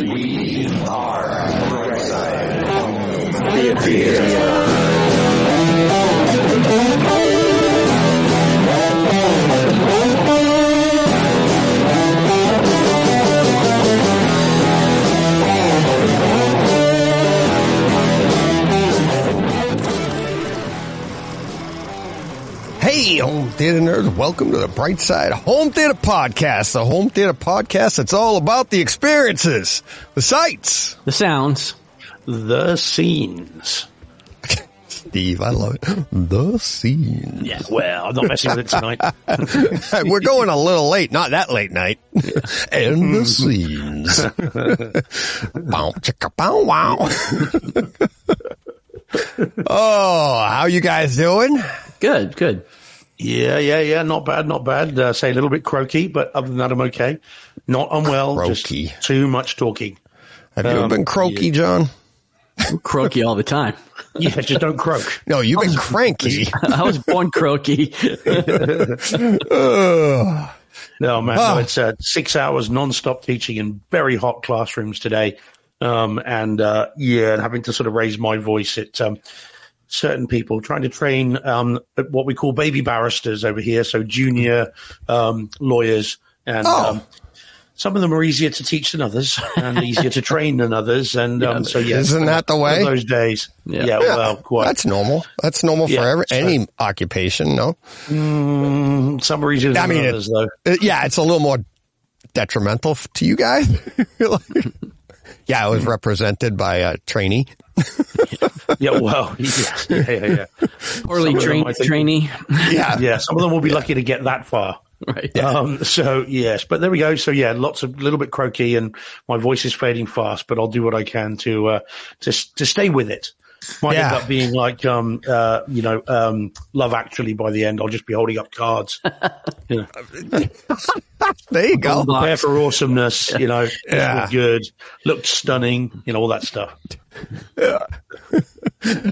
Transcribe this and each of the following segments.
We are Brightside. Hey, home theater nerds, welcome to the Bright Side Home Theater Podcast, the home theater podcast that's all about the experiences, the sights. The sounds. The scenes. Steve, I love it. The scene. Yeah, well, I'm not messing with it tonight. We're going a little late, not that late night. and the scenes. bow, chicka, bow, wow. oh, how you guys doing? Good, good. Yeah, yeah, yeah. Not bad, not bad. Uh, say a little bit croaky, but other than that, I'm okay. Not unwell, Croaky. just too much talking. Have you ever Um, been croaky, John? I'm croaky all the time. Yeah, just don't croak. No, you've been cranky. I was born croaky. Ugh. No, man, Ah. no, it's uh, six hours non-stop teaching in very hot classrooms today. Um, and, uh, yeah, and having to sort of raise my voice at, um, certain people trying to train, um, what we call baby barristers over here. So junior, um, lawyers and, Oh. um, some of them are easier to teach than others and easier to train than others. And, um, so yeah, Isn't that the way? those days. Yeah. Yeah. well, quite. That's normal. That's normal for every, sure. any occupation, no? Mm, some are easier than I mean, others, though. Uh, yeah, it's a little more detrimental to you guys. Like- yeah, I was represented by a trainee. Yeah, well, yeah, yeah, yeah. yeah. Poorly Some of them, trained trainee. Yeah. yeah, some of them will be lucky to get that far. right. Um, so yes, but there we go. So yeah, lots of little bit croaky, and my voice is fading fast, but I'll do what I can to uh, to to stay with it. Might Yeah. end up being like um uh you know um Love Actually by the end. I'll just be holding up cards. you know, There you go. prepare for awesomeness. You know, Yeah. good, looked stunning. You know all that stuff.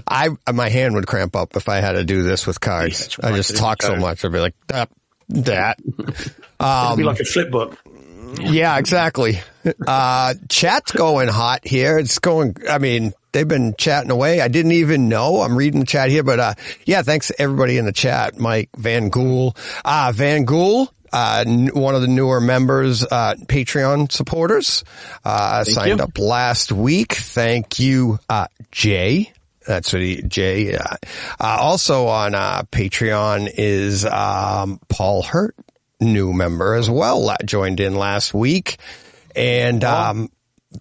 I my hand would cramp up if I had to do this with cards. Yeah, I just talk so much. I'd be like that, that. It'd be like a flip book. Yeah, exactly. Uh, chat's going hot here. It's going, I mean, they've been chatting away. I didn't even know. I'm reading the chat here, but, uh, yeah, thanks everybody in the chat. Mike Van Gool, uh, Van Gool, uh, one of the newer members, uh, Patreon supporters, uh, signed you. up last week. Thank you, uh, Jay. That's what he, Jay, uh, uh, also on, uh, Patreon is, um, Paul Hurt, new member as well, joined in last week. And, um,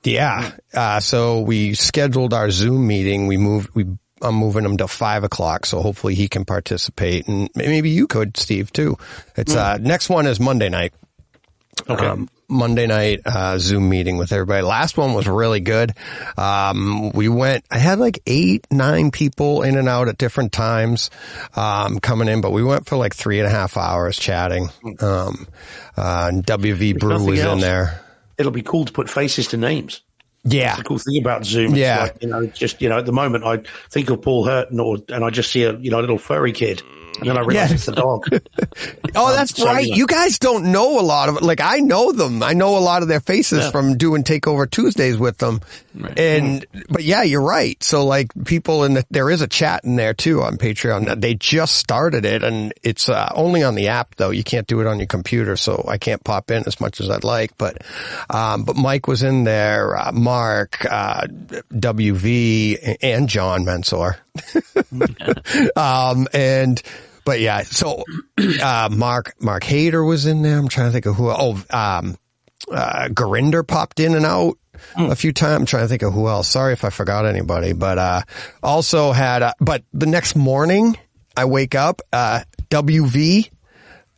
yeah, uh, so we scheduled our Zoom meeting. We moved, we, I'm moving him to five o'clock. So hopefully he can participate and maybe you could, Steve, too. It's, uh, next one is Monday night. Okay. Um, Monday night uh, Zoom meeting with everybody. Last one was really good. Um, we went. I had like eight, nine people in and out at different times um, coming in, but we went for like three and a half hours chatting. Um, uh, and WV Brew nothing was in there. It'll be cool to put faces to names. Yeah, That's the cool thing about Zoom. It's Yeah. like, you know, just, you know, at the moment I think of Paul Hurton or, and I just see a, you know, a little furry kid. And then I realize Yeah. it's the dog. Oh, that's so, right. you guys don't know a lot of like I know them. I know a lot of their faces Yeah. from doing Takeover Tuesdays with them. And but yeah, you're right. So like people in the there is a chat in there too on Patreon. They just started it and it's uh, only on the app though. You can't do it on your computer, so I can't pop in as much as I'd like. But um, but Mike was in there, uh, Mark, uh, WV, and John Mensor. um, and, but yeah, so, uh, Mark, Mark Hader was in there. I'm trying to think of who, oh, um, uh, Gurinder popped in and out a few times. I'm trying to think of who else. Sorry if I forgot anybody, but, uh, also had, uh, but the next morning I wake up, uh, WV,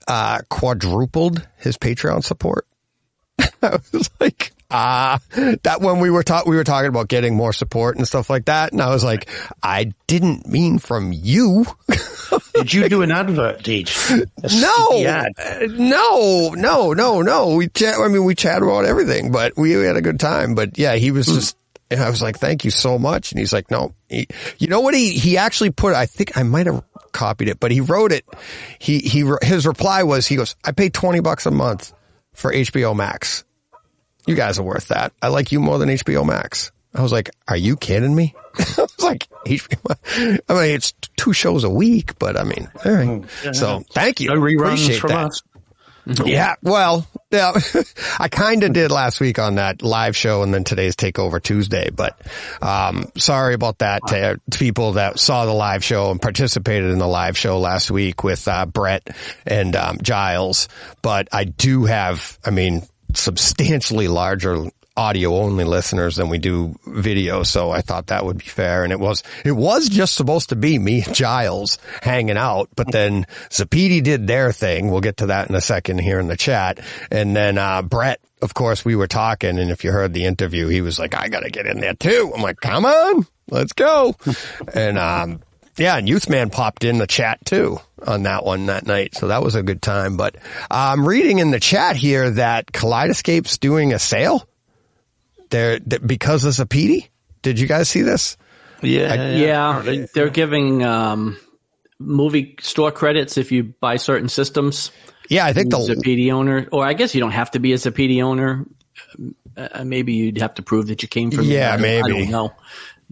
uh, quadrupled his Patreon support. I was like, ah, that when we were talking, we were talking about getting more support and stuff like that. And I was like, I didn't mean from you. Did you do an advert, Deej? No, ad? uh, no, no, no, no. We chat. I mean, we chat about everything, but we had a good time. But yeah, he was just. And I was like, "Thank you so much." And he's like, "No, he, you know what? He he actually put. I think I might have copied it, but he wrote it. He he his reply was, he goes, "I pay twenty bucks a month for HBO Max." You guys are worth that. I like you more than HBO Max. I was like, are you kidding me? I was like, HBO I mean, it's two shows a week, but I mean, all right. So thank you. No reruns Appreciate from that. us. Yeah, well, yeah, I kind of did last week on that live show, and then today's Takeover Tuesday. But um, sorry about that to, to people that saw the live show and participated in the live show last week with uh, Brett and um, Giles. But I do have, I mean, substantially larger audio only listeners than we do video. So I thought that would be fair. And it was, it was just supposed to be me and Giles hanging out, but then Zappiti did their thing. We'll get to that in a second here in the chat. And then, uh, Brett, of course, we were talking. And if you heard the interview, he was like, I got to get in there too. I'm like, come on, let's go. and, um, yeah, and Youthman popped in the chat too on that one that night. So that was a good time. But I'm reading in the chat here that Kaleidescape's doing a sale. They're, they because of Zappiti. Did you guys see this? Yeah, Yeah, they're giving um, movie store credits if you buy certain systems. Yeah, I think As a the PD owner, or I guess you don't have to be as a PD owner. Uh, maybe you'd have to prove that you came from. Yeah, there. I maybe. don't know,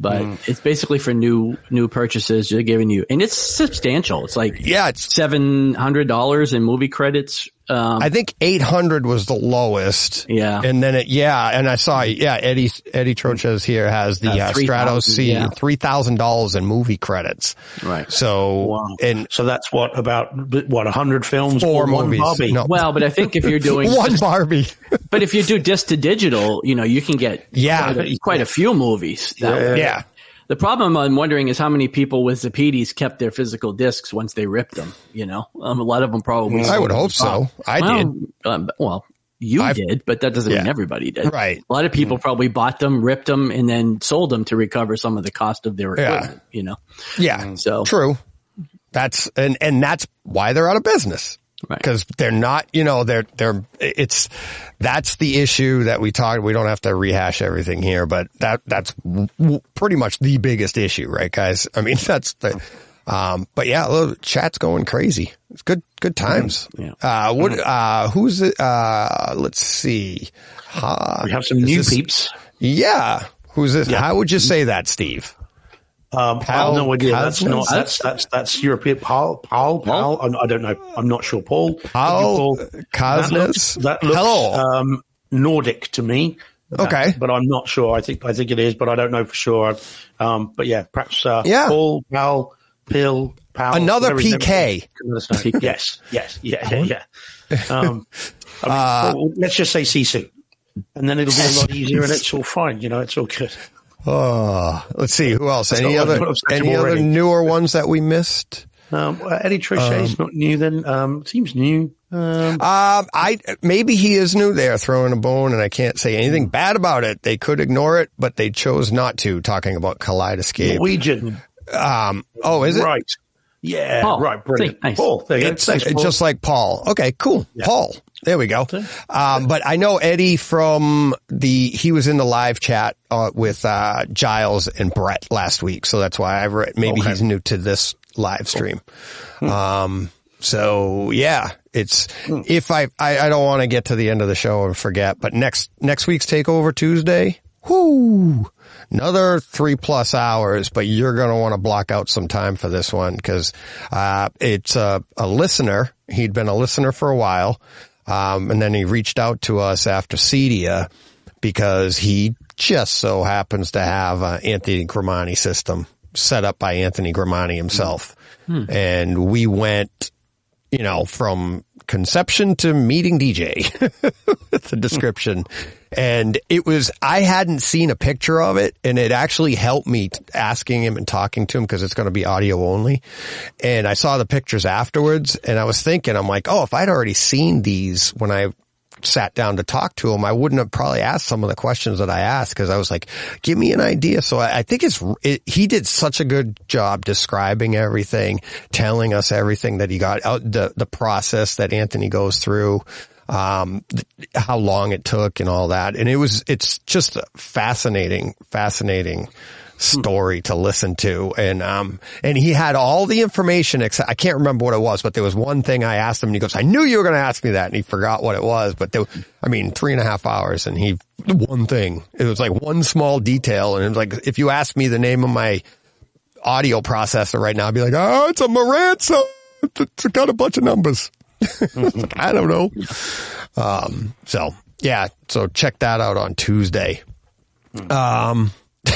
but mm. it's basically for new new purchases. They're giving you, and it's substantial. It's like yeah, it's seven hundred dollars in movie credits. Um, I think 800 was the lowest. Yeah. And then it, yeah, and I saw, yeah, Eddie, Eddie Troches here has the Uh, uh, 3,000, Stratos C, yeah. $3,000 in movie credits. Right. So, Wow. and So that's what about what a hundred films four or one movies. Barbie? No, well, but I think if you're doing, one Barbie. but if you do disc to digital, you know, you can get Yeah. quite a, quite a few movies. That way. yeah. The problem I'm wondering is how many people with Zappitis kept their physical discs once they ripped them. You know, um, a lot of them probably. I would hope so. I well, did. Um, well, you I've- did, but that doesn't mean everybody did. Right. A lot of people probably bought them, ripped them, and then sold them to recover some of the cost of their Yeah. equipment. You know, Yeah. so True. That's, and, and that's why they're out of business. Right. Because they're not, you know, they're, they're, it's, that's the issue that we talked, we don't have to rehash everything here, but that, that's w- w- pretty much the biggest issue, right, guys? I mean, that's the, um, but yeah, look, chat's going crazy. It's good, good times. Yeah. Uh, what, uh, who's? Uh, let's see. Uh, we have some new this- peeps. Yeah. Who's this? How would you say that, Steve? Um, Paul I have no idea. That's not. That's that's that's European. Paul, Paul, Paul. I I don't know. I'm not sure. Paul. Paul you, That looks, that looks um, Nordic to me. Okay. but I'm not sure. I think I think it is, but I don't know for sure. Um, but yeah, perhaps uh, Yeah. Paul, Pal, Pill, Pal. Another whatever his name PK. Yes, yes, yeah, yeah, yeah. Um, I mean, Uh, well, let's just say Sisu, and then it'll be a lot easier, and it's all fine. You know, it's all good. Oh, let's see. Who else? Any other, I'm any other newer ones that we missed? Um, uh, Eddie Trichet's not new. Then um, seems new. Um, Um, I maybe he is new. They are throwing a bone, and I can't say anything bad about it. They could ignore it, but they chose not to. Talking about Kaleidescape. Norwegian, Um, oh, is it? right? Yeah, Paul. right. Brilliant. See, nice. Paul, there you go. It's Thanks, Paul. just like Paul. Okay, cool. Paul. There we go. Um, but I know Eddie from the, he was in the live chat, uh, with, uh, Giles and Brett last week. So that's why I read, maybe Okay. he's new to this live stream. Um, so yeah, it's, if I, I, I don't want to get to the end of the show and forget, but next, next week's takeover Tuesday, whoo, another three plus hours, but you're going to want to block out some time for this one because, uh, it's a, a listener. He'd been a listener for a while. Um, and then he reached out to us after Cedia because he just so happens to have an Anthony Grimani system set up by Anthony Grimani himself. And we went, you know, from conception to meeting DJ, with the description. And it was, I hadn't seen a picture of it and it actually helped me asking him and talking to him because it's going to be audio only. And I saw the pictures afterwards and I was thinking, I'm like, oh, if I'd already seen these when I sat down to talk to him, I wouldn't have probably asked some of the questions that I asked because I was like, give me an idea. So I, I think it's, it, he did such a good job describing everything, telling us everything that he got out, the, the process that Anthony goes through, um, how long it took and all that. And it was, it's just a fascinating, fascinating story to listen to. And, um, and he had all the information except, I can't remember what it was, but there was one thing I asked him and he goes, I knew you were going to ask me that. And he forgot what it was, but there, I mean, three and a half hours and he, one thing, it was like one small detail. And it was like, if you ask me the name of my audio processor right now, I'd be like, oh, it's a Marantz. It's got a bunch of numbers. I don't know. Um, so yeah, so check that out on Tuesday. Um,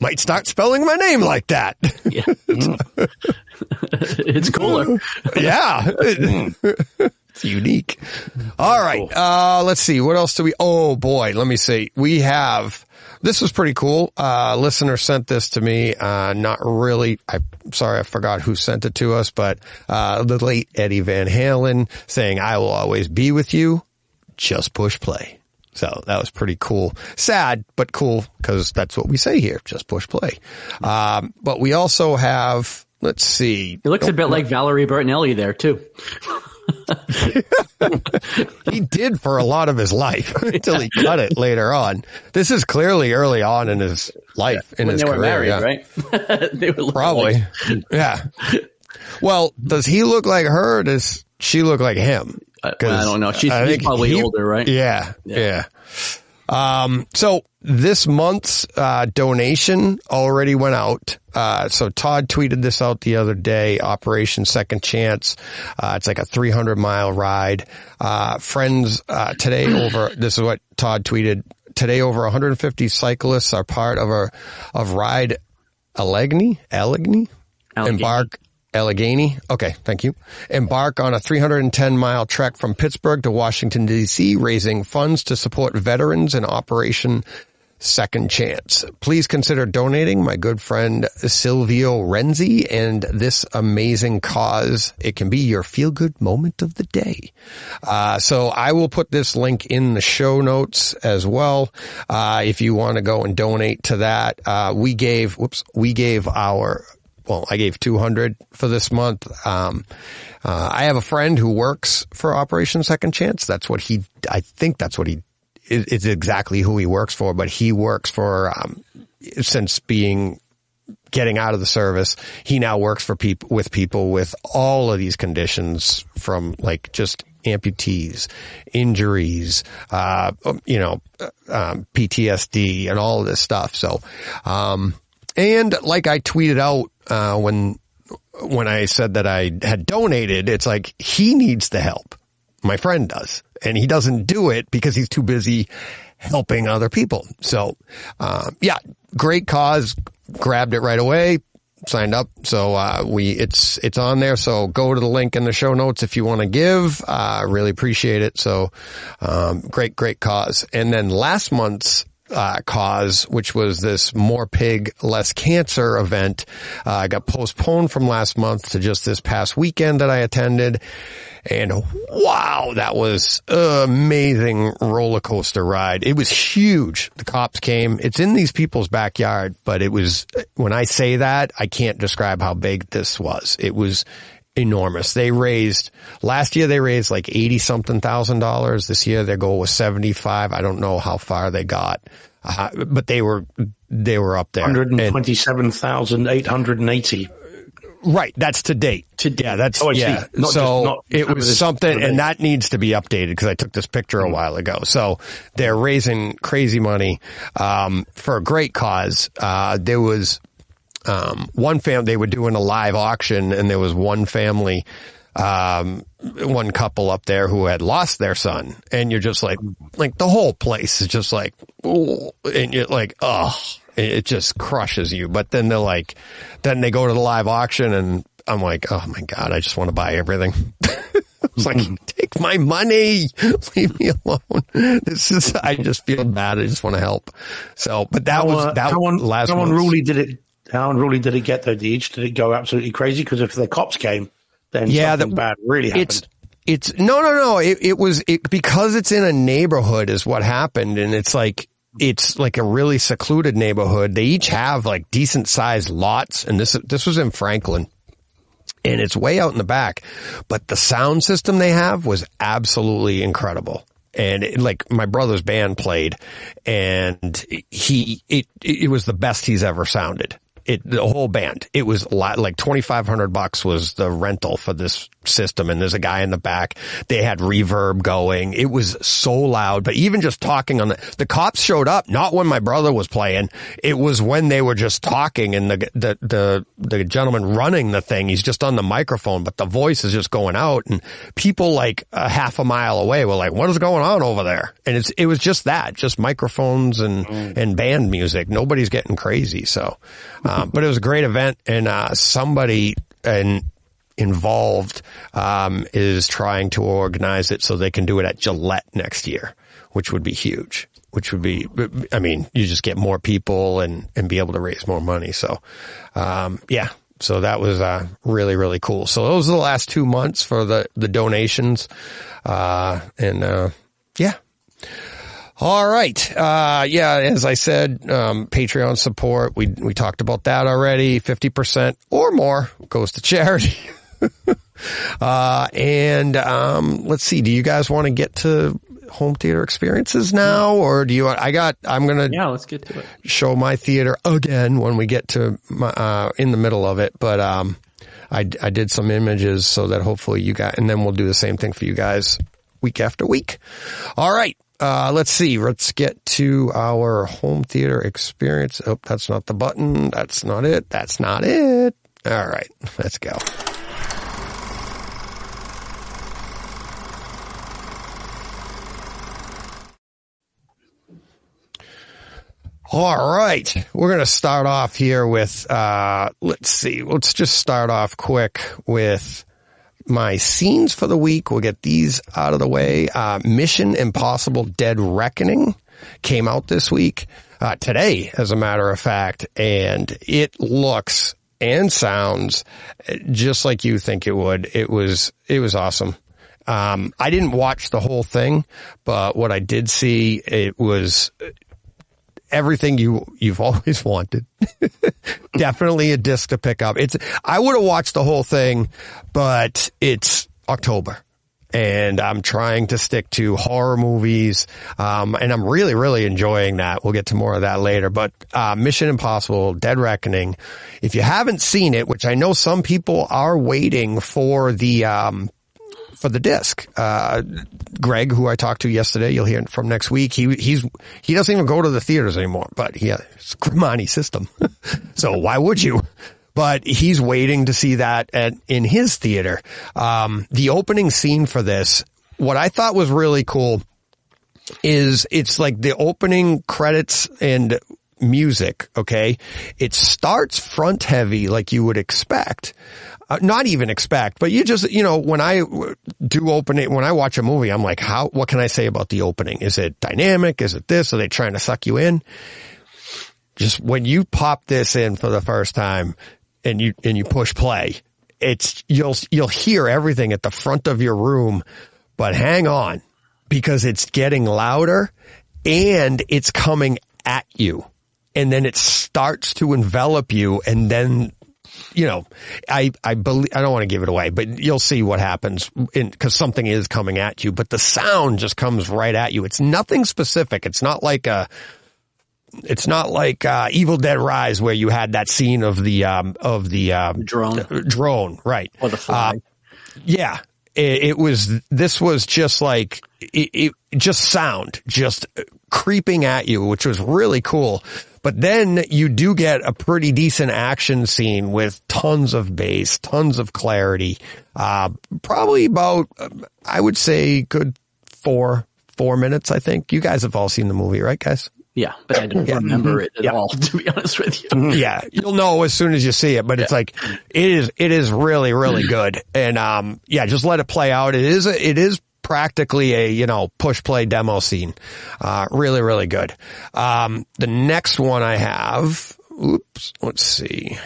might start spelling my name like that. Yeah. it's cooler. yeah. it's unique. All right. Uh, let's see. What else do we, oh boy, let me see. We have, this was pretty cool. Uh, listener sent this to me. Uh, not really. I'm sorry. I forgot who sent it to us, but, uh, the late Eddie Van Halen saying, I will always be with you. Just push play. So that was pretty cool. Sad, but cool because that's what we say here. Just push play. Um, but we also have, let's see. It looks a bit like Valerie Bertinelli there too. he did for a lot of his life until he cut it later on. This is clearly early on in his life, in when his they were career. married, yeah. right? they look Probably. like- yeah. Well, does he look like her? Or does she look like him? I, well, I don't know. She's, I he's think probably he- older, right? Yeah, yeah. Um, so this month's uh, donation already went out. Uh, so Todd tweeted this out the other day. Operation Second Chance. Uh, it's like a 300 mile ride. Uh, friends uh, today over. This is what Todd tweeted today. Over 150 cyclists are part of a of ride Allegheny. Allegheny. Allegheny. Embark. Allegheny. Okay, thank you. Embark on a 310 mile trek from Pittsburgh to Washington DC, raising funds to support veterans in Operation Second Chance. Please consider donating my good friend Silvio Renzi and this amazing cause. It can be your feel good moment of the day. Uh, so I will put this link in the show notes as well. Uh, if you want to go and donate to that, uh, we gave, whoops, we gave our well, I gave 200 for this month. Um, uh, I have a friend who works for Operation Second Chance. That's what he, I think that's what he, is exactly who he works for, but he works for, um, since being, getting out of the service, he now works for people, with people with all of these conditions from like just amputees, injuries, uh, you know, um, PTSD and all of this stuff. So, um, and like I tweeted out, uh, when, when I said that I had donated, it's like he needs the help. My friend does. And he doesn't do it because he's too busy helping other people. So, uh, yeah, great cause. Grabbed it right away. Signed up. So, uh, we, it's, it's on there. So go to the link in the show notes if you want to give. Uh, really appreciate it. So, um, great, great cause. And then last month's uh, cause, which was this more pig, less cancer event, uh, got postponed from last month to just this past weekend that I attended. And wow, that was amazing roller coaster ride. It was huge. The cops came. It's in these people's backyard, but it was, when I say that, I can't describe how big this was. It was enormous. They raised, last year they raised like 80 something thousand dollars. This year their goal was 75. I don't know how far they got, uh, but they were, they were up there. And- 127,880. Right, that's to date. To yeah, that's Oh, yeah. Not just- so not- it was something, and that needs to be updated because I took this picture a while ago. So they're raising crazy money um, for a great cause. Uh, there was um, one family they were doing a live auction, and there was one family. Um, one couple up there who had lost their son and you're just like, like the whole place is just like, ooh, and you're like, oh, it just crushes you. But then they're like, then they go to the live auction and I'm like, oh my God, I just want to buy everything. It's like, take my money, leave me alone. This is, I just feel bad. I just want to help. So, but that How, was, uh, that how, un- last how month's- unruly did it? How unruly did it get though? Deej? Did it go absolutely crazy? Because if the cops came, then Yeah, something that- bad really happened. it's it's no no no it, it was it because it's in a neighborhood is what happened and it's like it's like a really secluded neighborhood they each have like decent sized lots and this this was in Franklin and it's way out in the back but the sound system they have was absolutely incredible and it, like my brother's band played and he, it, it was the best he's ever sounded. It, the whole band, it was a lot, like 2,500 bucks was the rental for this system. And there's a guy in the back. They had reverb going. It was so loud, but even just talking on the, the cops showed up, not when my brother was playing. It was when they were just talking and the, the, the, the gentleman running the thing, he's just on the microphone, but the voice is just going out and people like a half a mile away were like, what is going on over there? And it's, it was just that, just microphones and, and band music. Nobody's getting crazy. So, um, but it was a great event and, uh, somebody and involved, um, is trying to organize it so they can do it at Gillette next year, which would be huge. Which would be, I mean, you just get more people and, and be able to raise more money. So, um, yeah, so that was, uh, really, really cool. So those are the last two months for the, the donations. Uh, and, uh, yeah. All right. Uh, yeah, as I said, um, Patreon support. We, we talked about that already. 50% or more goes to charity. uh, and, um, let's see. Do you guys want to get to home theater experiences now or do you, I got, I'm going to Yeah, let's get to it. show my theater again when we get to my, uh, in the middle of it. But, um, I, I did some images so that hopefully you got, and then we'll do the same thing for you guys week after week. All right. Uh, let's see. Let's get to our home theater experience. Oh, that's not the button. That's not it. That's not it. All right. Let's go. All right. We're going to start off here with, uh, let's see. Let's just start off quick with my scenes for the week. We'll get these out of the way. Uh, Mission Impossible Dead Reckoning came out this week, uh, today, as a matter of fact, and it looks and sounds just like you think it would. It was, it was awesome. Um, I didn't watch the whole thing, but what I did see, it was everything you you've always wanted. Definitely a disc to pick up. It's I would have watched the whole thing, but it's October. And I'm trying to stick to horror movies. Um, and I'm really, really enjoying that. We'll get to more of that later. But, uh, Mission Impossible, Dead Reckoning. If you haven't seen it, which I know some people are waiting for the, um, for the disc. Uh, Greg, who I talked to yesterday, you'll hear from next week. He, he's, he doesn't even go to the theaters anymore, but he has Grimani system. so why would you? But he's waiting to see that at, in his theater. Um, the opening scene for this, what I thought was really cool is it's like the opening credits and music. Okay. It starts front heavy like you would expect. Uh, not even expect, but you just, you know, when I do open it, when I watch a movie, I'm like, how, what can I say about the opening? Is it dynamic? Is it this? Are they trying to suck you in? Just when you pop this in for the first time and you, and you push play, it's, you'll, you'll hear everything at the front of your room, but hang on because it's getting louder and it's coming at you. And then it starts to envelop you and then you know, I, I believe, I don't want to give it away, but you'll see what happens because something is coming at you, but the sound just comes right at you. It's nothing specific. It's not like a, it's not like, uh, Evil Dead Rise where you had that scene of the, um, of the, um, Drone. drone, right. Or the fly. Yeah. It, it was, this was just like, it, it just sound, just creeping at you, which was really cool. But then you do get a pretty decent action scene with tons of bass, tons of clarity. Uh, probably about, I would say good four, four minutes, I think. You guys have all seen the movie, right guys? yeah, but I don't remember it at all, to be honest with you. yeah, you'll know as soon as you see it, but it's like, it is, it is really, really good. And, um, yeah, just let it play out. It is, it is practically a, you know, push play demo scene. Uh, really, really good. Um, the next one I have, oops, let's see.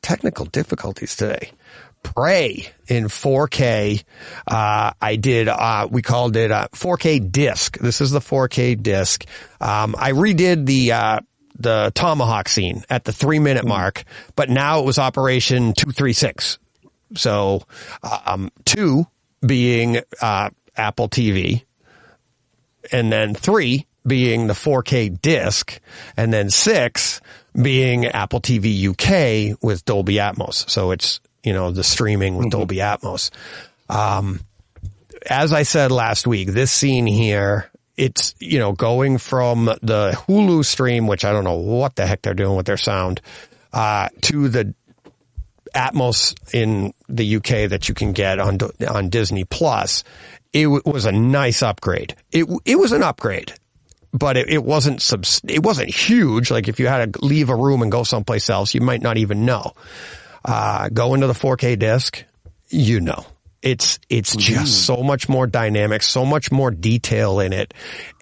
Technical difficulties today. Prey in 4K. Uh, I did, uh, we called it a 4K disc. This is the 4K disc. Um, I redid the, uh, the tomahawk scene at the three minute mark, but now it was operation 236. So, um, two being, uh, Apple TV, and then three being the 4K disc, and then six being Apple TV UK with Dolby Atmos. So it's, you know, the streaming with Dolby Atmos. Um, as I said last week, this scene here, it's, you know, going from the Hulu stream, which I don't know what the heck they're doing with their sound, uh, to the Atmos in the UK that you can get on on Disney Plus. It w- was a nice upgrade. It it was an upgrade, but it, it wasn't subs- it wasn't huge. Like if you had to leave a room and go someplace else, you might not even know. Uh, go into the 4K disc, you know. It's it's just so much more dynamic, so much more detail in it,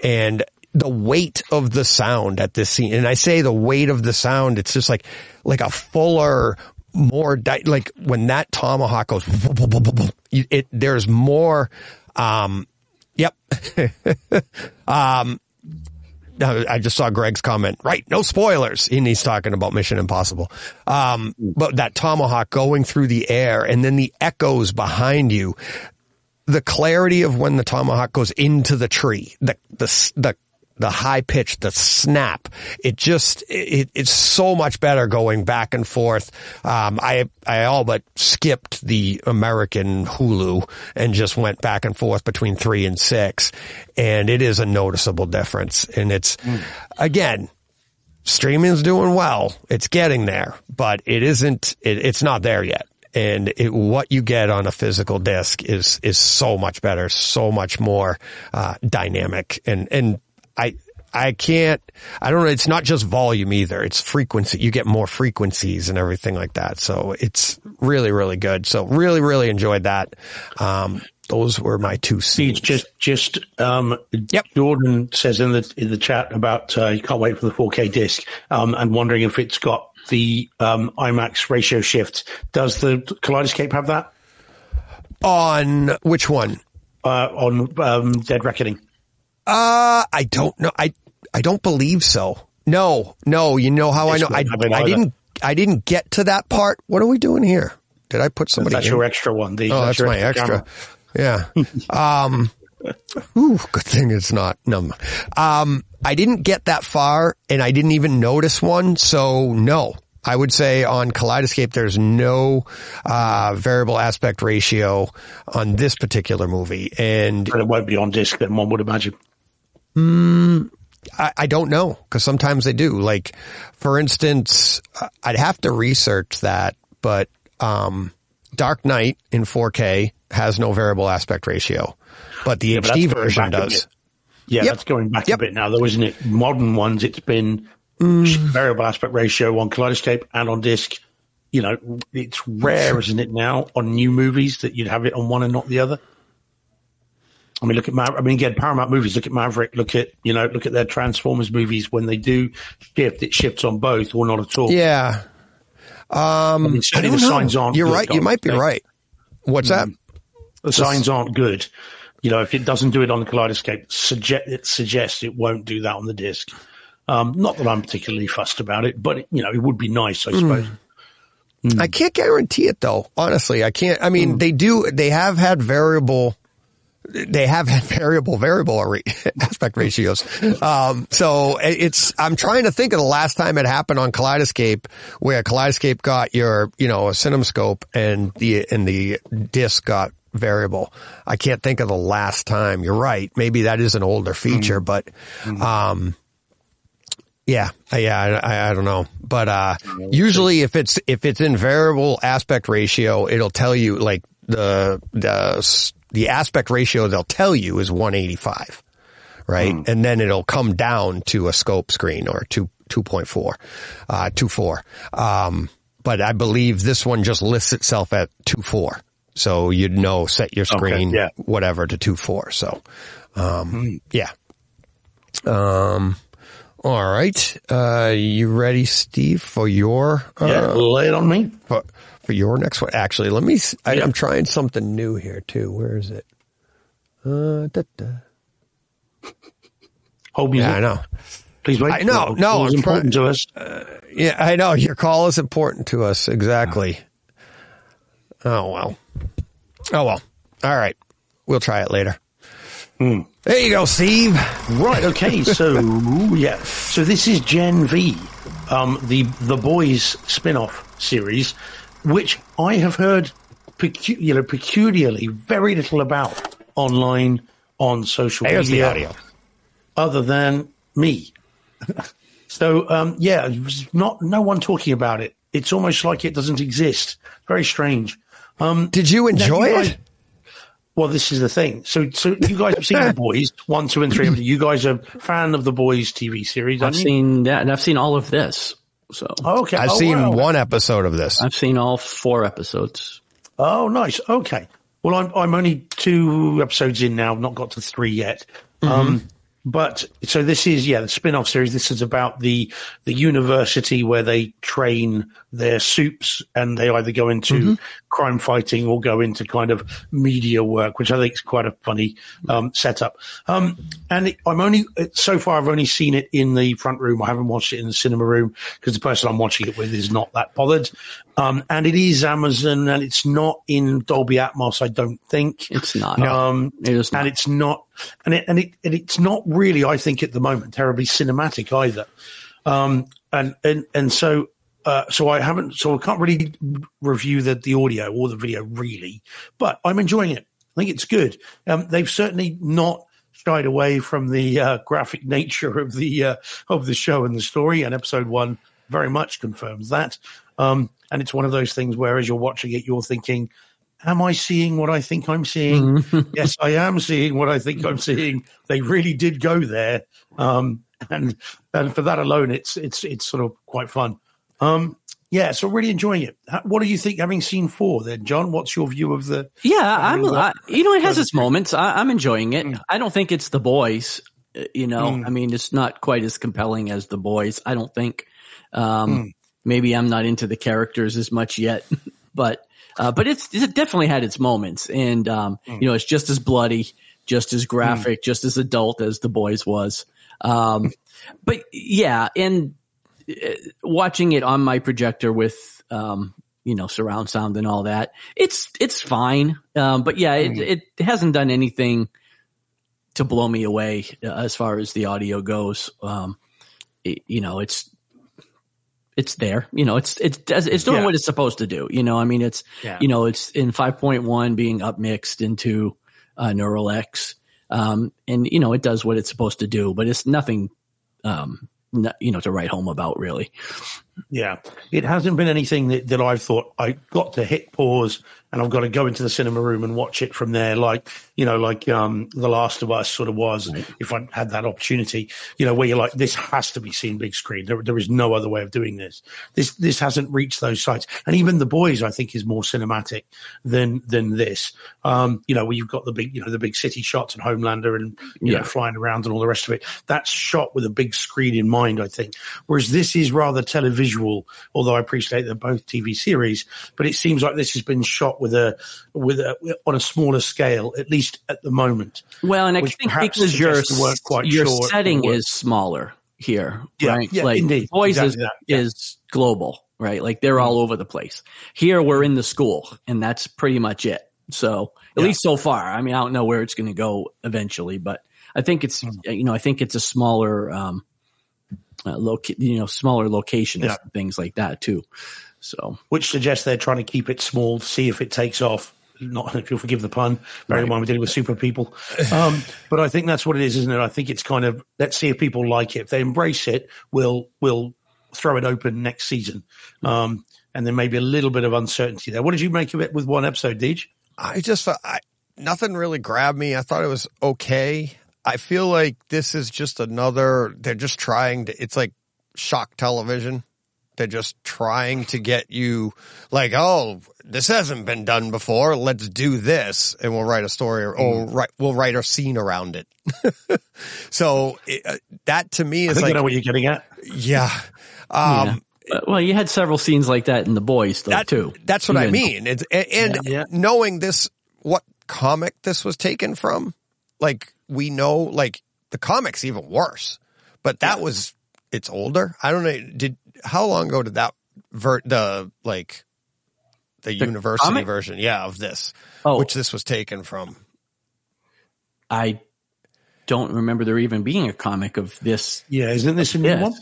and the weight of the sound at this scene. And I say the weight of the sound, it's just like like a fuller, more di- like when that tomahawk goes, it there's more. Um, yep. um, I just saw Greg's comment. Right, no spoilers. And he's talking about Mission Impossible. Um, but that tomahawk going through the air and then the echoes behind you, the clarity of when the tomahawk goes into the tree, the the the the high pitch, the snap. It just it, it's so much better going back and forth. Um, I I all but skipped the American Hulu and just went back and forth between three and six, and it is a noticeable difference. And it's again streaming's doing well. It's getting there, but it isn't, it, it's not there yet. And it, what you get on a physical disc is, is so much better, so much more, uh, dynamic. And, and I, I can't, I don't know, it's not just volume either. It's frequency. You get more frequencies and everything like that. So it's really, really good. So really, really enjoyed that. Um, those were my two scenes. just just um, Yep. Jordan says in the in the chat about uh, you can't wait for the 4K disc um, and wondering if it's got the um, IMAX ratio shift. Does the Kaleidescape have that on which one? uh, on um, Dead Reckoning? Uh, I don't know. I, I don't believe so. No, no. You know how Yes, I know? I, I I didn't, I didn't get to that part. What are we doing here? Did I put somebody That's in? your extra one. The, Oh, that's your my extra. camera. Yeah. um, ooh, good thing it's not numb. Um, I didn't get that far and I didn't even notice one. So no, I would say on Kaleidescape, there's no, uh, variable aspect ratio on this particular movie. And But it won't be on disc. Then one would imagine. I, I don't know because sometimes they do. Like, for instance, I'd have to research that, but um, Dark Knight in 4K has no variable aspect ratio, but the but that's HD going version does. Yeah, Yep. that's going back Yep. a bit now, though, isn't it? Modern ones, it's been Mm. variable aspect ratio on Kaleidescape and on disc. You know, it's rare, isn't it, now on new movies that you'd have it on one and not the other. I mean, look at Maver- I mean, again, Paramount movies. Look at Maverick. Look at you know, look at their Transformers movies. When they do shift, it shifts on both or not at all. Yeah, I mean, I don't the know. signs aren't. You're good, right. You might be right. What's that? The signs aren't good. You know, if it doesn't do it on the Kaleidescape, suggest it suggests it won't do that on the disc. Um, not that I'm particularly fussed about it, but you know, it would be nice, I suppose. I can't guarantee it though. Honestly, I can't. I Hmm. mean, they do. They have had variable. They have had variable variable re- aspect ratios. Um, so it's. I'm trying to think of the last time it happened on Kaleidescape, where Kaleidescape got your, you know, a CinemaScope and the and the disc got variable. I can't think of the last time. You're right. Maybe that is an older feature, but, um, yeah, yeah, I, I, don't know, but uh, usually if it's if it's in variable aspect ratio, it'll tell you like the the the aspect ratio they'll tell you is 185, right? And then it'll come down to a scope screen or two 2.4, uh, 2.4. Um, but I believe this one just lists itself at 2.4. So you'd know, set your screen, yeah. whatever to 2.4. So, um, yeah. Um, all right. Uh, you ready, Steve, for your, uh, Yeah, lay it on me. for, for your next one? Actually, let me, I, am trying something new here too. Where is it? Uh, da, da. Hold me. Yeah, I know. Please wait. I know, It's no, always I'm important to us. Yeah, I know. Your call is important to us. Exactly. Oh, well. Oh, well. All right. We'll try it later. There you go, Steve. Right. Okay. So yeah. So this is Gen V, um, the the boys spin-off series, which I have heard, pecu- you know, peculiarly very little about online on social There's the media, audio. other than me. so um, yeah, not no one talking about it. It's almost like it doesn't exist. Very strange. Did you enjoy you guys- it? Well, this is the thing. So, so you guys have seen the boys one, two, and three. You guys are fan of the boys TV series. I've you? seen that, and I've seen all of this. So Oh, okay. I've Oh, seen wow. one episode of this. I've seen all four episodes. Oh, nice. Okay. Well, I'm I'm only two episodes in now. I've not got to three yet. Um, but so this is yeah the spin-off series. This is about the the university where they train their soups, and they either go into crime fighting or go into kind of media work, which I think is quite a funny um, setup. Um, and it, I'm only so far I've only seen it in the front room. I haven't watched it in the cinema room because the person I'm watching it with is not that bothered. Um, and it is Amazon, and it's not in Dolby Atmos. I don't think It's not. um, It is not. and it's not, and it, and it, and it's not really, I think, at the moment, terribly cinematic either. Um, and, and, and so, uh, so I haven't, so I can't really review the, the audio or the video really, but I'm enjoying it. I think it's good. Um, they've certainly not shied away from the, uh, graphic nature of the, uh, of the show and the story and episode one very much confirms that. Um, and it's one of those things where as you're watching it, you're thinking, am I seeing what I think I'm seeing? yes, I am seeing what I think I'm seeing. They really did go there. Um, and, and for that alone, it's, it's, it's sort of quite fun. Um, yeah, so really enjoying it. What do you think, having seen four then, John? What's your view of the, Yeah, I'm. I, you know, it has its moments. I, I'm enjoying Mm. it. I don't think it's the boys. uh, You know, I mean, it's not quite as compelling as the boys. I don't think. Um, Mm. Maybe I'm not into the characters as much yet, but uh, but it's it definitely had its moments, and um, Mm. you know, it's just as bloody, just as graphic, just as adult as the boys was. Um, but yeah, and watching it on my projector with um, you know surround sound and all that, it's it's fine. Um, but yeah, it, it hasn't done anything to blow me away uh, as far as the audio goes. Um, it- you know, it's it's there. You know, it's it's it's doing Yeah. what it's supposed to do. You know, I mean, it's Yeah. you know, it's in five point one being upmixed into uh, Neural X, um, and you know, it does what it's supposed to do. But it's nothing, um, you know, to write home about really. Yeah, it hasn't been anything that, that I've thought I got to hit pause and I've got to go into the cinema room and watch it from there. Like you know, like um, The Last of Us sort of was. If I had that opportunity, you know, where you're like, this has to be seen big screen. There, there is no other way of doing this. This this hasn't reached those sites. And even The Boys, I think, is more cinematic than than this. Um, you know, where you've got the big, you know, the big city shots and Homelander and you Yeah. know, flying around and all the rest of it. That's shot with a big screen in mind, I think. Whereas this is rather televisual, although I appreciate they're both TV series, but it seems like this has been shot with a, with a, on a smaller scale, at least at the moment. Well, and I think because your suggests they weren't quite your sure setting is smaller here, Yeah, right? yeah, like indeed. boys is, Exactly that, yeah. Is global, right? Like they're all over the place. Here we're in the school, and that's pretty much it. So at Yeah. least so far, I mean, I don't know where it's going to go eventually, but I think it's Mm. you know I think it's a smaller, um, uh, loca- you know, smaller locations, Yeah. things like that too. So which suggests they're trying to keep it small, see if it takes off. Not if you'll forgive the pun, bearing in mind we're dealing with super people. Um, but I think that's what it is, isn't it? I think it's kind of let's see if people like it. If they embrace it, we'll we'll throw it open next season. Um, and then maybe a little bit of uncertainty there. What did you make of it with one episode, Deej? I just I, nothing really grabbed me. I thought it was okay. I feel like this is just another. They're just trying to. It's like shock television. They're just trying to get you like, oh, this hasn't been done before. Let's do this, and we'll write a story, or, or write, we'll write a scene around it. so it, uh, that to me I is think like, you know what you're getting at. yeah. Um, yeah. Well, you had several scenes like that in the boys though that, too. That's what I mean. It's, and and Yeah, yeah. knowing this, what comic this was taken from, like we know, like the comic's even worse. But that was it's older. I don't know. Did how long ago did that ver the like the, university comic? version? Yeah, of this, Oh, which this was taken from. I don't remember there even being a comic of this. Yeah, isn't this a new Yes.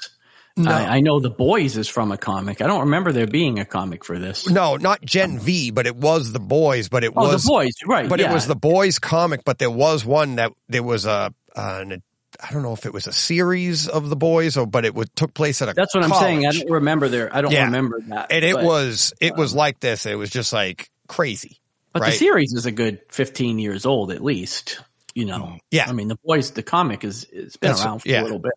One? I, I know the boys is from a comic. I don't remember there being a comic for this. No, not Gen um, V, but it was the boys. But it Oh, was the boys, right? But yeah. it was the boys comic. But there was one that there was a an, I don't know if it was a series of the boys or but it would took place at a That's what I'm saying. I don't remember there. I don't Yeah. remember that. and it but, was it was um, like this. It was just like crazy. but right. the series is a good 15 years old at least. You know. Yeah. I mean, the boys, the comic is it's been That's- around for yeah. a little bit.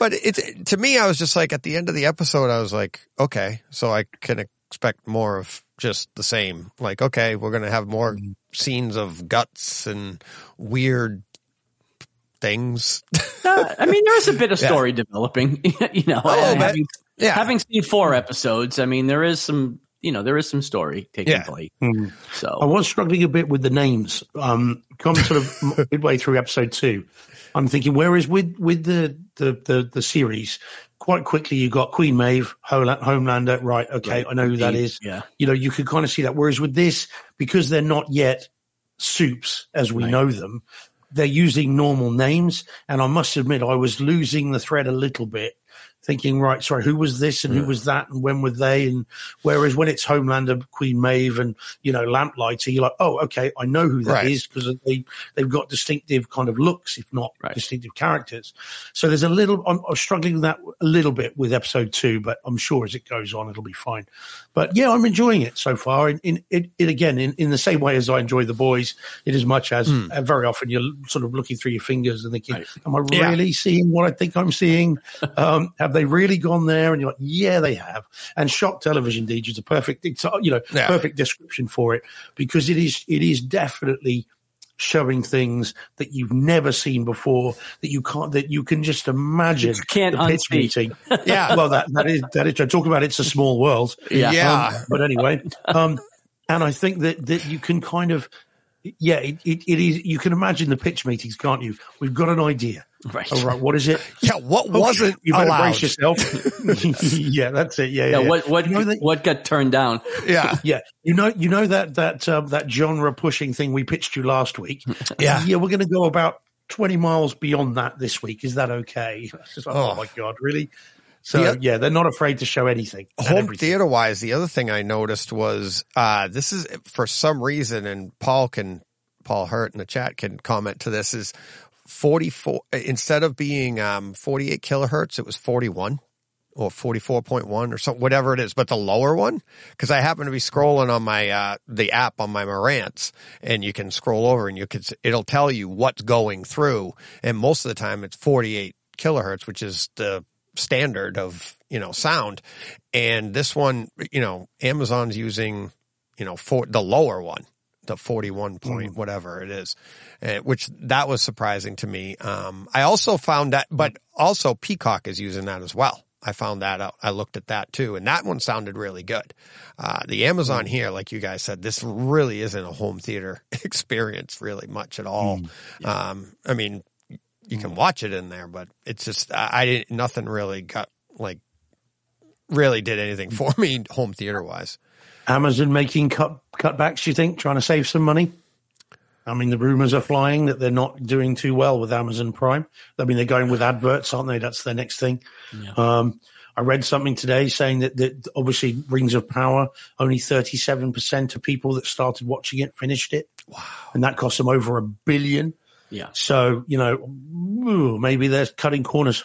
But it's to me, I was just like at the end of the episode, I was like, okay, so I can expect more of just the same. Like, okay, we're gonna have more Mm-hmm. scenes of guts and weird things. Uh, I mean, there is a bit of Yeah. story developing. you know, Oh, having, yeah. having seen four episodes, I mean, there is some. You know, there is some story taking Yeah. place. I So was struggling a bit with the names. Um, come sort of midway through episode two, I'm thinking, whereas with with the the the, the series, quite quickly you got Queen Maeve, Homelander. Right, okay, I know who that is. Yeah. You know, you could kind of see that. Whereas with this, because they're not yet supes as we Right. know them, they're using normal names. And I must admit, I was losing the thread a little bit. Thinking, right, sorry, who was this and who was that and when were they? And whereas when it's Homelander, Queen Maeve, and you know Lamplighter, you're like, oh, okay, I know who that is Right. because they they've got distinctive kind of looks, if not Right. distinctive characters. So there's a little, I'm, I'm struggling with that a little bit with episode two, but I'm sure as it goes on, it'll be fine. But yeah, I'm enjoying it so far. In, in it, it again, in, in the same way as I enjoy the boys, in as much as uh, very often you're sort of looking through your fingers and thinking, Right. am I Yeah. really seeing what I think I'm seeing? um, have they really gone there? And you're like, yeah, they have. And shock television, DJ, is a perfect, uh, you know, Yeah. perfect description for it because it is, it is definitely showing things that you've never seen before that you can't that you can just imagine You can't the pitch unsee. meeting. Yeah. well that that is that is talk about it's a small world Yeah. Yeah. um, but anyway um and i think that that you can kind of yeah it, it, it is you can imagine the pitch meetings can't you we've got an idea Right. all right what is it yeah, what wasn't you better allowed? brace yourself yeah that's it yeah yeah, Yeah, yeah. what what You know that- what got turned down? Yeah, yeah, you know, you know that that um, that genre pushing thing we pitched you last week. Yeah. yeah, we're going to go about twenty miles beyond that this week. Is that okay? Just like, oh. Oh. my god, really? So The- yeah, they're not afraid to show anything. home theater wise, the other thing I noticed was uh, this is for some reason, and Paul can Paul Hurt in the chat can comment to this is forty four instead of being um, forty eight kilohertz, it was forty one or forty four point one or something, whatever it is, but the lower one because I happen to be scrolling on my uh, the app on my Marantz, and you can scroll over and you can it'll tell you what's going through, and most of the time it's forty eight kilohertz, which is the standard of you know sound. And this one you know amazon's using you know for the lower one the 41 point whatever it is uh, which that was surprising to me. Um i also found that but also peacock is using that as well. I found that out. I looked at that too and that one sounded really good. Uh the amazon here like you guys said this really isn't a home theater experience really much at all. Um i mean you can watch it in there, but it's just I, I didn't nothing really got like really did anything for me home theater wise. Amazon making cut cutbacks. You think trying to save some money? I mean, the rumors are flying that they're not doing too well with Amazon Prime. I mean, they're going with adverts, aren't they? That's their next thing. Um, I read something today saying that, that obviously Rings of Power, only 37% of people that started watching it finished it. Wow. And that cost them over a billion. Yeah. So, you know, ooh, maybe they're cutting corners.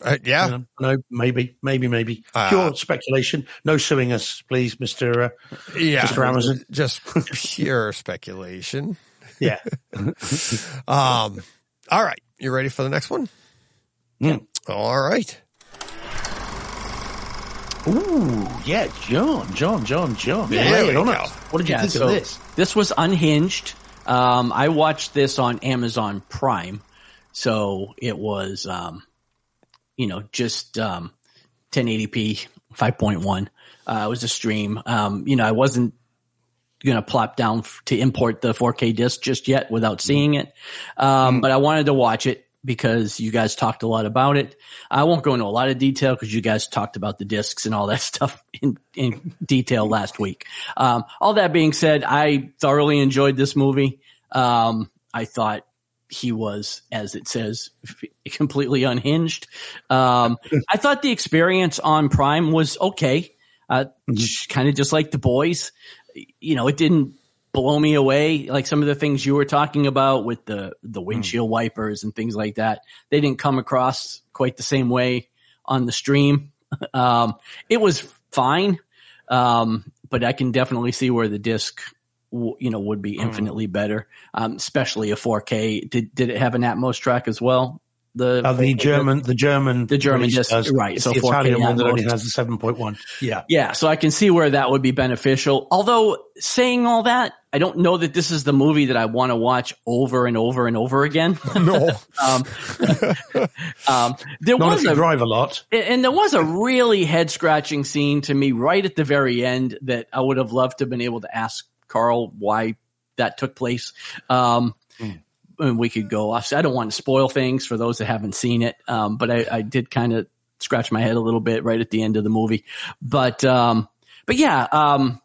Uh, yeah, You know, no, maybe, maybe, maybe. Uh, Pure speculation. No suing us, please, Mr. Uh, yeah, Mr. Amazon. just pure speculation. yeah. Um, all right, you ready for the next one? Mm. All right. Ooh, yeah, John, John, John, John. There we go. What did you Yeah, think so of this? This was unhinged. Um, I watched this on Amazon Prime, so it was, um, you know, just um, 1080p 5.1. Uh, it was a stream. Um, you know, I wasn't going to plop down f- to import the 4K disc just yet without seeing it, um, but I wanted to watch it because you guys talked a lot about it. I won't go into a lot of detail because you guys talked about the discs and all that stuff in, in detail last week. Um, all that being said, I thoroughly enjoyed this movie. Um, I thought he was, as it says, completely unhinged. Um, I thought the experience on Prime was okay. Uh, kind of just like the boys. You know, it didn't blow me away like some of the things you were talking about with the the windshield wipers and things like that. They didn't come across quite the same way on the stream. um, it was fine, um, but I can definitely see where the disc, w- you know, would be infinitely better, um, especially a 4K. Did did it have an Atmos track as well? The Uh, the German, the German, The German just does. right, It's so the Italian one that only has the seven point one. Yeah, Yeah, so I can see where that would be beneficial. Although saying all that, I don't know that this is the movie that I want to watch over and over and over again. No. um, um, there not was a drive a lot. and there was a really head scratching scene to me right at the very end that I would have loved to have been able to ask Carl why that took place. Um, and we could go off. I don't want to spoil things for those that haven't seen it. Um, but I, I did kind of scratch my head a little bit right at the end of the movie. But, um, but yeah, um,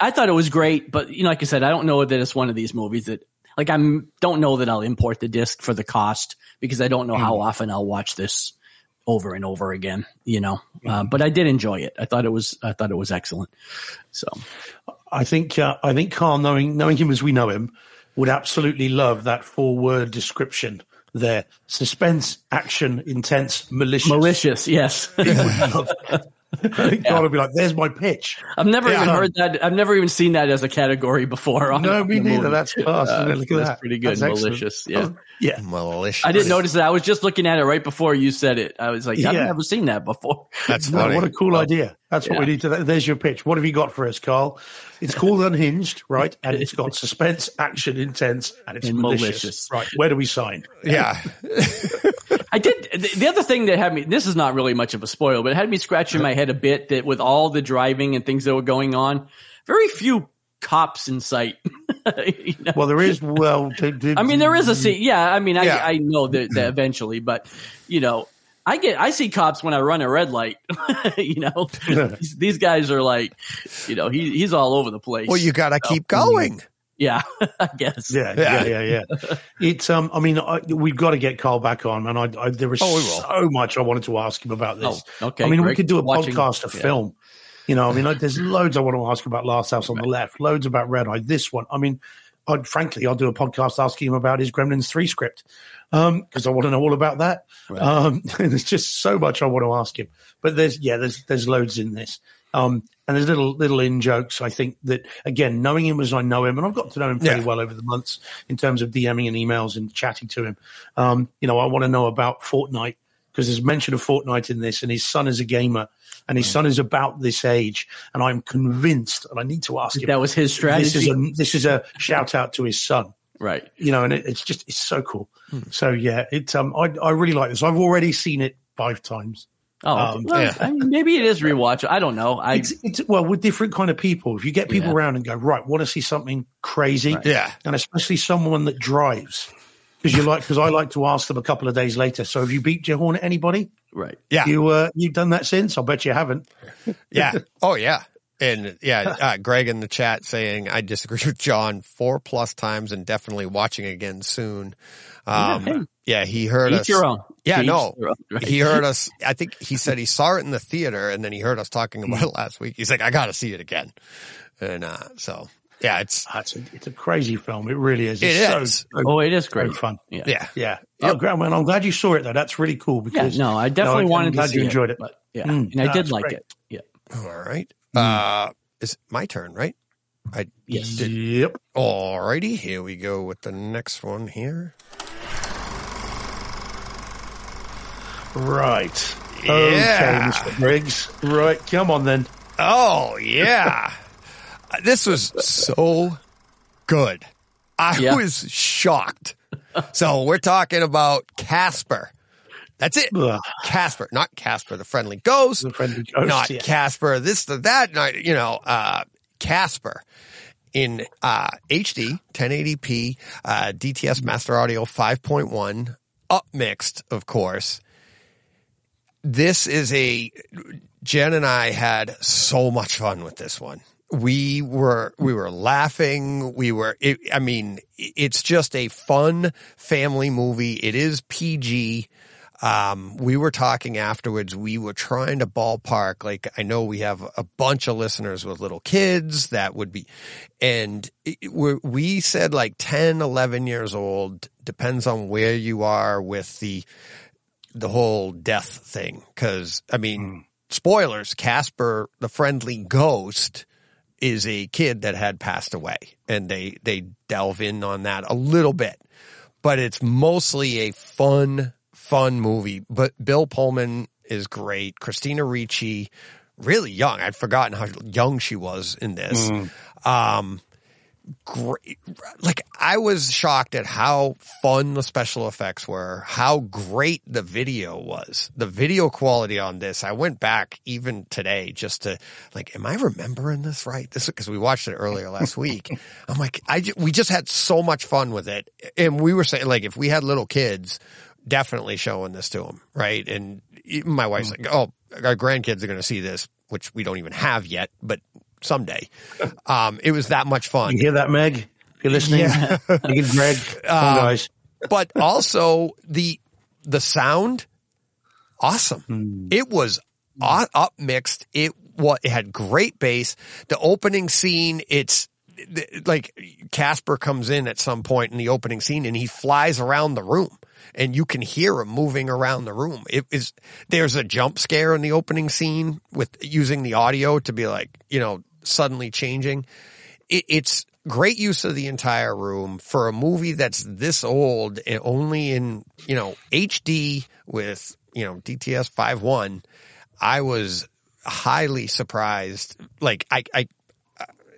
I thought it was great, but you know, like I said, I don't know that it's one of these movies that like I don't know that I'll import the disc for the cost because I don't know how often I'll watch this over and over again, you know. Uh, but I did enjoy it. I thought it was I thought it was excellent. So I think uh, I think Carl, knowing knowing him as we know him, would absolutely love that four word description there: suspense, action, intense, malicious. malicious, yes. He would love that. I think Carl would be like, "There's my pitch." I've never Yeah. even heard that. I've never even seen that as a category before. on No, me the neither. movie. That's class. Uh, Look at that's that. pretty good. That's excellent. malicious, yeah. Oh, yeah. Malicious. I didn't notice that. I was just looking at it right before you said it. I was like, I've Yeah. never seen that before. That's No, funny. what a cool idea. That's what we need to. There's your pitch. What have you got for us, Carl? It's called Unhinged, right? And it's got suspense, action, intense, and it's And malicious. malicious. Right. Where do we sign? yeah. I did. The the other thing that had me, this is not really much of a spoil, but it had me scratching my head a bit that with all the driving and things that were going on, very few cops in sight. You know? Well, there is. Well, to, to- I mean, there is a scene. Yeah, I mean, I, Yeah. I know that, that eventually, but you know, I get I see cops when I run a red light. you know, these, these guys are like, you know, he he's all over the place. Well, you got to keep going. yeah, I guess. Yeah, Yeah. yeah, yeah, yeah. It's. Um. I mean, I, we've got to get Carl back on, and I. I there was Oh, so much I wanted to ask him about this. Oh, okay, I mean, we could do a watching- podcast, a yeah. film. You know, I mean, like, there's loads I want to ask about Last House on the Left, loads about Red Eye. This one, I mean, I'd, frankly, I'll do a podcast asking him about his Gremlins three script because I want to know all about that. Um, there's just so much I want to ask him. But there's yeah, there's there's loads in this. Um, and there's little little in jokes. I think that again, knowing him as I know him, and I've got to know him pretty Yeah. well over the months in terms of DMing and emails and chatting to him. Um, you know, I want to know about Fortnite because there's mention of Fortnite in this, and his son is a gamer, and his son is about this age, and I'm convinced, and I need to ask him. That was his strategy. This is a this is a shout out to his son right. you know, and it, it's just it's so cool. So yeah, it's um, I I really like this. I've already seen it five times. Oh, Um, well, yeah. I mean, maybe it is rewatch. I don't know. I It's, it's well with different kind of people. If you get people Yeah. around and go right, want to see something crazy, Yeah. and especially someone that drives, because you like because I like to ask them a couple of days later. So have you beat your horn at anybody? right. Yeah. You uh, you've done that since? I bet you haven't. Yeah. Oh, yeah. And yeah, uh, Greg in the chat saying, I disagree with John four plus times and definitely watching again soon. Um, hey. yeah, he heard Each us. your own. Yeah, To each no. their own, right. He heard us. I think he said he saw it in the theater and then he heard us talking about it last week. He's like, I got to see it again. And, uh, so yeah, it's, Ah, It's a, it's a crazy film. It really is. It It's so- is. so Oh, it is very great. fun. Yeah. yeah. Yeah. Oh, great. Well, I'm glad you saw it though. That's really cool Yeah, because no, I definitely I'm wanted to glad see you enjoyed it. But yeah, Mm, and I no, did like great. it. Yeah. All right. Uh, is it my turn, right? I Yes. did. Yep. Alrighty, here we go with the next one here. Right. Yeah. Okay, Mr. Briggs. Right. Come on then. Oh yeah, this was so good. I Yeah. was shocked. So we're talking about Casper. That's it. Ugh. Casper, not Casper the friendly ghost, The friendly ghost, not yeah. Casper this the that, not you know, uh, Casper in uh, HD 1080p uh, DTS Master Audio 5.1 upmixed, of course. This is a Jen and I had so much fun with this one. we were we were laughing we were it, i mean it's just a fun family movie it is pg um, we were talking afterwards we were trying to ballpark like i know we have a bunch of listeners with little kids that would be and it, we we said like 10 11 years old depends on where you are with the the whole death thing because i mean spoilers casper the friendly ghost is a kid that had passed away and they they delve in on that a little bit. But it's mostly a fun fun movie but bill pullman is great. Christina ricci really young. I'd forgotten how young she was in this. Um great like i was shocked at how fun the special effects were how great the video was. The video quality on this i went back even today just to like am i remembering this right? This because we watched it earlier last week. I'm like i we just had so much fun with it. And we were saying like if we had little kids definitely showing this to them right? And my wife's hmm. like oh our grandkids are going to see this which we don't even have yet but someday. Um it was that much fun. You hear that, Meg? If you're listening, Yeah. you get Greg, Come on, guys. but also the the sound awesome. Hmm. It was up mixed. It what it had great bass. The opening scene it's like casper comes in at some point in the opening scene and he flies around the room and you can hear him moving around the room. It is there's a jump scare in the opening scene with using the audio to be like you know suddenly changing. It, it's great use of the entire room for a movie that's this old and only in you know HD with you know DTS 5.1 I was highly surprised. Like I I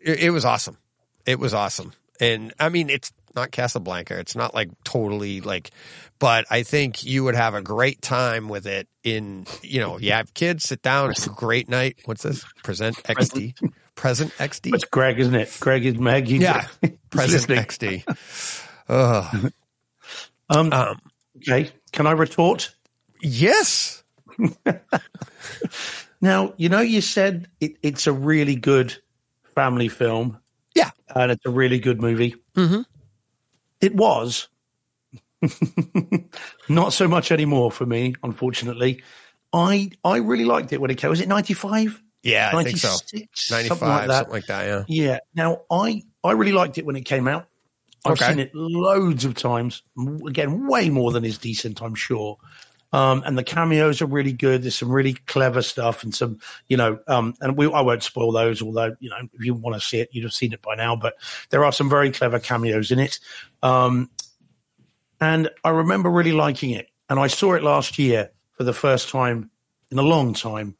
it, it was awesome. It was awesome. And I mean it's not Casablanca it's not like totally like but I think you would have a great time with it in you know you have kids sit down it's a great night what's this present XD present XD It's Greg, isn't it? Greg is Meg. He's- yeah, present. XD. Ugh. Um, Um, okay. Can I retort? yes. Now, you know, you said it, it's a really good family film Yeah. and it's a really good movie. Mhm. It was. Not so much anymore for me, unfortunately. I I really liked it when it came. Out. Was it 95? Yeah, I think so. 95, Something like that. something like that. Yeah. Yeah. Now I I really liked it when it came out. I've Okay. seen it loads of times. Again, way more than is decent, I'm sure. Um, and the cameos are really good. There's some really clever stuff and some, you know, um, and we, I won't spoil those, although, you know, if you want to see it, you'd have seen it by now, but there are some very clever cameos in it. Um, and I remember really liking it. And I saw it last year for the first time in a long time.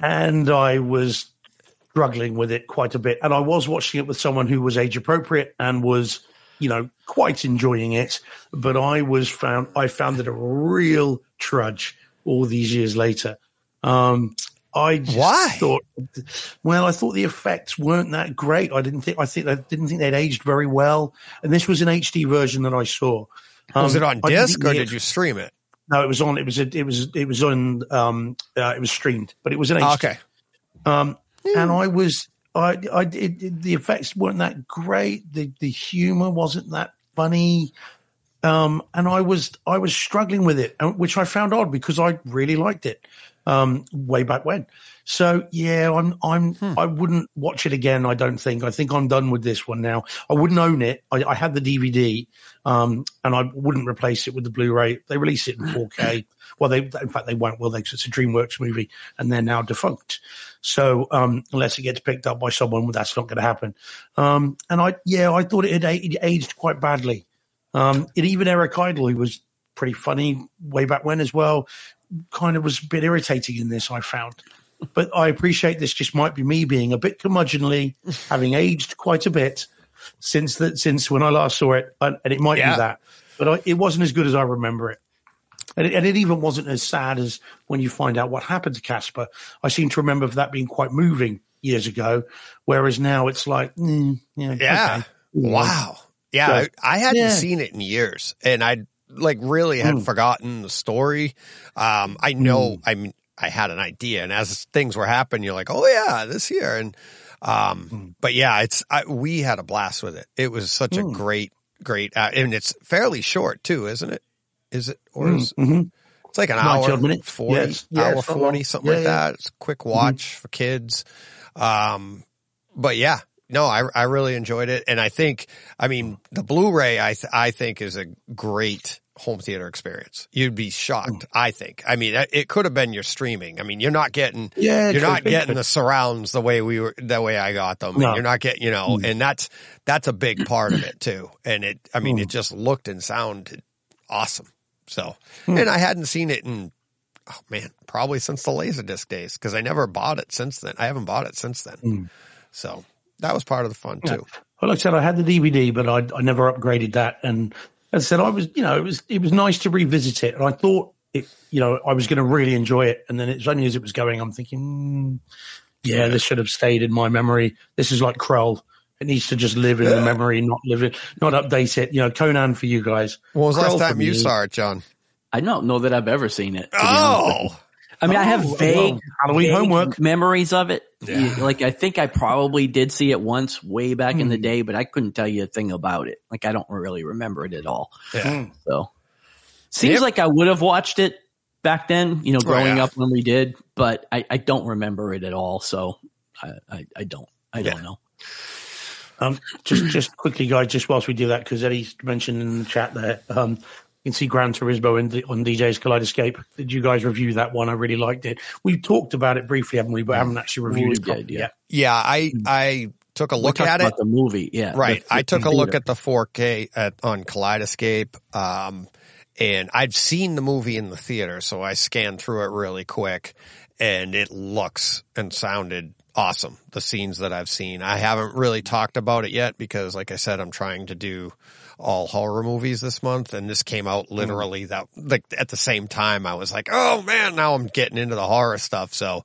And I was struggling with it quite a bit. And I was watching it with someone who was age appropriate and was, you know, quite enjoying it. But I was found, I found it a real trudge all these years later. Um, I just Why? thought, well, I thought the effects weren't that great. I didn't think, I think, I didn't think they'd aged very well. And this was an HD version that I saw. Was Um, it on disc or did you stream it? No, it was on. It was. A, it was. It was on. Um, uh, it was streamed, but it was an HD. Oh, okay. Um, and I was, I, I, it, the effects weren't that great. The the humor wasn't that funny. Um, and I was, I was struggling with it, which I found odd because I really liked it, um, way back when. So yeah, I'm, I'm, I wouldn't watch it again. I don't think. I think I'm done with this one now. I wouldn't own it. I, I had the DVD, um, and I wouldn't replace it with the Blu-ray. They release it in 4K. Well, they, in fact, they won't. Will they? 'Cause it's a DreamWorks movie, and they're now defunct. So um, unless it gets picked up by someone, well, that's not going to happen. Um, and I, yeah, I thought it had a- it aged quite badly. Um, and even Eric Idle, who was pretty funny way back when as well, kind of was a bit irritating in this. I found. But I appreciate this. Just might be me being a bit curmudgeonly, having aged quite a bit since that since when I last saw it, and, and it might Yeah. be that. But I, it wasn't as good as I remember it. And it, and it even wasn't as sad as when you find out what happened to Casper. I seem to remember that being quite moving years ago, whereas now it's like, mm, yeah, Yeah. okay. Wow. Yeah. So- I, I hadn't Yeah. seen it in years and I like really had Mm. forgotten the story. Um, I know, I mean, I had an idea and as things were happening, you're like, oh yeah, this here. And, Um, but yeah, it's I, we had a blast with it. It was such a great, great, uh, and it's fairly short too, isn't it? Is it or is Mhm. it's like an hour, odd forty, Yeah, it's- yeah, hour it's not forty, something Yeah, like yeah. Mm-hmm. that. It's a quick watch for kids. Um, but yeah, no, I I really enjoyed it, and I think, I mean, the Blu-ray, I th- I think is a great home theater experience. You'd be shocked. Mm. I think. I mean, it- it could have been your streaming. I mean, you're not getting, Yeah, you're not getting the surrounds the way we were, the way I got them. No. You're not getting, you know, and that's that's a big part of it too. And it, I mean, it just looked and sounded awesome. So, and I hadn't seen it in, oh man, probably since the Laserdisc days because I never bought it since then. I haven't bought it since then. So that was part of the fun too. Well, like I said, I had the DVD, but I, I never upgraded that. And as I said, I was, you know, it was it was nice to revisit it, and I thought it, you know, I was going to really enjoy it. And then it's only as it was going, I'm thinking, mm, yeah, this should have stayed in my memory. This is like Krull. It needs to just live in the memory, not live it, not update it. You know, Conan for you guys. When was the last time you me. saw it, John? I don't know that I've ever seen it. to be honest with you. Oh, I mean, I have Oh, vague well, Halloween vague homework. memories of it. Yeah. Like I think I probably did see it once way back in the Hmm. day, but I couldn't tell you a thing about it. Like I don't really remember it at all. yeah. So seems Yep. like I would have watched it back then, you know, growing yeah. up when we did, but I, I don't remember it at all. So I, I, I don't, I don't know. Um, just just quickly, guys, just whilst we do that, because Eddie mentioned in the chat there, um, you can see Gran Turismo in the, on DJ's Kaleidescape. Did you guys review that one? I really liked it. We've talked about it briefly, haven't we? But haven't actually reviewed We it properly did, yeah. yet. Yeah, I I took a look at it. about the movie. Yeah. Right. the- I took a look theater. at the 4K at, on Kaleidescape. Um, and I've seen the movie in the theater, so I scanned through it really quick and it looks and sounded awesome. The scenes that I've seen. I haven't really talked about it yet because like I said, I'm trying to do all horror movies this month and this came out literally that like at the same time I was like, oh man, now I'm getting into the horror stuff. So,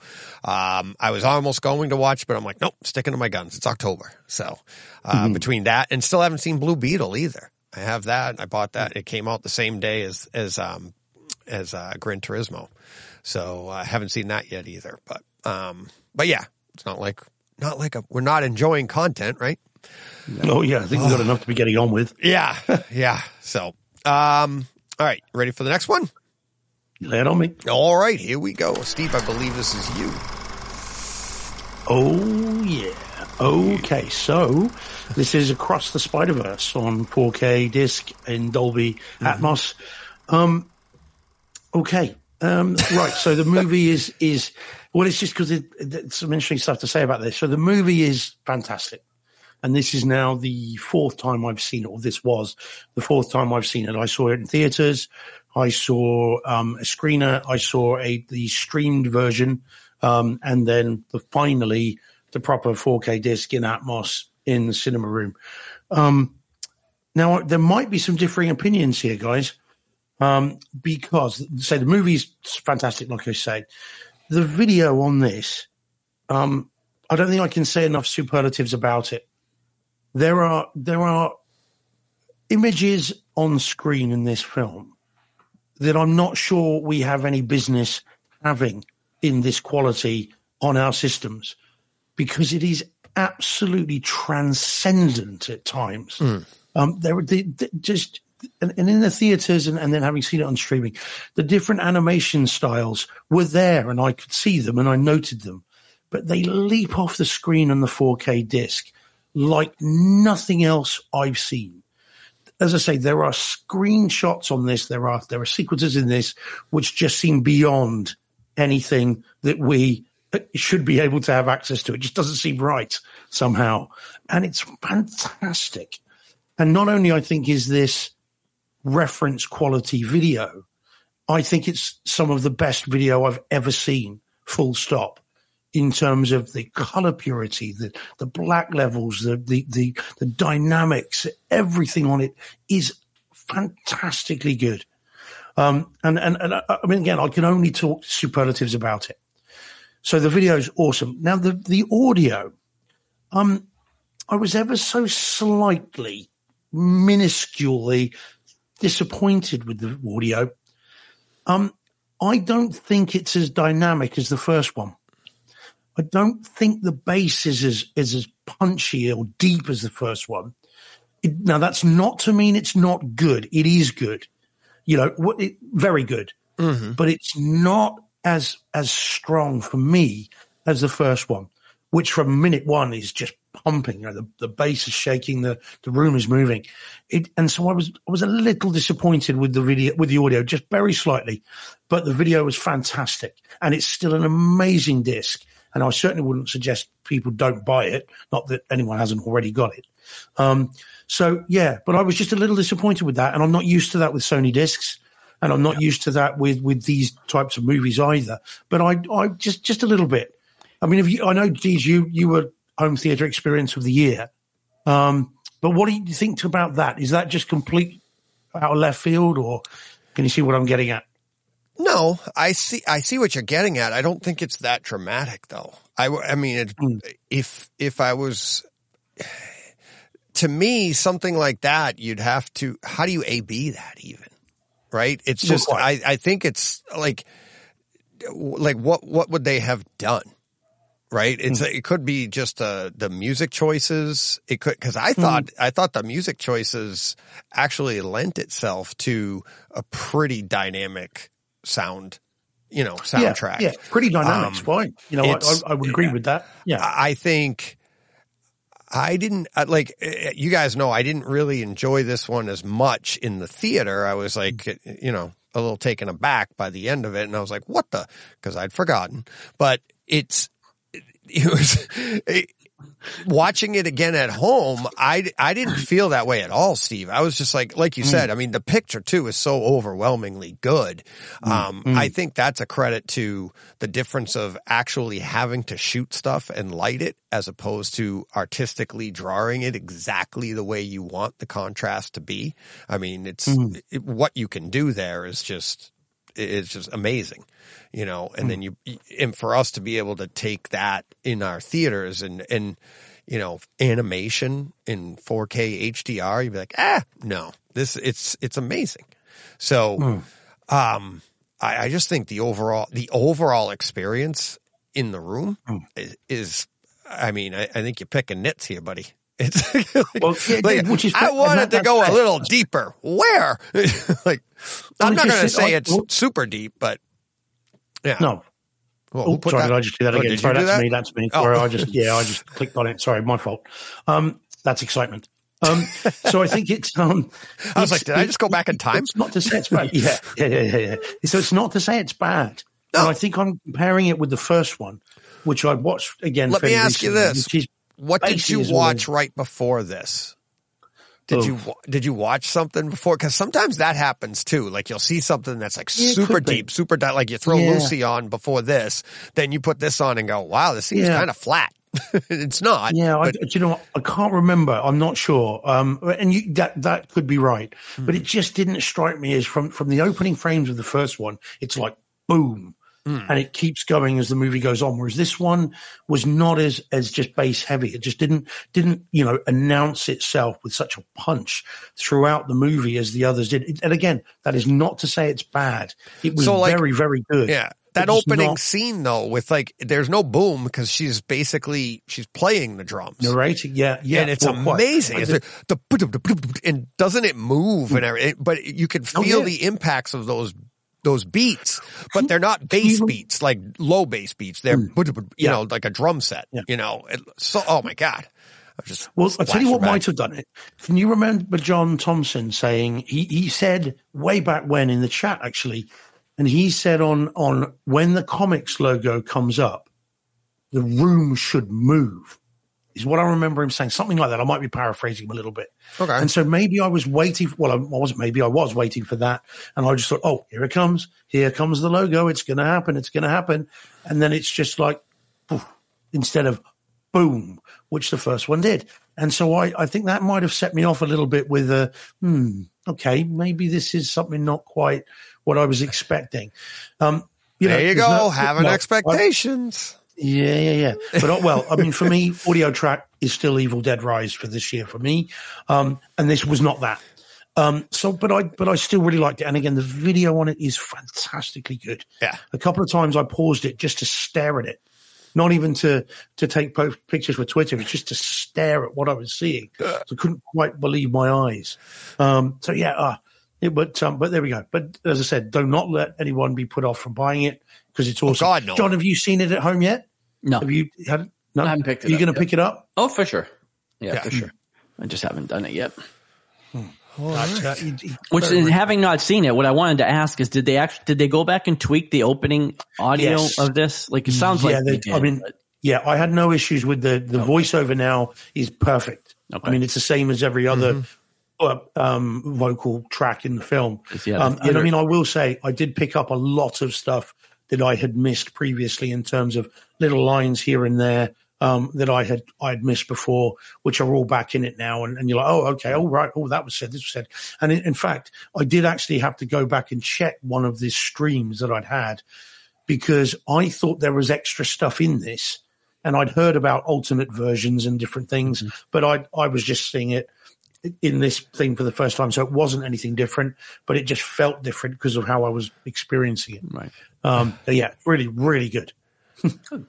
um, I was almost going to watch, but I'm like, nope, sticking to my guns. It's October. So, uh, between that and still haven't seen Blue Beetle either. I have that. I bought that. It came out the same day as, as, um, as, uh, Gran Turismo. So I haven't seen that yet either, but, um, but yeah, it's not like, not like a, we're not enjoying content, right? Oh yeah, I think we've got enough to be getting on with. Yeah. yeah. So, um, all right. Ready for the next one? Lay it on me. All right. Here we go. Steve, I believe this is you. Oh yeah. Okay, so this is Across the Spider Verse on 4K disc in Dolby Atmos. Um, okay, um, right. So the movie is is well, it's just because it, it's some interesting stuff to say about this. So the movie is fantastic, and this is now the fourth time I've seen it. Or this was the fourth time I've seen it. I saw it in theaters. I saw um, a screener. I saw a the streamed version, um, and then the finally the proper 4K disc in Atmos in the cinema room. Um, now there might be some differing opinions here, guys, um, because say the movie's fantastic, like I say. The video on this, um, I don't think I can say enough superlatives about it. There are there are images on screen in this film that I'm not sure we have any business having in this quality on our systems because it is absolutely transcendent at times. Um, there the, the- just and, and in the theaters and, and then having seen it on streaming, the different animation styles were there and I could see them and I noted them, but they leap off the screen on the 4K disc like nothing else I've seen as I say, there are screenshots on this. There are there are sequences in this which just seem beyond anything that we uh, should be able to have access to. It just doesn't seem right somehow, and it's fantastic. And not only I think is this reference quality video, I think it's some of the best video I've ever seen. Full stop in terms of the color purity, the, the black levels, the, the, the, the dynamics, everything on it is fantastically good. Um, and, and, and I, I mean, again, I can only talk superlatives about it. So the video is awesome. Now the, the audio, um, I was ever so slightly, minusculely disappointed with the audio. Um, I don't think it's as dynamic as the first one. I don't think the bass is as is as punchy or deep as the first one. It, now that's not to mean it's not good. It is good, you know, what it, very good, but it's not as as strong for me as the first one, which from minute one is just pumping. You know, the, the bass is shaking, the the room is moving. It and so I was I was a little disappointed with the video with the audio, just very slightly, but the video was fantastic, and it's still an amazing disc. And I certainly wouldn't suggest people don't buy it. Not that anyone hasn't already got it. Um, so yeah, but I was just a little disappointed with that, and I'm not used to that with Sony discs, and I'm not used to that with with these types of movies either. But I, I just just a little bit. I mean, if you, I know, Deej, you you were home theater experience of the year, um, but what do you think about that? Is that just complete out of left field, or can you see what I'm getting at? No, I see. I see what you're getting at. I don't think it's that dramatic, though. I, I mean, it, if if I was, to me, something like that, you'd have to. How do you A B that even? Right? It's just. I I think it's like, like what what would they have done? Right? It's mm. it could be just uh, the music choices. It could because I mm. thought I thought the music choices actually lent itself to a pretty dynamic sound, you know, soundtrack. Yeah, yeah. pretty dynamic. Um, fine. You know, I, I, would agree with that. Yeah. I think I didn't uh, like eh, you guys know I didn't really enjoy this one as much in the theater. I was like, mm. you know, a little taken aback by the end of it, and I was like, "What the?" Because I'd forgotten. But it's it was it, watching it again at home. I I didn't feel that way at all, Steve. I was just like, like you mm. said. I mean, the picture too is so overwhelmingly good. Mm. Um, mm. I think that's a credit to the difference of actually having to shoot stuff and light it as opposed to artistically drawing it exactly the way you want the contrast to be. I mean, it's it, what you can do there is just it's just amazing, you know. And then you and for us to be able to take that in our theaters and and you know animation in 4K HDR, you'd be like, ah, no, this it's it's amazing. So, um, I, I just think the overall the overall experience in the room is, is I mean, I, I think you're picking nits here, buddy. It's Well, yeah, like, which is- I wanted that- to go a little deeper. Where? like, I'm not going to say it's well- super deep, but yeah. no. Well, Oh, sorry, that- did I just do that Oh, again? Sorry, that's that? me. That's me. Oh. Sorry, I just yeah, I just clicked on it. Sorry, my fault. Um, that's excitement. Um, so I think it's um, I was it's- like, did I just go back in time? It's not to say it's bad. Yeah, yeah, yeah, yeah. So it's not to say it's bad. And I think I'm comparing it with the first one, which I watched again. Let me ask you this. is What did you watch right before this? Did Oh. you did you watch something before? Because sometimes that happens too. Like you'll see something that's like Yeah, super deep, super di- like you throw Yeah. Lucy on before this, then you put this on and go, "Wow, this seems Yeah. kind of flat." it's not. Yeah, but do you know, what? I can't remember. I'm not sure. Um, and you, that that could be right, Hmm. but it just didn't strike me as from from the opening frames of the first one. It's like boom, Hmm. and it keeps going as the movie goes on. Whereas this one was not as as just bass heavy. It just didn't didn't you know announce itself with such a punch throughout the movie as the others did. And again, that is not to say it's bad. It was So, like- very very good. yeah, that opening not scene though, with like, there's no boom because she's basically she's playing the drums. narrating. Yeah, yeah, and it's well, amazing. It's like the and doesn't it move and everything? But you can Oh, feel yeah. the impacts of those those beats, but they're not bass beats like low bass beats. They're mm. you Yeah. know like a drum set. Yeah. You know, It- so oh my god, I just Well, I'll tell you what flashing might have done it. Can you remember John Thompson saying he, he said way back when in the chat actually, and he said on on when the comics logo comes up, the room should move. Is what I remember him saying, something like that. I might be paraphrasing him a little bit. Okay. And so maybe I was waiting. Well, I wasn't. Maybe I was waiting for that, and I just thought, "Oh, here it comes! Here comes the logo! It's going to happen! It's going to happen!" And then it's just like, poof, instead of boom, which the first one did. And so I, I think that might have set me off a little bit with a, hmm, okay, maybe this is something not quite what I was expecting. Um, you know, there you go, no- having well, I- expectations. Yeah, yeah, yeah. But uh, well, I mean, for me, audio track is still Evil Dead Rise for this year for me, um, and this was not that. Um, so, but I, but I still really liked it. And again, the video on it is fantastically good. Yeah. A couple of times I paused it just to stare at it not even to to take po- pictures for Twitter. It's just to stare at what I was seeing. So I couldn't quite believe my eyes. Um, so yeah, uh, it, but um, but there we go. But as I said, do not let anyone be put off from buying it because it's awesome. Oh, God, no. John, have you seen it at home yet? No. Have you had? No, I haven't picked it Are you going to pick it up? Oh, for sure. Yeah, Yeah. for sure. I just haven't done it yet. That's, uh, you- you- Which, very- having not seen it, what I wanted to ask is, did they actually did they go back and tweak the opening audio Yes. of this? Like it sounds yeah, like they, they did. I mean, but- yeah, I had no issues with the the voiceover. Now is perfect. Okay. I mean, it's the same as every other uh, um, vocal track in the film. Yeah, the um, and I mean, I will say I did pick up a lot of stuff that I had missed previously in terms of little lines here and there. Um, that I had I had missed before, which are all back in it now, and, and you're like, oh, okay, all right, oh, that was said, this was said, and in, in fact, I did actually have to go back and check one of the streams that I'd had because I thought there was extra stuff in this, and I'd heard about alternate versions and different things, but I I was just seeing it in this thing for the first time, so it wasn't anything different, but it just felt different because of how I was experiencing it. right. Um, but yeah, really, really good.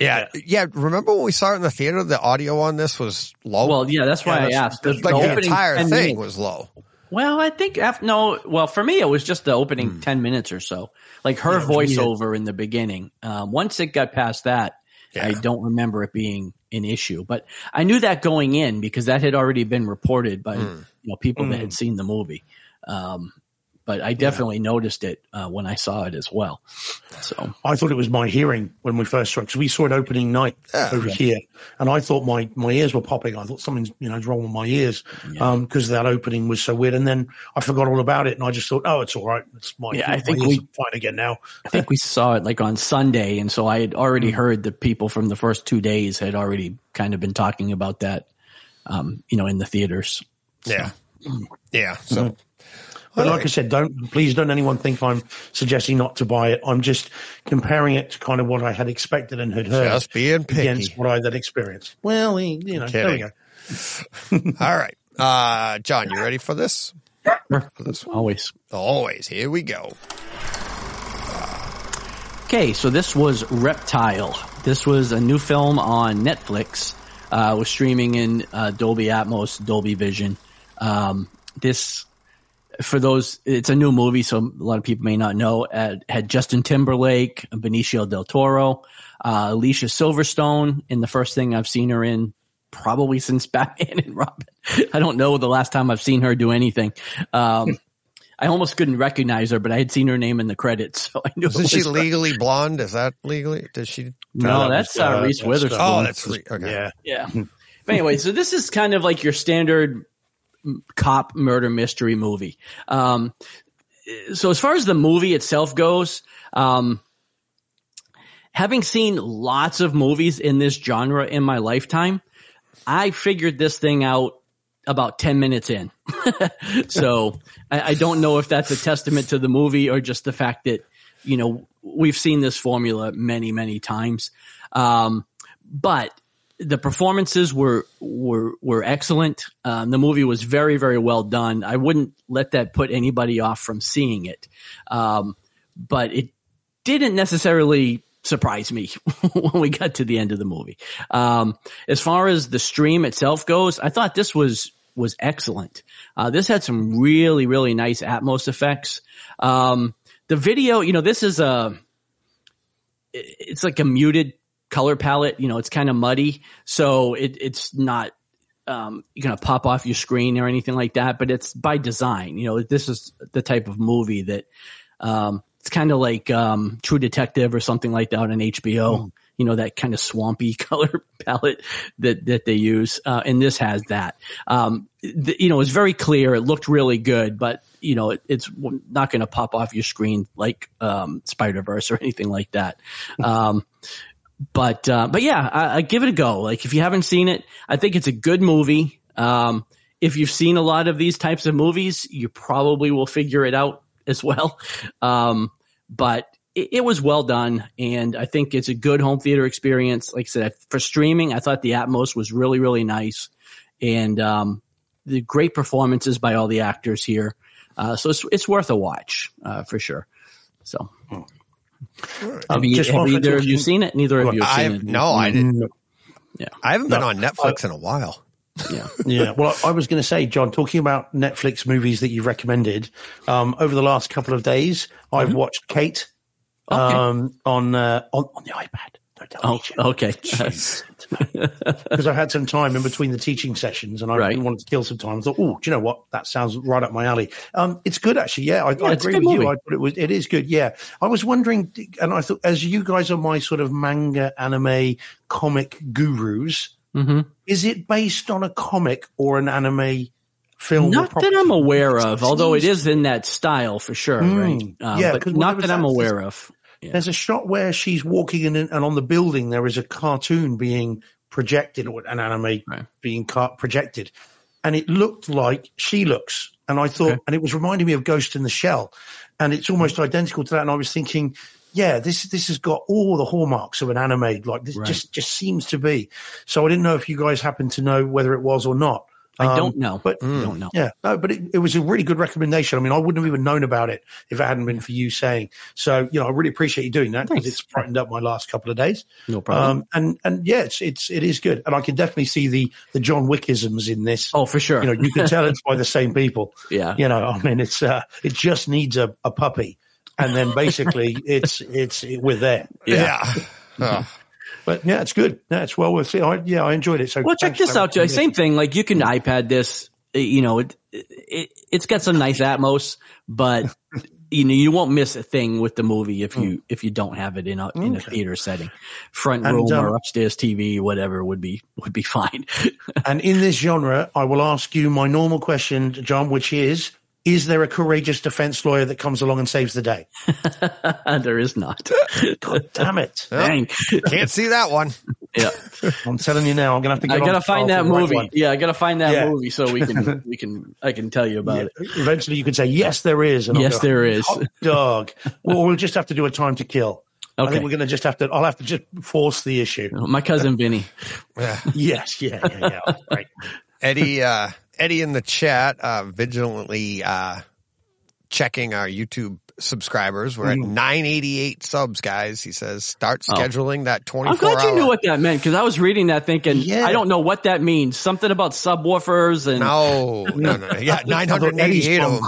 Yeah, yeah. Remember when we saw it in the theater? The audio on this was low. Well, yeah, that's why Yeah, I asked. The, that's the like the entire thing minutes- was low. Well, I think after no. Well, for me, it was just the opening Hmm. ten minutes or so, like her Yeah, it was voiceover in the beginning. Um, once it got past that, I don't remember it being an issue. But I knew that going in because that had already been reported by Hmm. you know people that Mm. had seen the movie. Um, but I definitely noticed it uh, when I saw it as well. So I thought it was my hearing when we first saw it because we saw it opening night Yeah. over here, and I thought my my ears were popping. I thought something's you know wrong with my ears because that opening was so weird. And then I forgot all about it, and I just thought, oh, it's all right. It's my Yeah, I think ears we- are fine again now. I think we saw it like on Sunday, and so I had already heard the people from the first two days had already kind of been talking about that, um, you know, in the theaters. Yeah, yeah. So But All like. I said, don't please don't anyone think I'm suggesting not to buy it. I'm just comparing it to kind of what I had expected and had heard just being against what I had experienced. Well, you know, there we go. All right, uh, John, you ready for this? For this one? Always. Always. Here we go. Okay, so this was Reptile. This was a new film on Netflix. Uh, was streaming in uh, Dolby Atmos, Dolby Vision. Um, this, for those, it's a new movie, so a lot of people may not know. Uh, had Justin Timberlake, Benicio del Toro, uh, Alicia Silverstone in the first thing I've seen her in, probably since Batman and Robin. I don't know the last time I've seen her do anything. Um, I almost couldn't recognize her, but I had seen her name in the credits, so I knew. it Isn't she her. legally blonde? Is that legally? Does she? No, that's uh, Reese Witherspoon. Oh, that's re- okay. Yeah. yeah. But anyway, so this is kind of like your standard m- cop murder mystery movie. Um, so as far as the movie itself goes, um, having seen lots of movies in this genre in my lifetime, I figured this thing out about 10 minutes in. so I, I don't know if that's a testament to the movie or just the fact that, you know, we've seen this formula many, many times. Um, but the performances were, were, were excellent. Um, the movie was very, very well done. I wouldn't let that put anybody off from seeing it. Um, but it didn't necessarily surprise me when we got to the end of the movie. Um, as far as the stream itself goes, I thought this was was excellent. Uh, this had some really really nice Atmos effects. Um, the video, you know, this is a it's like a muted color palette. You know, it's kind of muddy, so it, it's not um, you're gonna pop off your screen or anything like that. But it's by design. You know, this is the type of movie that um, it's kind of like um, True Detective or something like that on HBO. You know that kind of swampy color palette that that they use, uh, and this has that. Um, the, you know, it's very clear. It looked really good, but you know, it, it's not going to pop off your screen like um, Spider Verse or anything like that. Um, but uh, but yeah, I, I give it a go. Like if you haven't seen it, I think it's a good movie. Um, if you've seen a lot of these types of movies, you probably will figure it out as well. Um, but it, it was well done, and I think it's a good home theater experience. Like I said, for streaming, I thought the Atmos was really really nice, and um, the great performances by all the actors here. Uh, so it's it's worth a watch uh, for sure. So Um, Have, you, just have either of you seen it? Neither of you have I seen it. no, I didn't. Yeah. I haven't been on Netflix in a while. Yeah. Yeah, well, I was going to say, John, talking about Netflix movies that you've recommended, um, over the last couple of days, I've watched Kate Mm-hmm. Okay. um, on, uh, on on the iPad. Don't tell Oh, me, okay. because I had some time in between the teaching sessions, and I Right. wanted to kill some time. I thought, oh, do you know what? That sounds right up my alley. Um, it's good, actually. Yeah, I, I agree with you. I thought it was. It is good. Yeah, I was wondering, and I thought, as you guys are my sort of manga, anime, comic gurus, hmm is it based on a comic or an anime film? Not that? I'm aware of, although it is in that style for sure, Mm. right? Um, Yeah, but 'cause when not there that I'm that- aware of. Yeah. There's a shot where she's walking in, and on the building there is a cartoon being projected, or an anime Right. being car- projected, and it looked like she looks. And I thought, Okay. and it was reminding me of Ghost in the Shell, and it's almost mm. identical to that. And I was thinking, yeah, this this has got all the hallmarks of an anime. Like this Right. just just seems to be. So I didn't know if you guys happen to know whether it was or not. I Um, don't know. but I don't know. yeah, no, but it, it was a really good recommendation. I mean, I wouldn't have even known about it if it hadn't been for you saying. So, you know, I really appreciate you doing that because Thanks. it's brightened up my last couple of days. No problem. Um, and and yeah, it's it's it is good, and I can definitely see the the John Wickisms in this. oh, for sure. You know, you can tell it's by the same people. yeah. You know, I mean, it's uh, it just needs a, a puppy, and then basically it's it's we're there. Yeah. Oh. But yeah, it's good. Yeah, it's well worth it. I, yeah, I enjoyed it. So Well, check this out, Joe. Same thing. Like you can iPad this. You know, it, it it's got some nice Atmos, but you know you won't miss a thing with the movie if you if you don't have it in a in a theater setting, front And, room um, or upstairs TV, whatever would be would be fine. And in this genre, I will ask you my normal question, John, which is: Is there a courageous defense lawyer that comes along and saves the day? there is not. God damn it! Dang. Can't see that one. Yeah. I'm telling you now, I'm going to have to get I gotta the find that for the right movie. Yeah, I gotta find that Yeah. movie so we can we can I can tell you about Yeah. it. Eventually, you can say yes, there is. And Yes, go, there is. Hot dog. well, we'll just have to do a time to kill. I Okay. think we're going to just have to. I'll have to just force the issue. My cousin Vinny. Yes, yeah, yeah, yeah. right. Eddie, uh, Eddie in the chat, uh, vigilantly, uh, checking our YouTube subscribers. We're Mm-hmm. at 988 subs, guys. He says, start scheduling that 24 Oh. I'm glad you hour. knew what that meant because I was reading that thinking Yeah. I don't know what that means. Something about subwoofers and No, no, no. Yeah, I thought Eddie's 988 of them.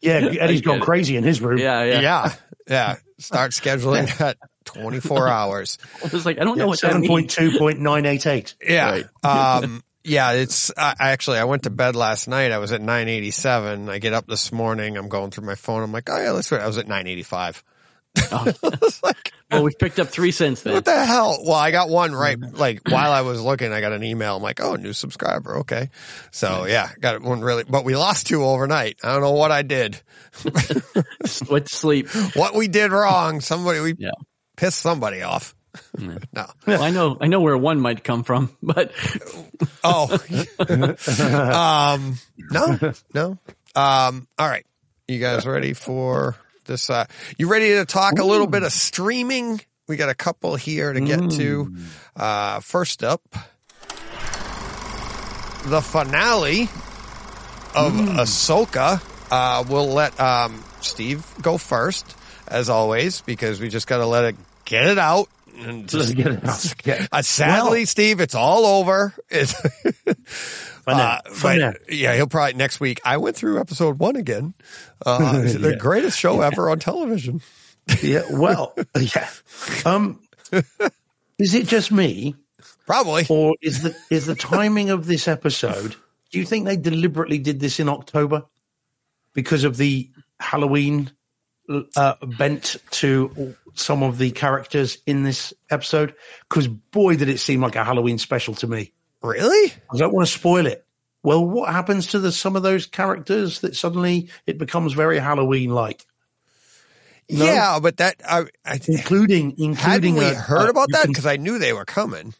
Yeah, Eddie's gone crazy in his room. yeah, yeah, Yeah. Yeah. Start scheduling that 24 hours. I was like, I don't know what that Seven means. point two point nine eight eight. Yeah. Um, yeah, it's, I, actually, I went to bed last night. I was at 987. I get up this morning. I'm going through my phone. I'm like, oh yeah, let's wait. I was at 985. Oh. Like, Well, we've picked up three cents then. what the hell? Well, I got one right. Mm-hmm. Like while I was looking, I got an email. I'm like, oh, new subscriber. Okay. So yeah, got one really, but we lost two overnight. I don't know what I did, to sleep. what we did wrong. Somebody, we Yeah. pissed somebody off. no. Well, I know, I know where one might come from, but Oh, um, no, no. Um, all right. You guys ready for this? Uh, you ready to talk a little bit of streaming? We got a couple here to get to. Uh, first up, the finale of Ahsoka. Uh, we'll let, um, Steve go first as always, because we just got to let it get it out. And just, get it. Yeah. uh, sadly, Steve, it's all over. It's, uh, but, yeah, he'll probably next week. I went through episode one again. Uh, it's the greatest show ever on television. Yeah. Well, yeah. Um, is it just me, Probably. or is the is the timing of this episode? Do you think they deliberately did this in October because of the Halloween uh, bent to some of the characters in this episode? Because boy, did it seem like a Halloween special to me. Really? I don't want to spoil it. Well, what happens to the some of those characters that suddenly it becomes very Halloween like, No. Yeah, but that I, I including including hadn't we a- heard about that because I knew they were coming.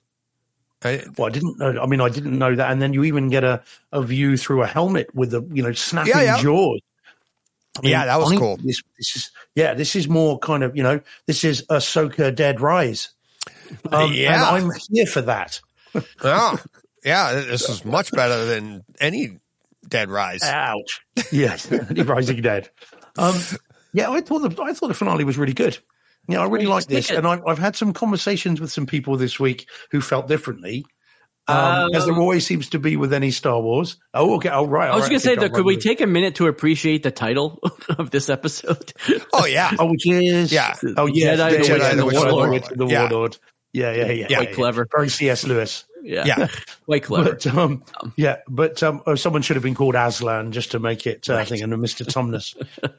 I, Well, I didn't know. I mean, I didn't know that. And then you even get a, a view through a helmet with the you know snapping Yeah, yeah. jaws. I Yeah, that was I- cool. This, this is yeah, this is more kind of you know this is a Ahsoka Dead Rise. Um, Yeah. and I'm here for that. oh, yeah, this is much better than any Dead Rise. Ouch. Yes, the Rising Dead. Um, yeah, I thought the I thought the finale was really good. Yeah, I really like this, and I've, I've had some conversations with some people this week who felt differently, um, as there Um, always seems to be with any Star Wars. Oh, okay, All right. right. I was going to say, though, could we take a minute to appreciate the title of this episode? Oh yeah. Oh, which is Yeah. Oh, yeah, Jedi, the and the Warlord. The Yeah. Warlord. Yeah, yeah, yeah. Quite yeah, clever. Very C.S. Lewis. yeah, Yeah. quite clever. But um, yeah, but um, oh, someone should have been called Aslan just to make it uh, thing, and Mister Tumnus.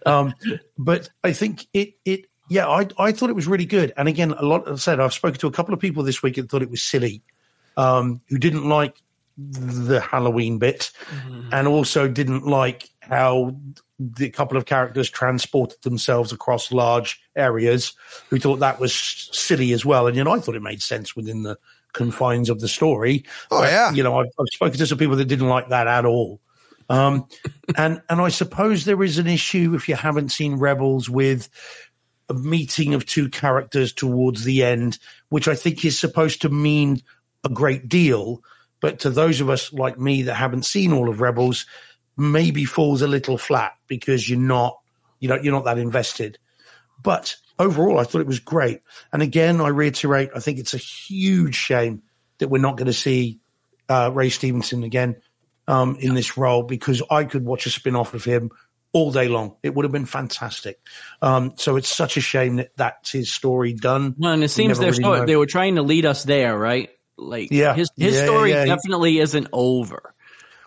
um, but I think it it yeah, I I thought it was really good. And again, a lot. As I said, I've spoken to a couple of people this week and thought it was silly, um, who didn't like the Halloween bit, and also didn't like how the couple of characters transported themselves across large areas. Who thought that was silly as well. And you know, I thought it made sense within the confines of the story. Oh, But, yeah. you know, I've, I've spoken to some people that didn't like that at all. Um, and and I suppose there is an issue if you haven't seen Rebels with a meeting of two characters towards the end, which I think is supposed to mean a great deal. But to those of us like me that haven't seen all of Rebels, maybe falls a little flat because you're not, you know, you're not that invested. But overall, I thought it was great. And again, I reiterate, I think it's a huge shame that we're not going to see uh, Ray Stevenson again um, in this role because I could watch a spin off of him all day long. It would have been fantastic. Um, so it's such a shame that that's his story done. Well, and it seems they're really so, they were trying to lead us there, right? Like, Yeah. his his Yeah, story yeah. definitely isn't over.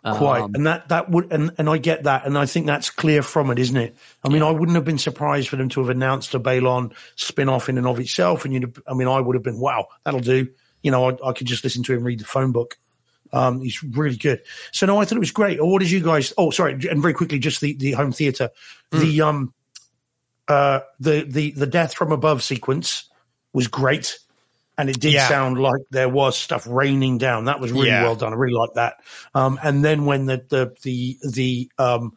quite. Um, and that that would and, and i get that and i think that's clear from it isn't it? I mean i wouldn't have been surprised for them to have announced a Baylan spin-off in and of itself and you'd have, i mean i would have been wow that'll do. You know I, I could just listen to him read the phone book. Um he's really good. So no i thought it was great. What did you guys oh sorry and very quickly just the the home theater. The um uh the the the death from above sequence was great and it did Yeah. sound like there was stuff raining down. That was really Yeah. well done. I really like that. Um, and then when the the the the um,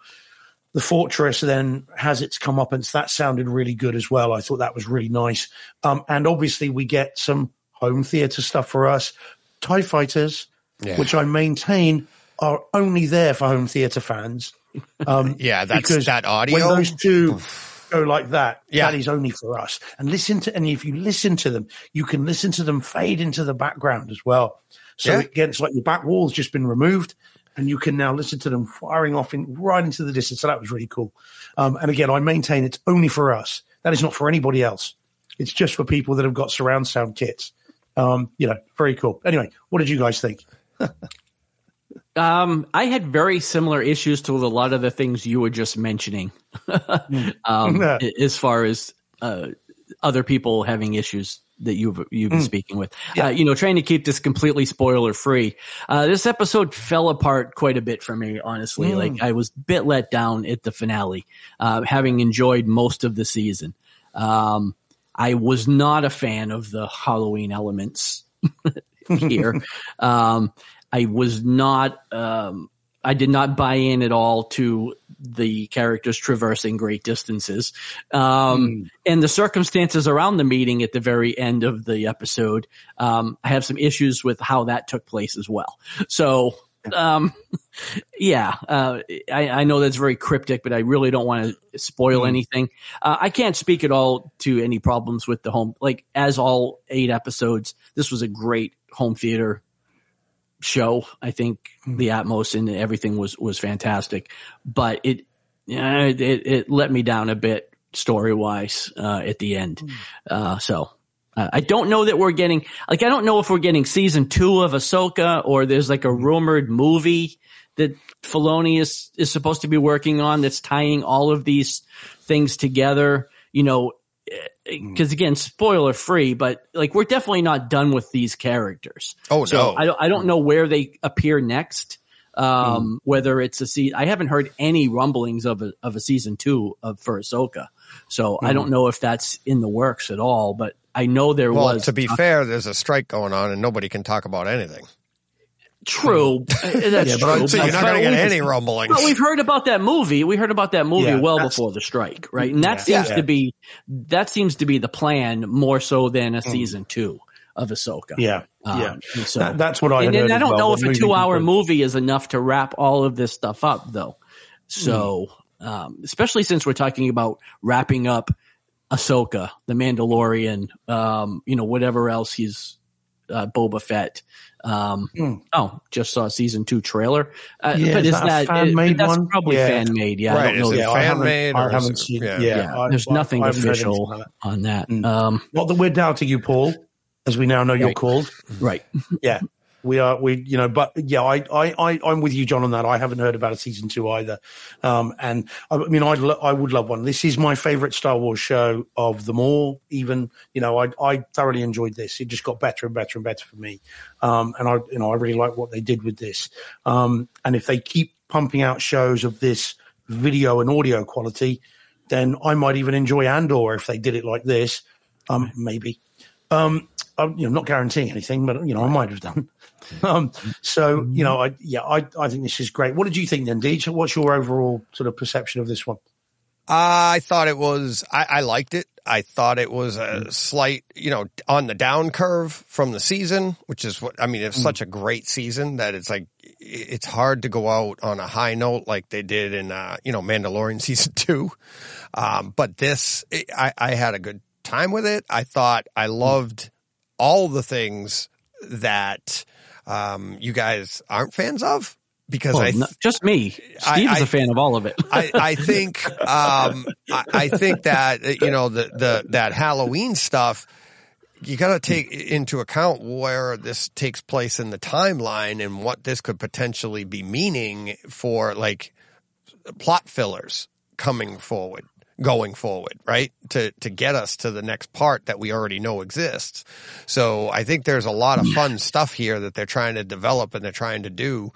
the fortress then has its comeuppance, that sounded really good as well. I thought that was really nice. Um, and obviously, we get some home theater stuff for us. Tie fighters, Yeah. which I maintain are only there for home theater fans. Um, Yeah, that's that audio. when those two go like that, Yeah. that is only for us. And listen to, and if you listen to them, you can listen to them fade into the background as well. So Yeah. it gets like your back wall's just been removed, and you can now listen to them firing off in right into the distance. So that was really cool. Um, and again, I maintain it's only for us. That is not for anybody else. It's just for people that have got surround sound kits. Um, you know, very cool. Anyway, what did you guys think? Um, I had very similar issues to a lot of the things you were just mentioning, um, as far as uh, other people having issues that you've you've been speaking with. Uh, you know, trying to keep this completely spoiler free. Uh, this episode fell apart quite a bit for me, honestly. Like I was a bit let down at the finale, uh, having enjoyed most of the season. Um, I was not a fan of the Halloween elements here. um, I was not. Um, I did not buy in at all to the characters traversing great distances, um, and the circumstances around the meeting at the very end of the episode. Um, I have some issues with how that took place as well. So. Um, yeah, uh, I, I know that's very cryptic, but I really don't want to spoil anything. Uh, I can't speak at all to any problems with the home. Like as all eight episodes, this was a great home theater show. I think the Atmos and everything was was fantastic, but it it, it, let me down a bit story wise uh, at the end. Uh, so. Uh, I don't know that we're getting like I don't know if we're getting season two of Ahsoka or there's like a rumored movie that Filoni is is supposed to be working on that's tying all of these things together. You know, because mm. again, spoiler free, but like we're definitely not done with these characters. Oh, so no. I don't I don't know where they appear next. Um, mm. whether it's a season, I haven't heard any rumblings of a of a season two of for Ahsoka, so I don't mm-hmm. know if that's in the works at all. But I know there well, was to be fair, there's a strike going on and nobody can talk about anything. True. Uh, That's but true. So you're not But going to get any rumblings. But we've heard about that movie. We heard about that movie Yeah, well before the strike, right? And that Yeah. seems Yeah. to be that seems to be the plan more so than a season two of Ahsoka. Yeah, Um, yeah. so- That- that's what I. and, and I don't well, know if a two-hour movie is enough to wrap all of this stuff up, though. So, um, especially since we're talking about wrapping up Ahsoka, the Mandalorian, um, you know, whatever else he's uh, Boba Fett. Um, Mm. Oh, just saw season two trailer. Uh, Yeah, but is is that a that, fan-made that's one? probably Yeah. fan made? Yeah, I don't know. is it that- I fan haven't- made I or is haven't it- seen. yeah. Yeah, yeah, I- there's I- nothing I haven't heard anything official that. on that. Mm. Um, Not that we're doubting you, Paul, as we now know you're called. right. Yeah, we are. We, you know, but yeah, I, I, I, I'm with you, John, on that. I haven't heard about a season two either. Um, and I mean, I'd, lo- I would love one. This is my favorite Star Wars show of them all. Even, you know, I, I thoroughly enjoyed this. It just got better and better and better for me. Um, and I, you know, I really like what they did with this. Um, and if they keep pumping out shows of this video and audio quality, then I might even enjoy Andor if they did it like this. Um, maybe. Um, I'm, you know, not guaranteeing anything, but you know, I might have done. Um, so you know, I yeah, I I think this is great. What did you think then, Deej? What's your overall sort of perception of this one? I thought it was, I, I liked it. I thought it was a slight, you know, on the down curve from the season, which is what, I mean, it's such a great season that it's like, it's hard to go out on a high note like they did in, uh, you know, Mandalorian season two. Um, but this, I, I had a good time with it. I thought I loved all the things that, um, you guys aren't fans of because I, no, just me. I- Steve is I- a fan of all of it. I, I think um, I, I think that you know the the that Halloween stuff. You got to take into account where this takes place in the timeline and what this could potentially be meaning for like plot fillers coming forward, going forward, right? To to get us to the next part that we already know exists. So I think there's a lot of fun stuff here that they're trying to develop and they're trying to do.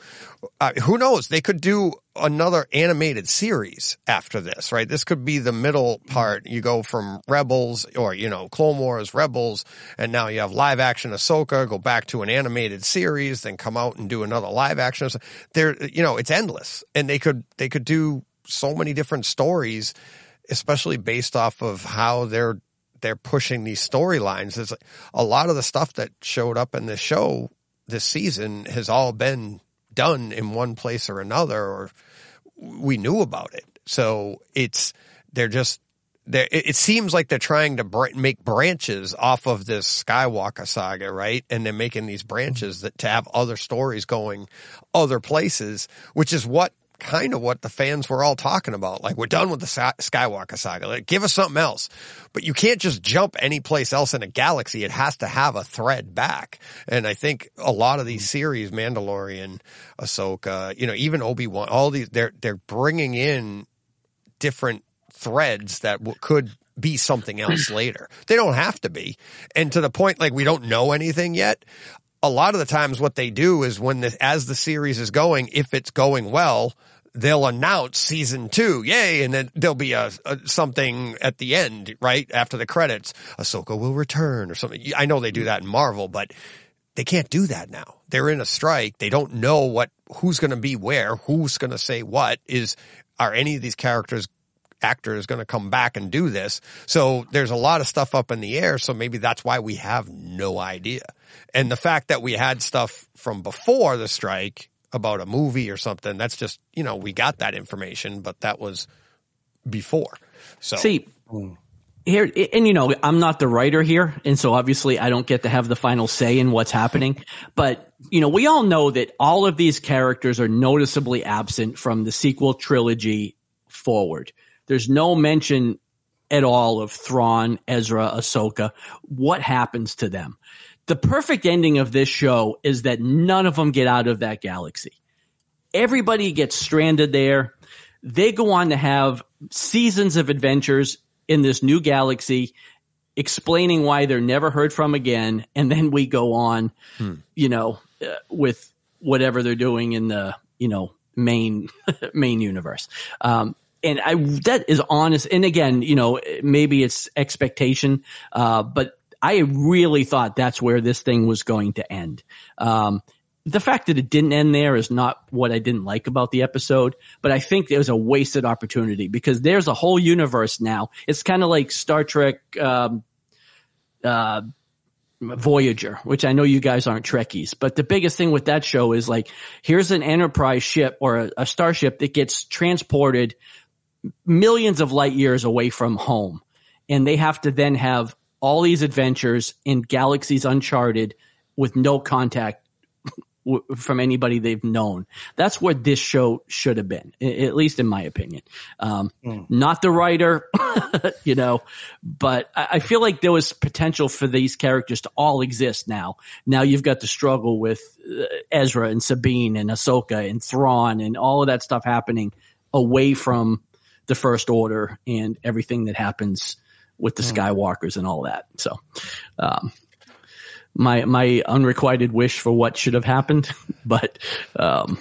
Uh, who knows? They could do another animated series after this, right? This could be the middle part. You go from Rebels or, you know, Clone Wars, Rebels, and now you have live action Ahsoka, go back to an animated series, then come out and do another live action. There, you know, it's endless and they could, they could do so many different stories, especially based off of how they're, they're pushing these storylines. It's a lot of the stuff that showed up in the show this season has all been done in one place or another, or we knew about it. So it's, they're just, they're, it it seems like they're trying to br- make branches off of this Skywalker saga, right? And they're making these branches that to have other stories going other places, which is what kind of what the fans were all talking about. Like, we're done with the Skywalker saga. Like, give us something else. But you can't just jump any place else in a galaxy. It has to have a thread back. And I think a lot of these series, Mandalorian, Ahsoka, you know, even Obi-Wan, all these, they're, they're bringing in different threads that w- could be something else later. They don't have to be. And to the point, like, we don't know anything yet. A lot of the times what they do is when the, as the series is going, if it's going well, they'll announce season two, yay, and then there'll be a, a something at the end, right after the credits. Ahsoka will return or something. I know they do that in Marvel, but they can't do that now. They're in a strike. They don't know what who's going to be where, who's going to say what. Is are any of these characters actors going to come back and do this? So there's a lot of stuff up in the air. So maybe that's why we have no idea. And the fact that we had stuff from before the strike about a movie or something, that's just you know we got that information, but that was before. So See, here, and you know, I'm not the writer here, and so obviously I don't get to have the final say in what's happening. But you know, we all know that all of these characters are noticeably absent from the sequel trilogy forward. There's no mention at all of Thrawn, Ezra, Ahsoka. What happens to them? The perfect ending of this show is that none of them get out of that galaxy. Everybody gets stranded there. They go on to have seasons of adventures in this new galaxy, explaining why they're never heard from again. And then we go on, you know, uh, with whatever they're doing in the, you know, main, main universe. Um, and I, that is honest. And again, you know, maybe it's expectation, uh, but I really thought that's where this thing was going to end. Um, the fact that it didn't end there is not what I didn't like about the episode, but I think it was a wasted opportunity because there's a whole universe now. It's kind of like Star Trek, um, uh, Voyager, which I know you guys aren't Trekkies, but the biggest thing with that show is like, here's an enterprise ship or a, a starship that gets transported millions of light years away from home. and they have to then have all these adventures in galaxies uncharted with no contact from anybody they've known. That's what this show should have been, at least in my opinion. Um, Not the writer, you know, but I I feel like there was potential for these characters to all exist now. Now you've got the struggle with uh, Ezra and Sabine and Ahsoka and Thrawn and all of that stuff happening away from the First Order and everything that happens with the Skywalkers and all that. So, um, my my unrequited wish for what should have happened, but um,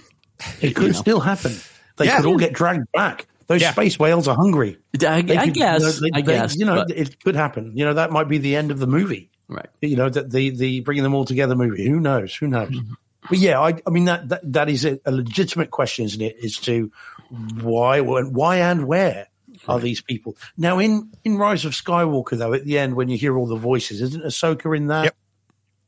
It could still happen. They Yeah. could all get dragged back. Those Yeah. space whales are hungry. I, They I guess you know, they- I they- guess you know but- it could happen. You know that might be the end of the movie. right. You know that the the bringing them all together movie. Who knows? Who knows? But yeah, I, I mean that, that that is a, a legitimate question, isn't it? Is to why why and where are these people now in in Rise of Skywalker though? At the end, when you hear all the voices, isn't Ahsoka in that? Yep.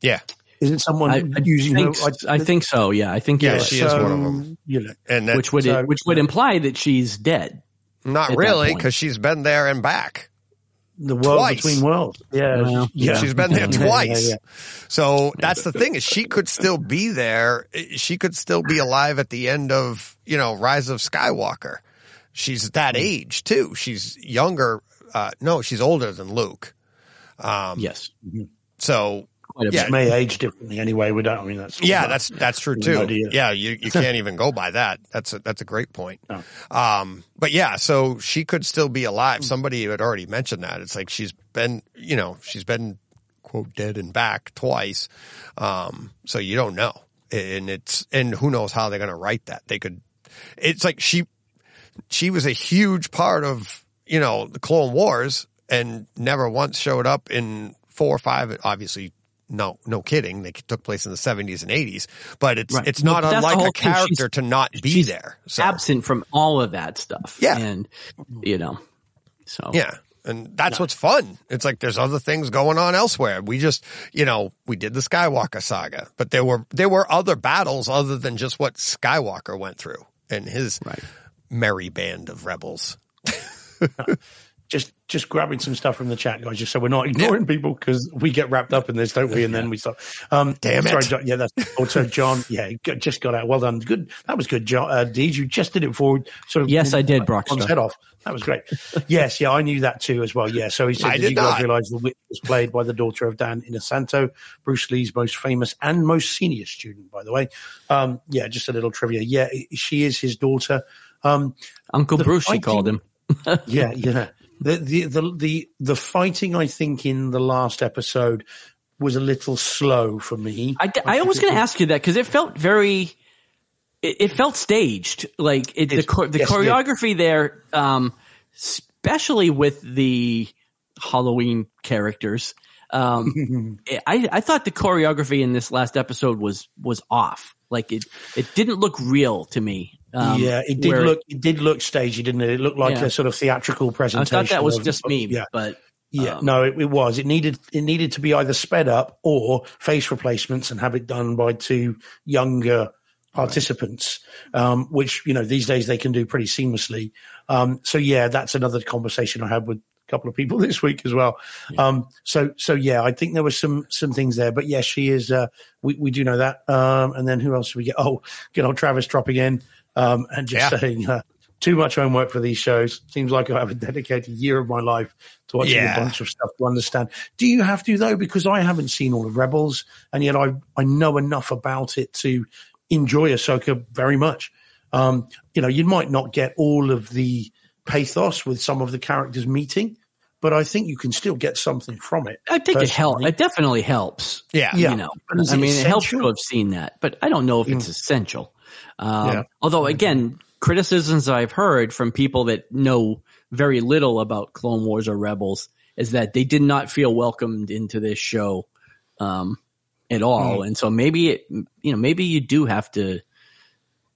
Yeah. Isn't someone I, I using think, her? I think so. Yeah, I think Yeah, you're right. she is one of um, them. You know, And that, which would so- which would imply that she's dead. not really because she's been there and back. the world Twice. between worlds. Yeah, Well, yeah. She's been there Yeah, yeah, twice. yeah. So that's the thing is she could still be there. She could still be alive at the end of, you know, Rise of Skywalker. She's that age too. She's younger. Uh, no, she's older than Luke. Um, Yes, so quite a Yeah. may age differently anyway. We don't. I mean, that's yeah, that's, that's true too. idea. Yeah. You, you can't even go by that. That's a, that's a great point. No. Um, but yeah, so she could still be alive. Somebody had already mentioned that. It's like she's been, you know, she's been quote dead and back twice. Um, so you don't know. And it's, and who knows how they're going to write that. They could, it's like she, she was a huge part of, you know, the Clone Wars and never once showed up in four or five, obviously. No, no kidding. They took place in the seventies and eighties, but it's, Right. it's not the unlike a character to not be there. So. absent from all of that stuff. Yeah. and you know, so Yeah. And that's what's fun. It's like there's other things going on elsewhere. We just, you know, we did the Skywalker saga, but there were there were other battles other than just what Skywalker went through and his Right. Merry band of rebels. just just grabbing some stuff from the chat, guys, just so we're not ignoring people because we get wrapped up in this, don't we? And then we stop. Um, Damn it. Sorry, John. Yeah, that's also John. Yeah, just got out. Well done. Good. That was good, John. Uh, Deej, you just did it forward. Sort of. Yes, I did, John's Brockster. head off. That was great. yes, yeah, I knew that too as well. Yeah. So he said, I did, did you guys realize the witch was played by the daughter of Dan Inosanto, Bruce Lee's most famous and most senior student, by the way. Um, yeah, just a little trivia. Yeah, she is his daughter. Um, Uncle Bruce, she called him. yeah, yeah. The, the the the the fighting, I think, in the last episode was a little slow for me. I, I was going to ask you that because it felt very, it, it felt staged. Like it, the the yes, choreography there, um, especially with the Halloween characters. Um, I I thought the choreography in this last episode was was off. Like it it didn't look real to me. Um, yeah, it did look it did look stagey, didn't it? It looked like Yeah. a sort of theatrical presentation. I thought that was of- just me. Yeah, but yeah. um, no, it, it was. It needed it needed to be either sped up or face replacements and have it done by two younger participants, um, which you know these days they can do pretty seamlessly. Um, so yeah, that's another conversation I had with a couple of people this week as well. Um, so so yeah, I think there were some some things there, but yeah, she is. Uh, we we do know that. Um, and then who else do we get? Oh, good old Travis dropping in um, and just Yeah. saying. Uh, too much homework for these shows. Seems like I have a dedicated year of my life to watching Yeah. a bunch of stuff to understand. Do you have to though? Because I haven't seen all of Rebels, and yet I I know enough about it to enjoy Ahsoka very much. Um, you know, you might not get all of the pathos with some of the characters meeting, but I think you can still get something from it. I think it helps. It definitely helps. Yeah. Yeah. you know, I it mean, it helps to? Mm. have seen that, but I don't know if it's essential. Um, Yeah. Although, again, criticisms I've heard from people that know very little about Clone Wars or Rebels is that they did not feel welcomed into this show um, at all, Mm. and so maybe it, you know, maybe you do have to,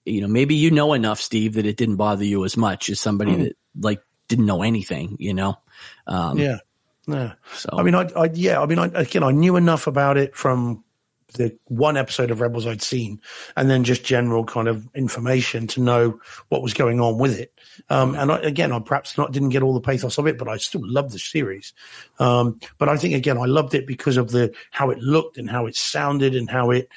you know, maybe you know enough, Steve, that it didn't bother you as much as somebody that like didn't know anything, you know. Um, Yeah. Yeah. So I mean, I, I yeah, I mean, I, again, I knew enough about it from the one episode of Rebels I'd seen, and then just general kind of information to know what was going on with it. Um, and I, again, I perhaps not didn't get all the pathos of it, but I still love the series. Um, but I think again, I loved it because of the how it looked and how it sounded and how it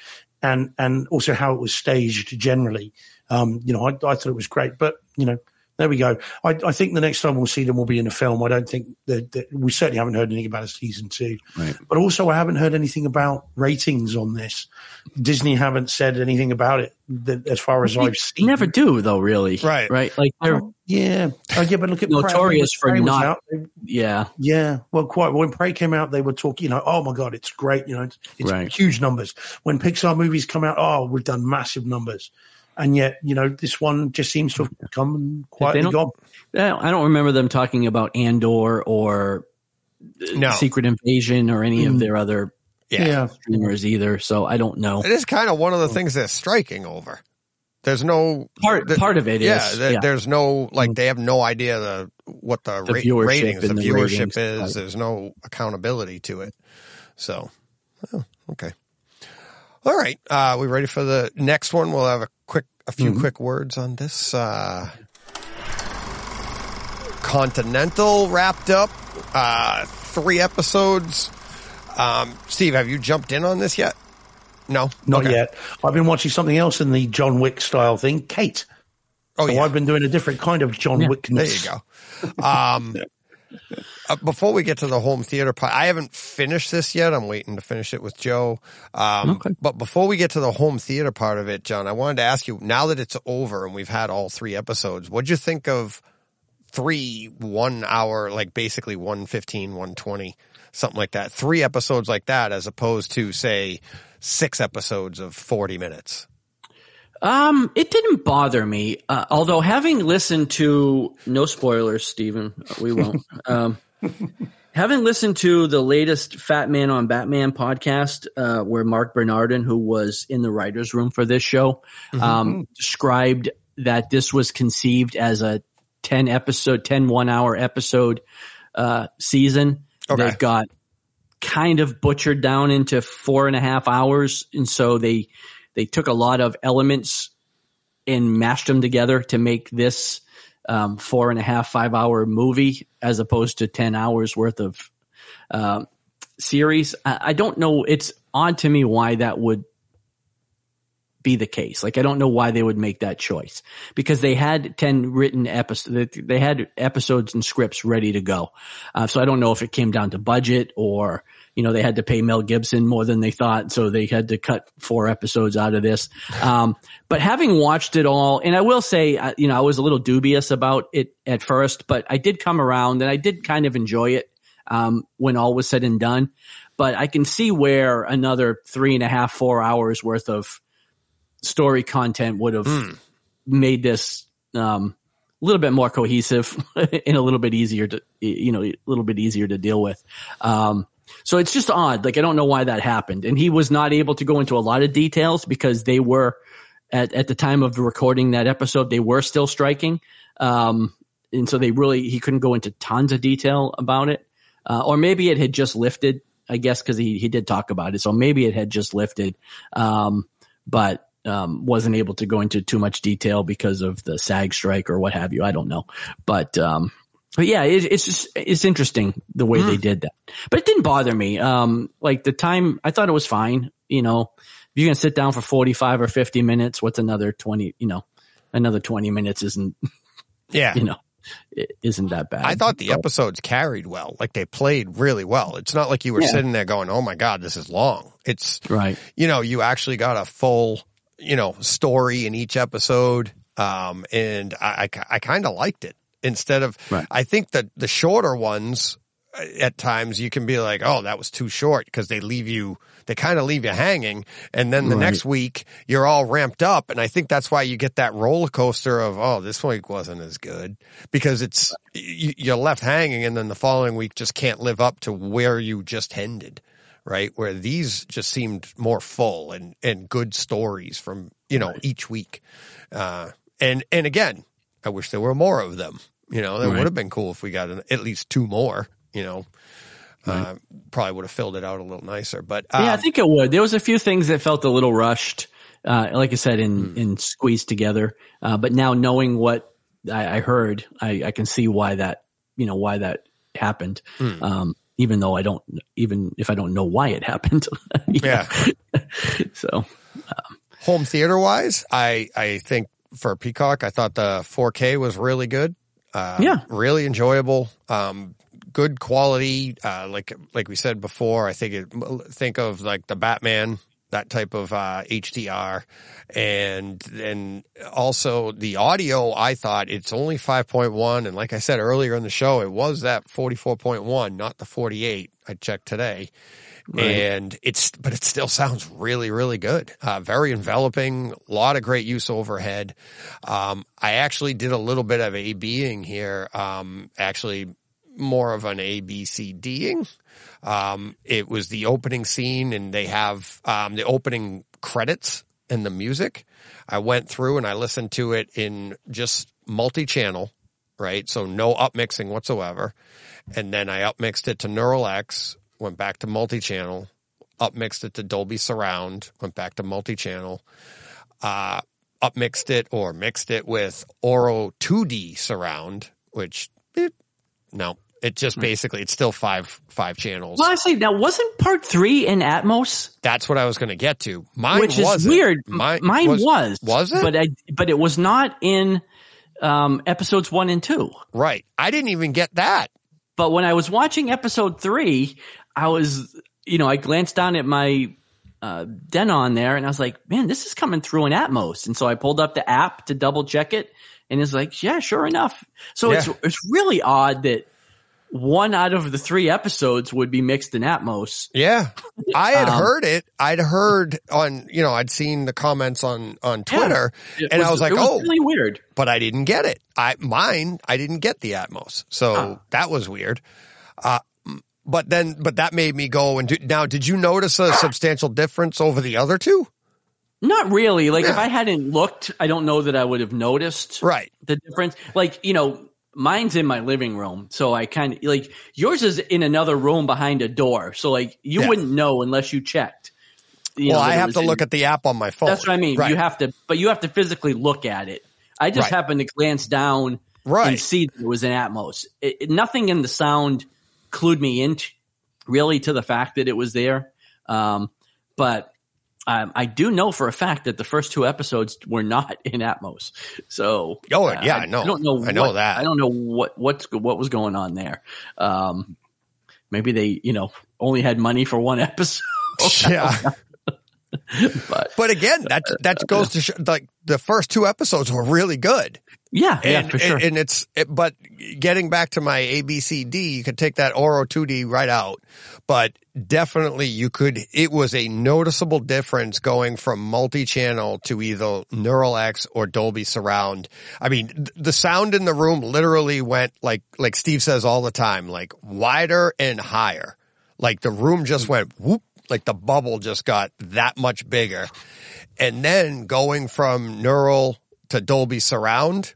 and and also how it was staged generally. Um, you know, I, I thought it was great, but you know, there we go. I, I, think the next time we'll see them will be in a film. I don't think that, that, we certainly haven't heard anything about a season two, right. but also I haven't heard anything about ratings on this. Disney haven't said anything about it that, as far as they I've seen. Never do though, really. Right, right. Like they're oh, yeah, oh, yeah, but look at notorious Prey. for not. Out, yeah, yeah. Well, quite. When Prey came out, they were talking. You know, oh my god, it's great. You know, it's, it's right. huge numbers. When Pixar movies come out, oh, we've done massive numbers and yet you know this one just seems to have come and quietly gone. I don't remember them talking about Andor or no. Secret Invasion or any mm. of their other yeah. streamers either. So I don't know. It is kind of one of the things they're striking over. There's no part. The, part of it yeah, is, yeah, There's no like they have no idea the what the, the ra- ratings, the, the viewership ratings, is. right. There's no accountability to it. So, oh, okay. All right. Uh, we ready for the next one? We'll have a quick, a few mm-hmm. quick words on this. Uh, Continental wrapped up, uh, three episodes. Um, Steve, have you jumped in on this yet? No, not okay. yet. I've been watching something else in the John Wick style thing, Kate. Oh, so yeah. I've been doing a different kind of John yeah. Wick. There you go. Um, uh, before we get to the home theater part, I haven't finished this yet. I'm waiting to finish it with Joe. Um, okay. But before we get to the home theater part of it, John, I wanted to ask you now that it's over and we've had all three episodes, what'd you think of three one hour, like basically 115, 120, something like that? Three episodes like that as opposed to, say, six episodes of 40 minutes? Um, it didn't bother me. Uh, although having listened to no spoilers, Stephen, we won't. um, having listened to the latest Fat Man on Batman podcast, uh, where Marc Bernardin, who was in the writers' room for this show, Mm-hmm. um, described that this was conceived as a ten episode, 10 one hour episode uh, season. Okay. They've got kind of butchered down into four and a half hours, and so they they took a lot of elements and mashed them together to make this um, four and a half, five hour movie as opposed to 10 hours worth of uh, series. I, I, don't know. It's odd to me why that would be the case. Like, I don't know why they would make that choice because they had 10 written episodes. They had episodes and scripts ready to go. Uh, so I don't know if it came down to budget or, you know, they had to pay Mel Gibson more than they thought. So they had to cut four episodes out of this. Um, but having watched it all, and I will say, uh, you know, I was a little dubious about it at first, but I did come around and I did kind of enjoy it, um, when all was said and done. But I can see where another three and a half, four hours worth of story content would have mm. made this, um, a little bit more cohesive and a little bit easier to, you know, a little bit easier to deal with. Um, so it's just odd. Like I don't know why that happened. And he was not able to go into a lot of details because they were at, at the time of recording that episode, they were still striking. Um, and so they really, he couldn't go into tons of detail about it. Uh, or maybe it had just lifted, I guess, cause he, he did talk about it. So maybe it had just lifted. Um, but, um, wasn't able to go into too much detail because of the SAG strike or what have you. I don't know. But, um, but yeah, it, it's just, it's interesting the way mm. they did that, but it didn't bother me. Um, like the time, I thought it was fine. You know, if you're going to sit down for 45 or 50 minutes, what's another 20, you know, another 20 minutes isn't, yeah, you know, it isn't that bad. I thought the but, episodes carried well. Like they played really well. It's not like you were yeah. sitting there going, Oh my God, this is long. It's right. You know, you actually got a full, you know, story in each episode. Um, and I, I, I kind of liked it instead of right. I think that the shorter ones at times you can be like, oh, that was too short because they leave you, they kind of leave you hanging. And then the Right. next week you're all ramped up. And I think that's why you get that roller coaster of, oh, this week wasn't as good because it's, you, you're left hanging and then the following week just can't live up to where you just ended. Right. Where these just seemed more full and, and good stories from, you know, each week. Uh, and, and again, I wish there were more of them. You know, that Right. would have been cool if we got an, at least two more. You know, uh, probably would have filled it out a little nicer. But um, yeah, I think it would. There was a few things that felt a little rushed, uh, like I said, in, in squeezed together. Uh, but now knowing what I, I heard, I, I can see why that you know why that happened. Hmm. Um, even though I don't, even if I don't know why it happened. Yeah. so Home theater wise, I I think for Peacock, I thought the 4K was really good. Uh, Yeah. really enjoyable. Um, good quality. Uh, like like we said before, I think it, think of like the Batman that type of uh, HDR, and and also the audio. I thought it's only 5.1, and like I said earlier in the show, it was that 44.1, not the 48. I checked today. And it's, but it still sounds really, really good. Uh, very enveloping, a lot of great use overhead. Um, I actually did a little bit of A Bing here. Um, actually more of an A B C Ding. Um, it was the opening scene and they have, um, the opening credits and the music. I went through and I listened to it in just multi-channel, right? So no upmixing whatsoever. And then I upmixed it to Neural X, went back to multi-channel, upmixed it to Dolby Surround, went back to multi-channel, uh, upmixed it or mixed it with Auro 2D Surround, which it, no, it just basically, it's still five, five channels. well, I say now wasn't part three in Atmos? That's what I was going to get to. Mine which is wasn't. weird. Mine, Mine was, Was it? But I, but it was not in um, episodes one and two. right. I didn't even get that. But when I was watching episode three, I was, you know, I glanced down at my uh, Denon there, and I was like, man, this is coming through in Atmos. And so I pulled up the app to double check it, and it's like, yeah, sure enough. So it's Yeah. it's really odd that one out of the three episodes would be mixed in Atmos. Yeah. I had Um, heard it. I'd heard on, you know, I'd seen the comments on, on Twitter It and I was like, it oh, really weird. but I didn't get it. I, mine, I didn't get the Atmos. So that was weird. Uh, but then, but that made me go and do, now, did you notice a substantial difference over the other two? Not really. Like if I hadn't looked, I don't know that I would have noticed Right. the difference. Like, you know, mine's in my living room. So I kind of like yours is in another room behind a door. So like you Yeah. wouldn't know unless you checked. You well, know, I have to in- look at the app on my phone. That's what I mean. Right. You have to, but you have to physically look at it. I just Right. happened to glance down Right. and see that it was in Atmos. It, it- nothing in the sound clued me into really to the fact that it was there. Um, but um, I do know for a fact that the first two episodes were not in Atmos. So, Oh, uh, yeah, I know. I don't know. I know what- that. I don't know what what's what was going on there. Um, maybe they, you know, only had money for one episode. yeah. but But again, that, that goes to show, like the first two episodes were really good. Yeah, yeah, for sure. and it's, it, but getting back to my ABCD, you could take that Auro 2D right out, but definitely you could, it was a noticeable difference going from multi-channel to either Neural X or Dolby Surround. I mean, th- the sound in the room literally went like, like Steve says all the time, like wider and higher. Like the room just went whoop, like the bubble just got that much bigger. And then going from neural to Dolby Surround,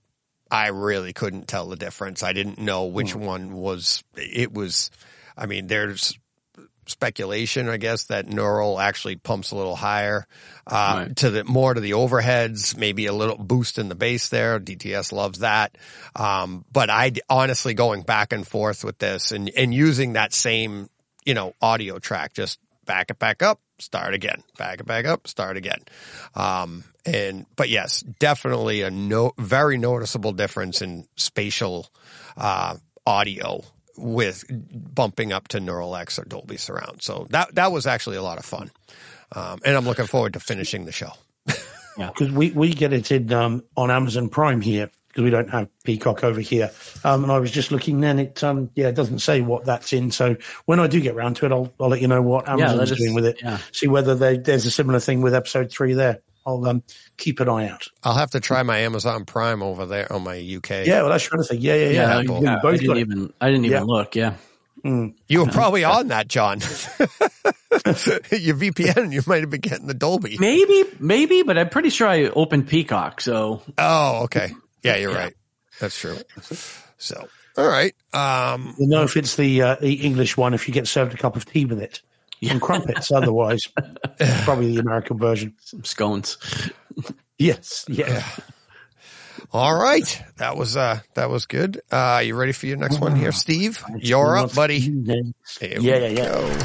I really couldn't tell the difference. I didn't know which one was, it was, I mean, there's speculation, I guess, that neural actually pumps a little higher, uh, Right. to the, more to the overheads, maybe a little boost in the bass there. DTS loves that. Um, but I honestly going back and forth with this and, and using that same, you know, audio track, just back it back up, start again, back it back up, start again. Um, and, but yes, definitely a no, very noticeable difference in spatial, uh, audio with bumping up to Neural X or Dolby Surround. So that, that was actually a lot of fun. Um, and I'm looking forward to finishing the show. yeah, because we, we get it in um, on Amazon Prime here because we don't have Peacock over here. Um, and I was just looking then it um yeah it doesn't say what that's in. So when I do get round to it, I'll I'll let you know what Amazon's let us- doing with it. yeah. See whether they, there's a similar thing with episode three there. I'll um keep an eye out. I'll have to try my Amazon Prime over there on my UK. Yeah, well that's trying to say yeah yeah yeah. yeah, yeah, I both got didn't even I didn't even Yeah. look. Yeah. You were probably on that, John. Your VPN, you might have been getting the Dolby. Maybe, maybe, but I'm pretty sure I opened Peacock. So Oh, okay. Yeah, you're right. That's true. So, all right. Um, You'll know if it's the uh, the English one if you get served a cup of tea with it. And crumpets, otherwise, probably the American version. some scones. Yes, yeah. All right, that was uh that was good. Uh, you ready for your next one here, Steve? You're up, buddy. Here Yeah, yeah, yeah. go.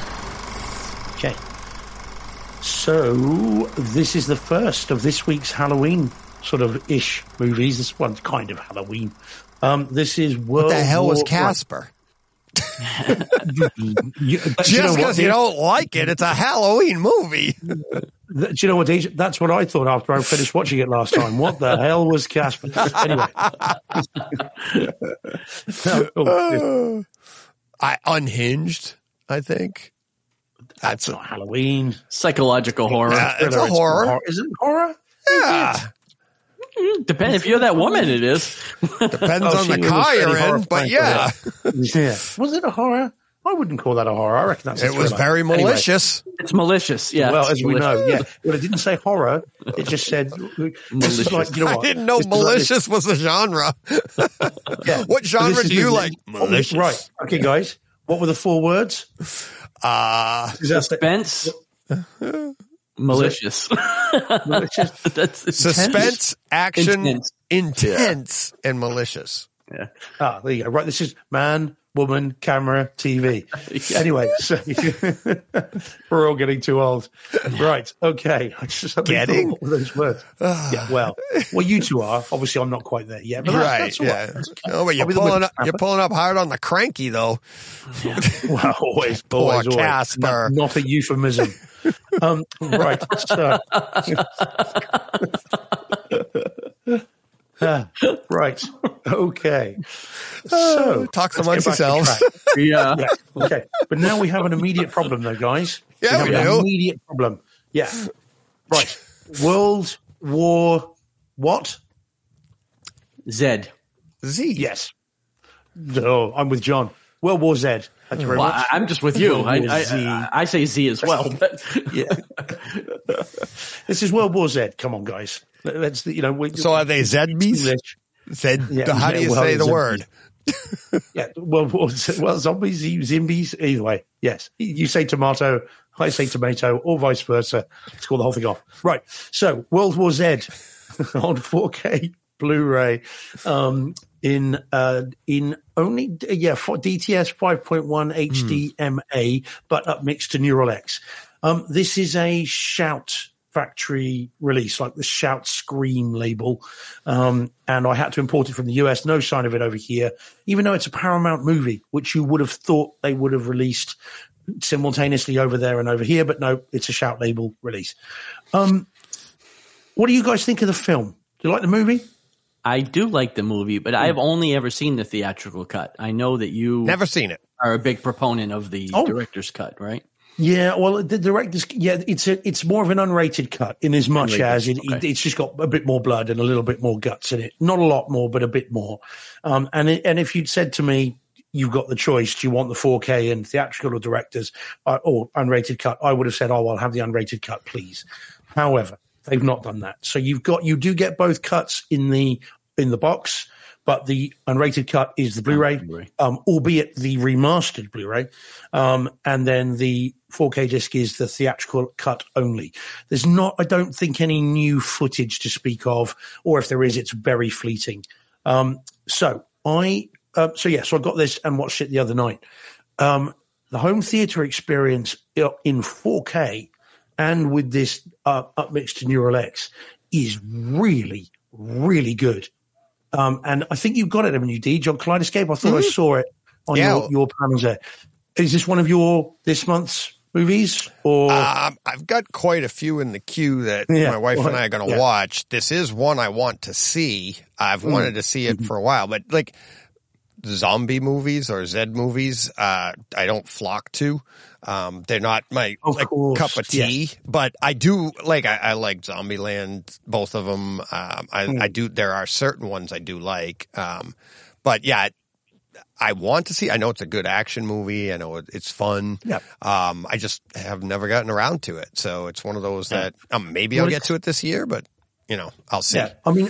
Okay. So this is the first of this week's Halloween sort of ish movies. This one's kind of Halloween. Um, this is World What the hell was War- Casper? You- but you know Just because you Deej? don't like it, it's a Halloween movie. Do you know what? That's what I thought after I finished watching it last time. What the hell was Casper? Anyway, Oh, I unhinged. I think that's a Halloween. Psychological horror. Yeah, it's a Thriller, horror. Is it horror? Yeah, Depend if you're that woman, it is. depends Oh, on the was car you're in, but yeah, Yeah. Was it a horror? I wouldn't call that a horror. I reckon that's a it was thriller. very Anyway. malicious. It's malicious. Yeah. well, it's as we know, yeah. Well, it didn't say horror. It just said this is like you know I didn't know This is like malicious was a genre. yeah. What genre this do you the- like? oh, Malicious. Right. Okay, guys. What were the four words? Uh, Is that the- Suspense. Malicious. malicious? That's intense. suspense, action, Intense. intense, and malicious. Yeah. Ah, there you go. Right. This is man, woman, camera, TV. Yeah. Anyway, so we're all getting too old. Right. Okay. I just Getting? those words. yeah. Well, well, you two are. Obviously, I'm not quite there yet. But right. that's all yeah. Oh, but you're I'll be the pulling up. You're pulling up hard on the cranky though. Well, always, always, always. Casper. Not, not a euphemism. um, right. So, Ah, right. Okay. So Talks let's amongst get back to yourselves. Yeah. Yeah. Okay. But now we have an immediate problem, though, guys. Yeah, we we have do. immediate problem. Yeah. Right. World War what? Zed. Z. Yes. No, I'm with John. World War Z. Thank you very Well, much. I, I'm just with you. I say Z as well. But Yeah. this is World War Z. Come on, guys. Let's, you know, we, So are they Zedbies? English. Zed. Yeah, how do you well, say the word? Yeah. Well, well, well, zombies, zombies, either way. Yes. You say tomato, I say tomato, or vice versa. Let's call the whole thing off. Right. So, World War Z on 4K Blu-ray, um, in, uh, in only, yeah, for DTS 5.1 HDMA, but upmixed to Neural X. Um, this is a shout factory release, like the Shout Scream label. Um, and I had to import it from the US. No sign of it over here, even though it's a Paramount movie, which you would have thought they would have released simultaneously over there and over here. But no, it's a Shout label release. Um, what do you guys think of the film? Do you like the movie? I do like the movie, but I've only ever seen the theatrical cut. I know that you Never seen it. are a big proponent of the Oh. director's cut, right? Yeah, well, the director's yeah, it's a it's more of an unrated cut in as much Unrated, as it, it- okay. it's just got a bit more blood and a little bit more guts in it. Not a lot more, but a bit more. Um, and it, and if you'd said to me, you've got the choice, do you want the 4K and theatrical or directors uh, or unrated cut? I would have said, oh, I'll have the unrated cut, please. However, they've not done that. So you've got you do get both cuts in the in the box. But the unrated cut is the Blu-ray, Blu-ray. um, albeit the remastered Blu-ray, um, and then the 4K disc is the theatrical cut only. There's not, I don't think, any new footage to speak of, or if there is, it's very fleeting. Um, so I, uh, so yeah, so I got this and watched it the other night. Um, the home theater experience uh, in 4K and with this uh, upmixed to Neural X is really, really good. Um, and I think you got it, haven't you, Deej, on Kaleidescape? I thought I saw it on Yeah. your, your panels there. Is this one of your this month's movies? Or Um, I've got quite a few in the queue that Yeah. my wife and I are going to Yeah. watch. This is one I want to see. I've Mm. wanted to see Mm-hmm. it for a while, but like zombie movies or Z movies, uh, I don't flock to. Um, they're not my like, cup of tea, but I do like, I, I like Zombieland, both of them. Um, I, Hmm. I do, there are certain ones I do like. Um, but yeah, I want to see. I know it's a good action movie. I know it's fun. Yeah. Um, I just have never gotten around to it. So it's one of those that um, maybe I'll get to it this year, but you know, I'll see. yeah, I mean,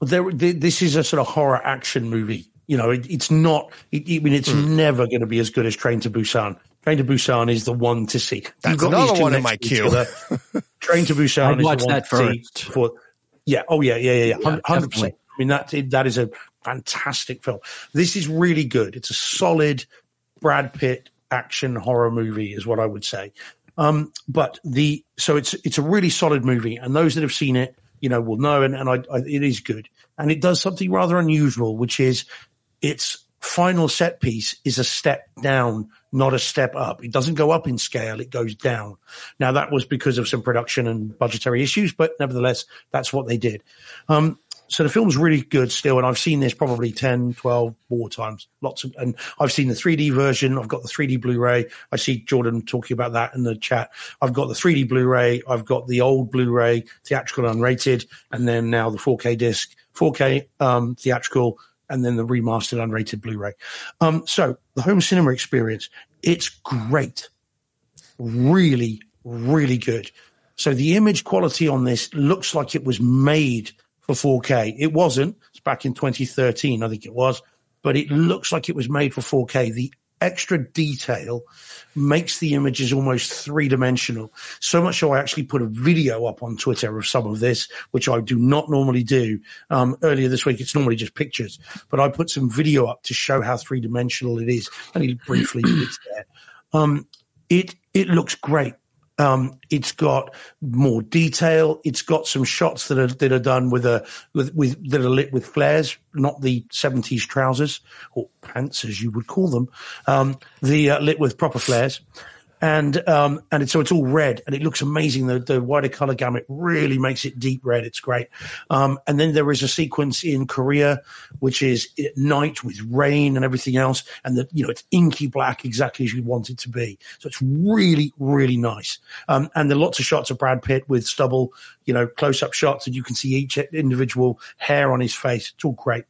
there, this is a sort of horror action movie. You know, it, it's not. It, I mean, it's Hmm. never going to be as good as Train to Busan. Train to Busan is the one to see. You've That's got another one in my to each queue. other. Train to Busan I'd is watch the one that to see first. For, yeah. Oh yeah. Yeah. Yeah. Yeah. Yeah, Hundred percent. I mean, that that is a fantastic film. This is really good. It's a solid Brad Pitt action horror movie, is what I would say. Um, but the so it's it's a really solid movie, and those that have seen it, you know, will know, and, and I, I, it is good, and it does something rather unusual, which is its final set piece is a step down, not a step up. It doesn't go up in scale; it goes down. Now that was because of some production and budgetary issues, but nevertheless, that's what they did. Um, so the film's really good still, and I've seen this probably 10, 12 more times. Lots of, and I've seen the 3D version. I've got the 3D Blu-ray. I see Jordan talking about that in the chat. I've got the 3D Blu-ray. I've got the old Blu-ray, theatrical unrated, and then now the 4K disc, 4K um, theatrical, and then the remastered unrated Blu-ray. Um, so the home cinema experience, it's great. Really, really good. So the image quality on this looks like it was made – for 4K. It wasn't. It's back in 2013, I think it was, but it looks like it was made for 4K. The extra detail makes the images almost three dimensional. So much so I actually put a video up on Twitter of some of this, which I do not normally do. Um, earlier this week, it's normally just pictures, but I put some video up to show how three dimensional it is. Only briefly, it's there. Um, it, it looks great. Um, it's got more detail. It's got some shots that are that are done with a with with that are lit with flares, not the seventies trousers or pants as you would call them. Um, the uh, lit with proper flares and um, and it's, so it's all red and it looks amazing. The, the wider color gamut really makes it deep red. It's great. Um, and then there is a sequence in Korea which is at night with rain and everything else, and the you know it's inky black exactly as you want it to be. So it's really really nice. Um, and there are lots of shots of Brad Pitt with stubble, you know, close up shots, and you can see each individual hair on his face. It's all great.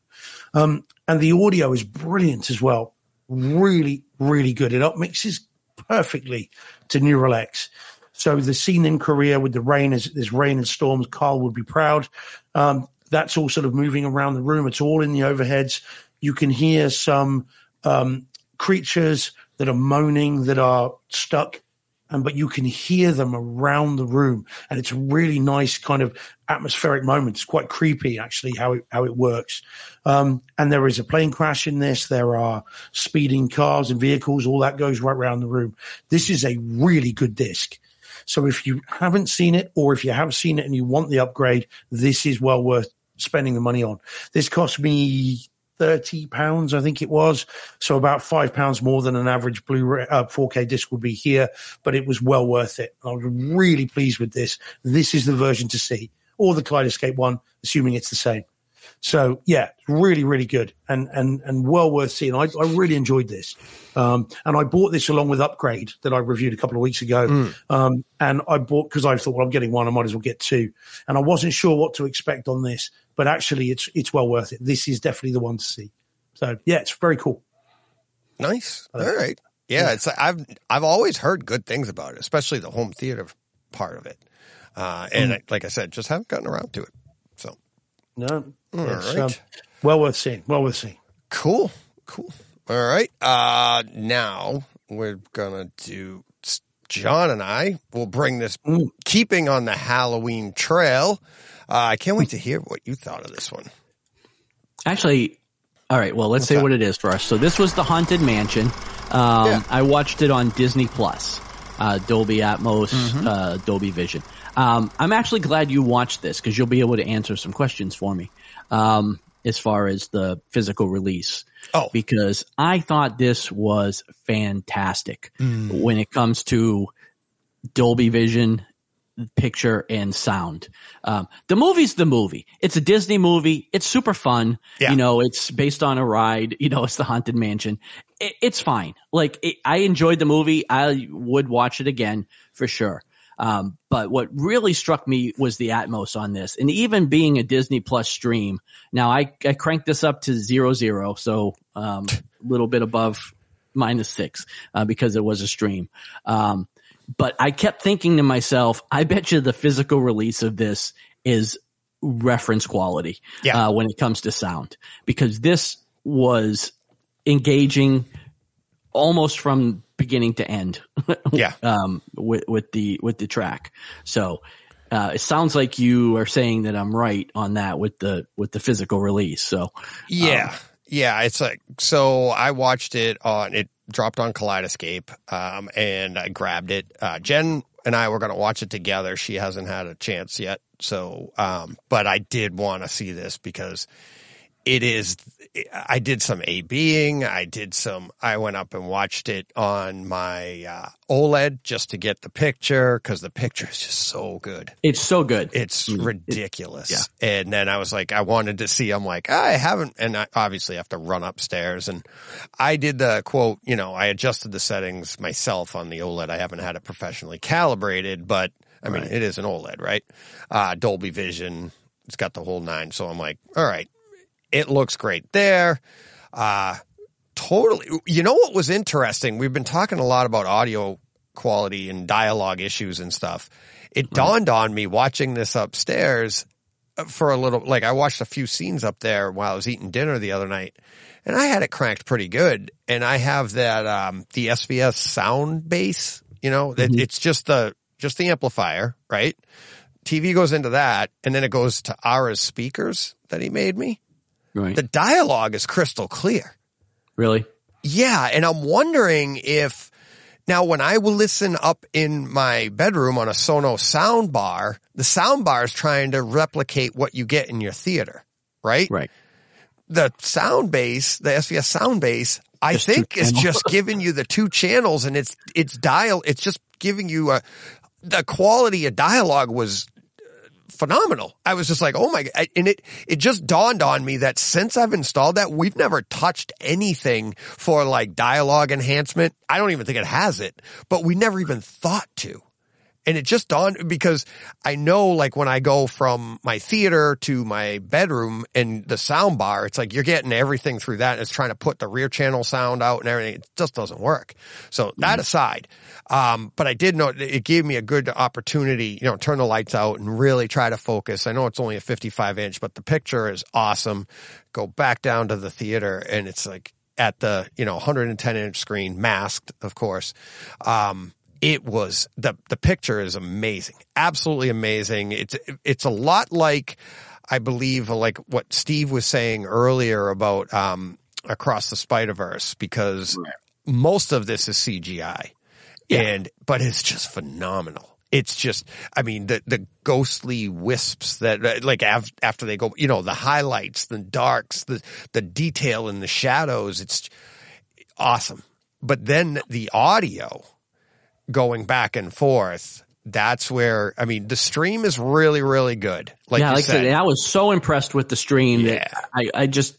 Um, and the audio is brilliant as well. Really, really good. It up mixes perfectly to Neural X. So the scene in Korea with the rain, as there's rain and storms, Carl would be proud. Um, that's all sort of moving around the room. It's all in the overheads. You can hear some um, creatures that are moaning, that are stuck and but you can hear them around the room, and it's a really nice kind of atmospheric moment. It's quite creepy, actually, how it how it works. Um, and there is a plane crash in this. There are speeding cars and vehicles. All that goes right around the room. This is a really good disc. So if you haven't seen it, or if you have seen it and you want the upgrade, this is well worth spending the money on. This cost me thirty pounds, I think it was. So about five pounds more than an average Blu-ray uh, 4K disc would be here, but it was well worth it. I was really pleased with this. This is the version to see, or the Kaleidescape one, assuming it's the same. So yeah, really, really good and and and well worth seeing. I, I really enjoyed this, um, and I bought this along with Upgrade that I reviewed a couple of weeks ago. Mm. Um, and I bought because I thought, well, I'm getting one, I might as well get two, and I wasn't sure what to expect on this but actually it's it's well worth it. This is definitely the one to see. So yeah, it's very cool. Nice. All right. Yeah, yeah. it's I've I've always heard good things about it, especially the home theater part of it. Uh, and mm. like I said, just haven't gotten around to it. So no, all right. Um, well worth seeing. Well worth seeing. Cool. Cool. All right. Uh, now we're gonna do John and I will bring this mm. keeping on the Halloween trail. Uh, I can't wait to hear what you thought of this one. Actually, all right. Well, let's What's say that? what it is for us. So this was the Haunted Mansion. Um, yeah. I watched it on Disney Plus, uh, Dolby Atmos, mm-hmm. uh, Dolby Vision. Um, I'm actually glad you watched this because you'll be able to answer some questions for me um, as far as the physical release. Oh, because I thought this was fantastic mm. when it comes to Dolby Vision picture and sound. Um, the movie's the movie. It's a Disney movie. It's super fun. Yeah. You know, it's based on a ride. You know, it's the Haunted Mansion. It, it's fine. Like, it, I enjoyed the movie. I would watch it again for sure. Um, but what really struck me was the Atmos on this, and even being a Disney Plus stream. Now, I, I cranked this up to zero zero, so um, a little bit above minus six uh, because it was a stream. Um, but I kept thinking to myself, I bet you the physical release of this is reference quality yeah. uh, when it comes to sound because this was engaging almost from beginning to end. yeah. Um, with, with the, with the track. So uh, it sounds like you are saying that I'm right on that with the with the physical release. So Yeah. yeah. It's like, so I watched it on, it dropped on Kaleidescape, um, and I grabbed it. Uh, Jen and I were going to watch it together. She hasn't had a chance yet. So, um, but I did want to see this because it is, I did some A being. I did some, I went up and watched it on my, uh, OLED just to get the picture because the picture is just so good. it's so good. It's ridiculous. yeah. And then I was like, I wanted to see, I'm like, I haven't, and I obviously have to run upstairs and I did the quote, you know, I adjusted the settings myself on the OLED. I haven't had it professionally calibrated, but I mean, Right. it is an OLED, right? Uh, Dolby Vision. It's got the whole nine. So I'm like, all right, it looks great there. Uh, totally. You know what was interesting? We've been talking a lot about audio quality and dialogue issues and stuff. It dawned on me watching this upstairs uh, for a little, like I watched a few scenes up there while I was eating dinner the other night and I had it cranked pretty good. And I have that, um, the SVS sound base, you know, it, it's just the, just the amplifier, right? TV goes into that and then it goes to Ara's speakers that he made me. Right. The dialogue is crystal clear. really? Yeah, and I'm wondering if now when I will listen up in my bedroom on a Sonos sound bar, the sound bar is trying to replicate what you get in your theater, right? Right. The sound base, the SVS sound base, I Just think is just giving you the two channels and it's it's dial it's just giving you a the quality of dialogue was phenomenal. I was just like, oh my god! And it it just dawned on me that since I've installed that, we've never touched anything for like dialogue enhancement. I don't even think it has it, but we never even thought to. And it just dawned because I know like when I go from my theater to my bedroom and the sound bar, it's like you're getting everything through that. It's trying to put the rear channel sound out and everything. It just doesn't work. So that aside, um, but I did know it gave me a good opportunity, you know, turn the lights out and really try to focus. I know it's only a 55 inch, but the picture is awesome. Go back down to the theater and it's like at the, you know, 110 inch screen, masked, of course. Um, it was the the picture is amazing, absolutely amazing. It's it's a lot like I believe like what Steve was saying earlier about um, across the Spider Verse because most of this is CGI, and but it's just phenomenal. It's just, I mean, the the ghostly wisps that like af- after they go, you know, the highlights, the darks, the the detail in the shadows. It's awesome. But then the audio going back and forth. That's where I mean the stream is really really good. Like yeah, like said, I said, I was so impressed with the stream Yeah. that I, I just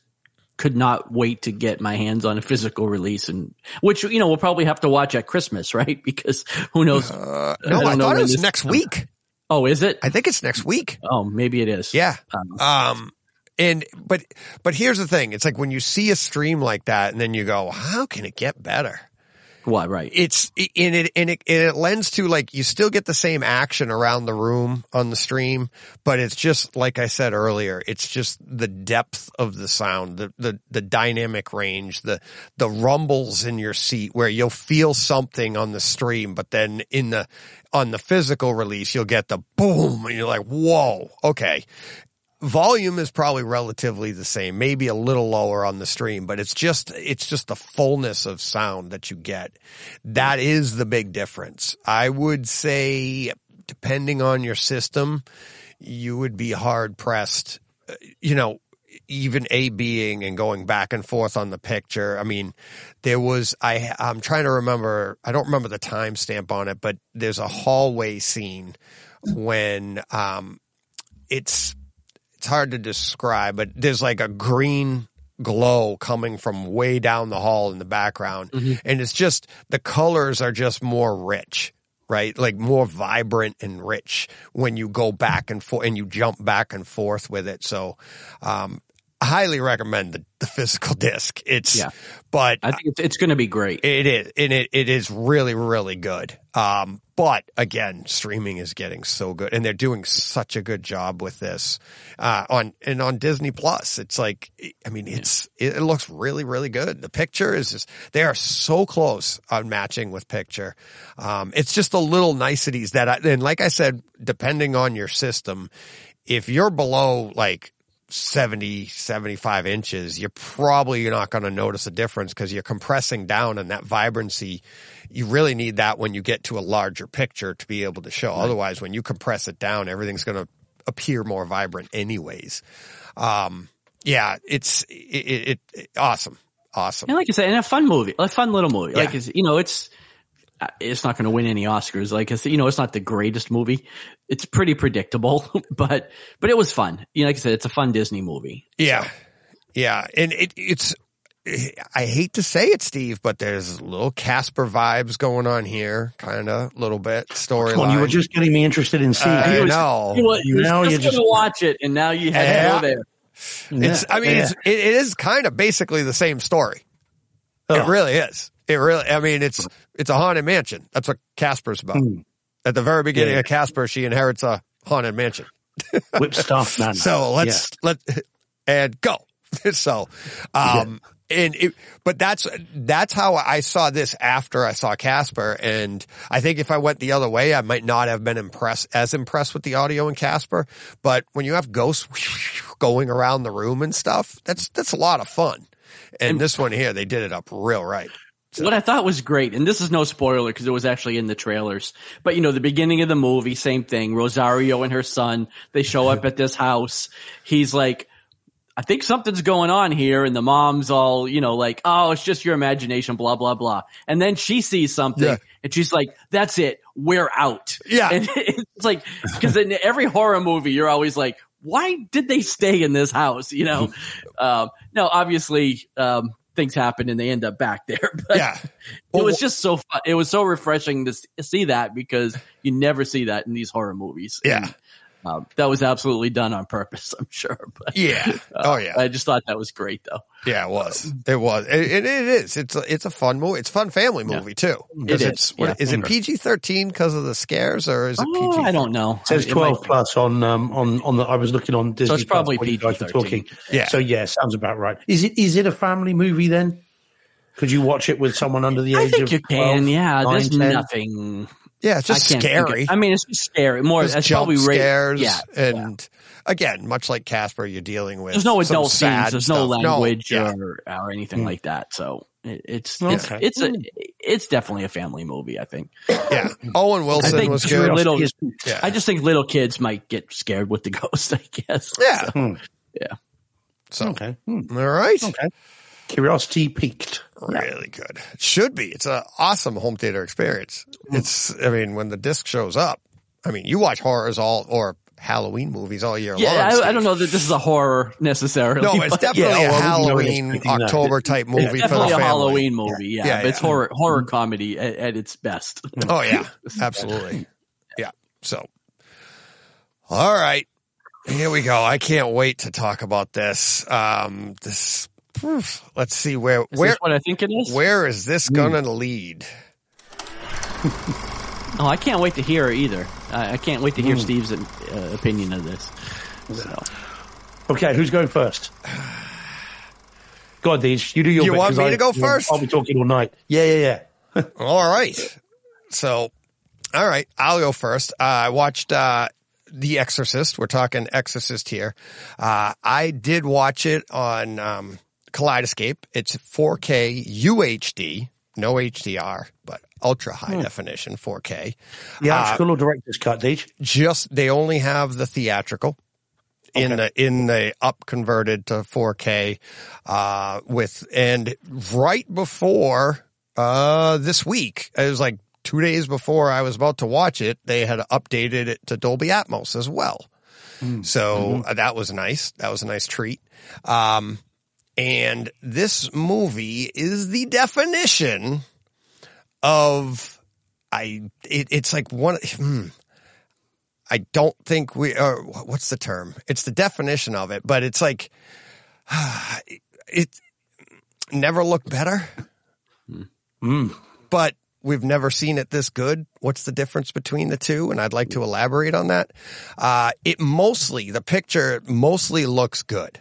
could not wait to get my hands on a physical release and which you know we'll probably have to watch at Christmas, right? Because who knows? Uh, no, I, don't thought it was next week. oh, is it? I think it's next week. oh, maybe it is. Yeah. Um, Um, and but but here's the thing: it's like when you see a stream like that, and then you go, "How can it get better?" What? Right. It's in it and it and it lends to like you still get the same action around the room on the stream, but it's just like I said earlier, it's just the depth of the sound, the the the dynamic range, the the rumbles in your seat where you'll feel something on the stream, but then in the on the physical release you'll get the boom and you're like, "Whoa, okay." Volume is probably relatively the same, maybe a little lower on the stream, but it's just, it's just the fullness of sound that you get. That is the big difference. I would say, depending on your system, you would be hard pressed, uh, you know, even A being and going back and forth on the picture. I mean, there was, I, I'm trying to remember, I don't remember the timestamp on it, but there's a hallway scene when, um, it's, it's hard to describe, but there's like a green glow coming from way down the hall in the background. And it's just, the colors are just more rich, right? Like more vibrant and rich when you go back and forth and you jump back and forth with it. So, um, highly recommend the, the physical disc. It's, Yeah. but I think it's, it's going to be great. it is, and it, it is really, really good. Um, but again, streaming is getting so good and they're doing such a good job with this, uh, on, and on Disney Plus. It's like, I mean, it's, it, it looks really, really good. The picture is just, they are so close on matching with picture. Um, it's just the little niceties that I, and like I said, depending on your system, if you're below like 70, 75 inches, you're probably not going to notice a difference because you're compressing down and that vibrancy. You really need that when you get to a larger picture to be able to show. Otherwise, when you compress it down, everything's going to appear more vibrant anyways. Um, yeah, it's, it, it, it awesome. Awesome. And like I said, and a fun movie, a fun little movie. Like, Yeah. it's, you know, it's, it's not going to win any Oscars. Like I said, you know, it's not the greatest movie. It's pretty predictable, but, but it was fun. You know, like I said, it's a fun Disney movie. Yeah. Yeah. And it, it's, I hate to say it, Steve, but there's little Casper vibes going on here, kind of, a little bit storyline. Come you were just getting me interested in seeing. I it. know. You, were- you was Now just you're going to watch it, and now you had to go there. It's, I mean, Yeah. it's, it, it is kind of basically the same story. It Oh. really is. It really, I mean, it's, it's a haunted mansion. That's what Casper's about. Hmm. At the very beginning Yeah. of Casper, she inherits a haunted mansion. whip stuff, man. So let's let and go. so, um, and it, but that's that's how I saw this after I saw Casper, and I think if I went the other way, I might not have been impressed as impressed with the audio in Casper. But when you have ghosts going around the room and stuff, that's that's a lot of fun. And this one here, they did it up real right. What I thought was great, and this is no spoiler because it was actually in the trailers, but you know, the beginning of the movie, same thing. Rosario and her son, they show up at this house. He's like, I think something's going on here. And the mom's all, you know, like, oh, it's just your imagination, blah, blah, blah. And then she sees something Yeah. and she's like, that's it. We're out. Yeah. And it's like, cause in every horror movie, you're always like, why did they stay in this house? You know? um, no, obviously, um, things happen and they end up back there. But Yeah. it was just so fun. It was so refreshing to see that because you never see that in these horror movies. Yeah. And, um, that was absolutely done on purpose, I'm sure. But Yeah. Oh yeah. I just thought that was great, though. Yeah, it was. It was. It, it, it is. It's a, it's a fun movie. It's a fun family movie too. Because It is, it's what, yeah. is it PG thirteen because of the scares or is it Oh, PG? I don't know. It says It twelve might- plus on um on on the. I was looking on Disney. So it's probably Plus you guys were PG-13. talking. Yeah. So yeah, sounds about right. Is it is it a family movie then? Could you watch it with someone under the I age think of you 12, can. Yeah, 9, there's 10? nothing. Yeah, it's just I can't of- scary. I mean, it's just scary. More. There's That's jump probably ra- scares, Yeah. and again, much like Casper, you're dealing with There's no some adult sad scenes. There's no stuff. language yeah. or or anything like that. So it, it's Okay. it's it's a it's definitely a family movie. I think. yeah. Owen I Wilson think was just good. little. Yeah. I just think little kids might get scared with the ghost. I guess. yeah. Hmm. Yeah. So Okay. Hmm. all right, Okay. Curiosity peaked. Really good. It should be. It's an awesome home theater experience. Hmm. It's. I mean, when the disc shows up, I mean, you watch horrors all or Halloween movies all year Yeah, long. I, I don't know that this is a horror necessarily. No, it's definitely Yeah, a well, we know we're Halloween. October type movie for the definitely a. Halloween movie. Yeah, Yeah, but it's horror horror comedy at, at its best. Oh yeah, absolutely. Yeah. So, all right, here we go. I can't wait to talk about this. Um, this. Oof, Let's see where Is where this what I think it is? where is this going to lead? Oh, I can't wait to hear it either. I, I can't wait to hear Steve's uh, opinion of this. So, Okay, who's going first? Go on, Deej. You do your You bit, want 'cause me I- to go first? I'll be talking all night. Yeah, yeah, yeah. All right. So, all right, I'll go first. Uh, I watched uh, The Exorcist. We're talking Exorcist here. Uh, I did watch it on um, Kaleidescape. It's 4K UHD, no HDR, but ultra high definition 4K. Theatrical or director's cut, Deej? Just they only have the theatrical. In the in the up converted to 4K, uh, with and right before uh this week, it was like two days before I was about to watch it, they had updated it to Dolby Atmos as well. So uh, that was nice. That was a nice treat. Um, and this movie is the definition of I. It, it's like one. Hmm, I don't think we. Uh, what's the term? It's the definition of it, but it's like it never looked better. Mm. But we've never seen it this good. What's the difference between the two? And I'd like to elaborate on that. Uh, it mostly, the picture mostly looks good.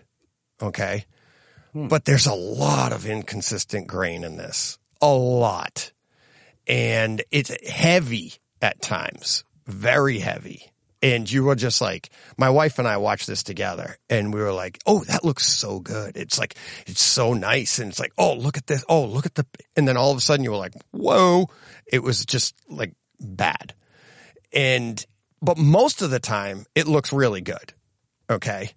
Okay. Hmm. But there's a lot of inconsistent grain in this. A lot. And it's heavy at times. Very heavy. And you were just like, my wife and I watched this together and we were like, oh, that looks so good. It's like, it's so nice. And it's like, oh, look at this. Oh, look at the, and then all of a sudden you were like, whoa, it was just like bad. And, but most of the time it looks really good. Okay.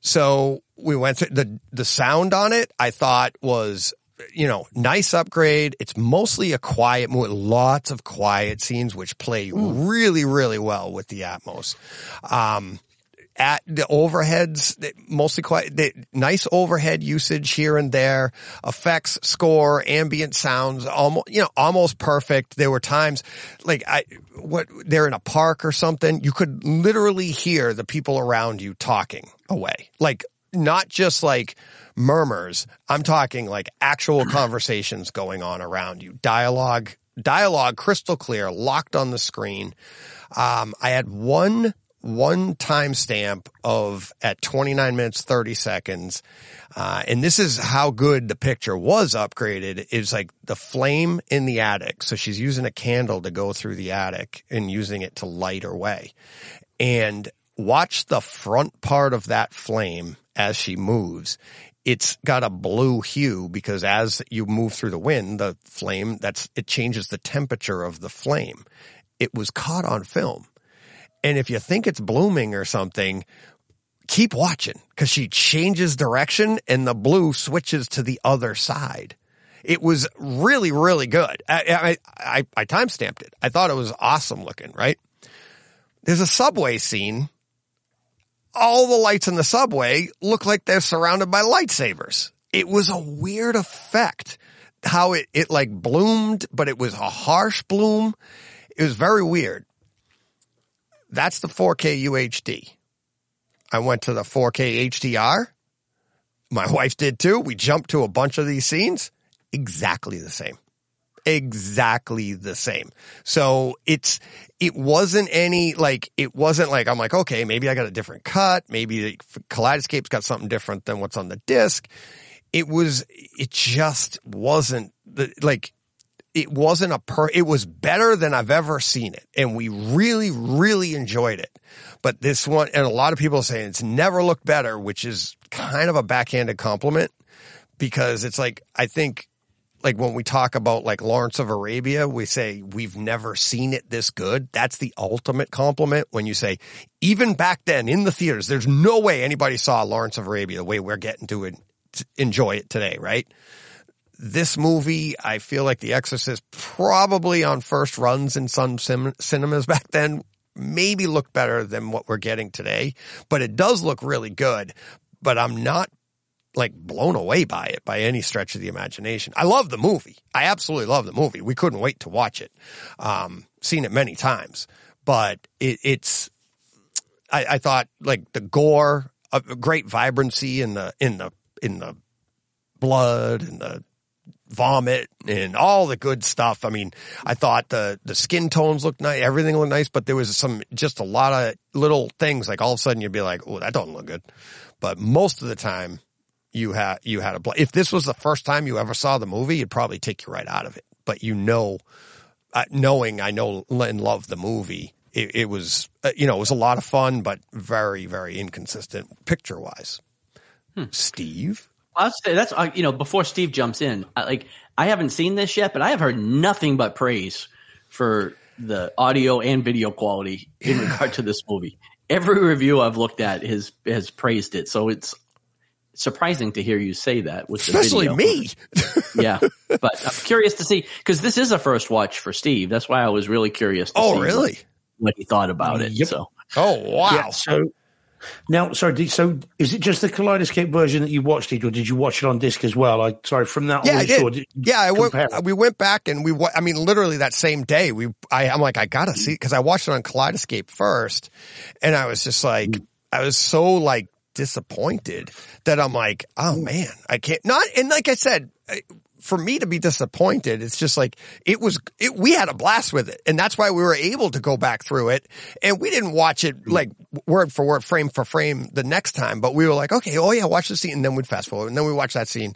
So we went through the, the sound on it, I thought was, you know, nice upgrade. It's mostly a quiet movie, lots of quiet scenes, which play really, really well with the Atmos. Um, at the overheads, mostly quite they, nice overhead usage here and there, effects, score, ambient sounds, almost you know almost perfect. There were times like I what they're in a park or something, you could literally hear the people around you talking away, like not just like murmurs. I'm talking like actual conversations going on around you, dialogue, dialogue crystal clear, locked on the screen. Um, I had one one timestamp of at 29 minutes 30 seconds. Uh, and this is how good the picture was upgraded. Is like the flame in the attic. So she's using a candle to go through the attic and using it to light her way. And watch the front part of that flame as she moves. It's got a blue hue because as you move through the wind the flame that's it changes the temperature of the flame. It was caught on film and if you think it's blooming or something, keep watching because she changes direction and the blue switches to the other side. It was really, really good. I, I, I, I timestamped it. I thought it was awesome looking, right? There's a subway scene. All the lights in the subway look like they're surrounded by lightsabers. It was a weird effect. How it, it like bloomed, but it was a harsh bloom. It was very weird. That's the 4K UHD. I went to the 4K HDR. My wife did too. We jumped to a bunch of these scenes. Exactly the same. Exactly the same. So it's, it wasn't any, like, it wasn't like, I'm like, okay, maybe I got a different cut. Maybe the Kaleidescape's got something different than what's on the disc. It was, it just wasn't the, like, it wasn't a per, it was better than I've ever seen it. And we really, really enjoyed it. But this one, and a lot of people are saying it's never looked better, which is kind of a backhanded compliment because it's like, I think like when we talk about like Lawrence of Arabia, we say we've never seen it this good. That's the ultimate compliment when you say, even back then in the theaters, there's no way anybody saw Lawrence of Arabia the way we're getting to it, enjoy it today, right? This movie, I feel like The Exorcist probably on first runs in some cin- cinemas back then maybe looked better than what we're getting today, but it does look really good. But I'm not like blown away by it by any stretch of the imagination. I love the movie. I absolutely love the movie. We couldn't wait to watch it. Um, seen it many times, but it, it's, I, I thought like the gore, a great vibrancy in the, in the, in the blood and the vomit and all the good stuff. I mean, I thought the, the skin tones looked nice, everything looked nice, but there was some, just a lot of little things like all of a sudden you'd be like, oh, that doesn't look good. But most of the time you had, you had a, bl- if this was the first time you ever saw the movie, you'd probably take you right out of it. But you know, uh, knowing I know and love the movie, it, it was, uh, you know, it was a lot of fun, but very, very inconsistent picture wise. Steve? I'll say that's uh, you know before Steve jumps in, I, like I haven't seen this yet, but I have heard nothing but praise for the audio and video quality in regard to this movie. Every review I've looked at has has praised it, so it's surprising to hear you say that with the Especially video. me. yeah. But I'm curious to see because this is a first watch for Steve. That's why I was really curious. To Oh, see really? What, what he thought about it. Yep. So Oh, wow. Yeah, so now, sorry. So is it just the Kaleidescape version that you watched it, or did you watch it on disc as well? I sorry from that. Yeah, I did. sure. Did yeah, I went, we went back and we, I mean, literally that same day, we, I, I'm like, I gotta see, cause I watched it on Kaleidescape first and I was just like, mm. I was so like disappointed that I'm like, oh mm. man, I can't not. And like I said, for me to be disappointed, it's just like it was. It, we had a blast with it, and that's why we were able to go back through it. And we didn't watch it mm-hmm. like word for word, frame for frame the next time, but we were like, okay, oh yeah, watch the scene, and then we'd fast forward, and then we watch that scene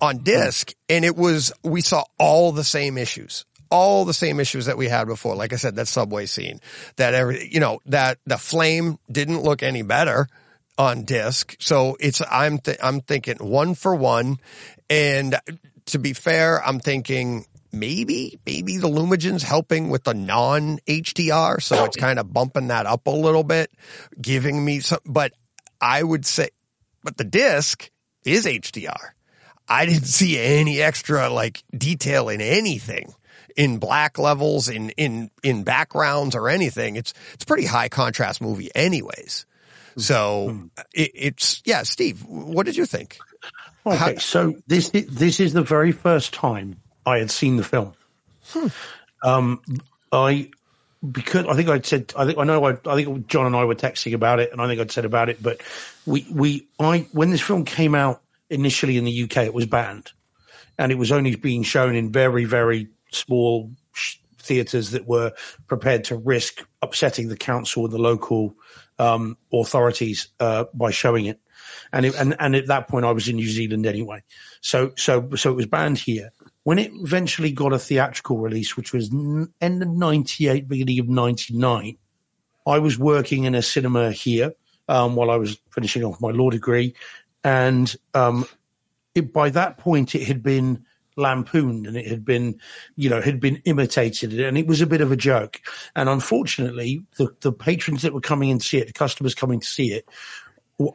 on mm-hmm. disc, and it was we saw all the same issues. All the same issues that we had before. Like I said, that subway scene, that every, you know, that the flame didn't look any better on disc. So it's, I'm, th- I'm thinking one for one. And to be fair, I'm thinking maybe, maybe the Lumagen's helping with the non HDR. So it's oh. kind of bumping that up a little bit, giving me some, but I would say, but the disc is HDR. I didn't see any extra like detail in anything in black levels in in in backgrounds or anything. It's it's pretty high contrast movie anyways. Hmm. So hmm. it, it's yeah, Steve, what did you think? Okay, so this this is the very first time I had seen the film. Um, I because I think I'd said I think I know I, I think John and I were texting about it, and I think I'd said about it. But we we I when this film came out initially in the UK, it was banned, and it was only being shown in very very small sh- theaters that were prepared to risk upsetting the council and the local um, authorities uh, by showing it. And, it, and and at that point, I was in New Zealand anyway, so so so it was banned here. When it eventually got a theatrical release, which was end of '98, beginning of '99, I was working in a cinema here um, while I was finishing off my law degree, and um, it, by that point, it had been lampooned and it had been, you know, had been imitated, and it was a bit of a joke. And unfortunately, the the patrons that were coming in to see it, the customers coming to see it,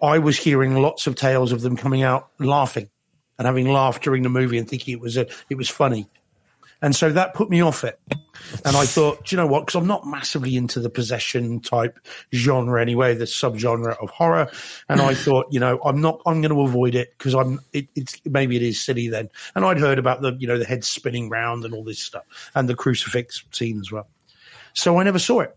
I was hearing lots of tales of them coming out laughing and having laughed during the movie and thinking it was a, it was funny. And so that put me off it. And I thought, do you know what? Because I'm not massively into the possession type genre anyway, the subgenre of horror. And I thought, you know, I'm not, I'm going to avoid it because I'm, it, it's, maybe it is silly then. And I'd heard about the, you know, the head spinning round and all this stuff and the crucifix scene as well. So I never saw it.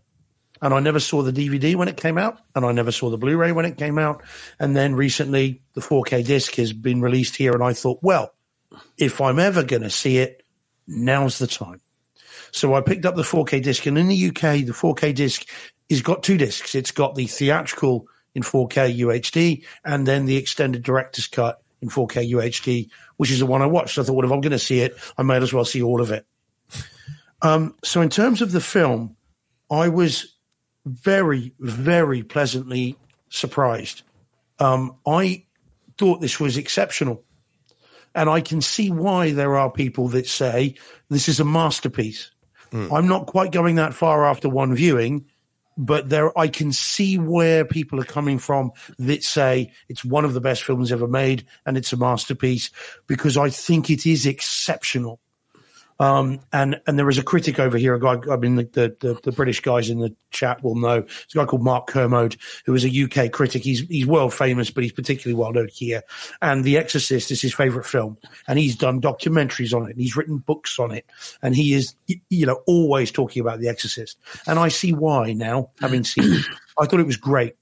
And I never saw the DVD when it came out, and I never saw the Blu ray when it came out. And then recently, the 4K disc has been released here, and I thought, well, if I'm ever going to see it, now's the time. So I picked up the 4K disc, and in the UK, the 4K disc has got two discs. It's got the theatrical in 4K UHD, and then the extended director's cut in 4K UHD, which is the one I watched. I thought, well, if I'm going to see it, I might as well see all of it. Um, so in terms of the film, I was very, very pleasantly surprised. Um, I thought this was exceptional. And I can see why there are people that say this is a masterpiece. I'm not quite going that far after one viewing, but there I can see where people are coming from that say it's one of the best films ever made and it's a masterpiece because I think it is exceptional. Um, and and there is a critic over here, a guy. I mean, the, the, the, British guys in the chat will know. It's a guy called Mark Kermode, who is a UK critic. He's he's world famous, but he's particularly well known here. And The Exorcist is his favourite film, and he's done documentaries on it, he's written books on it, and he is you know always talking about The Exorcist. And I see why now, having seen it. I thought it was great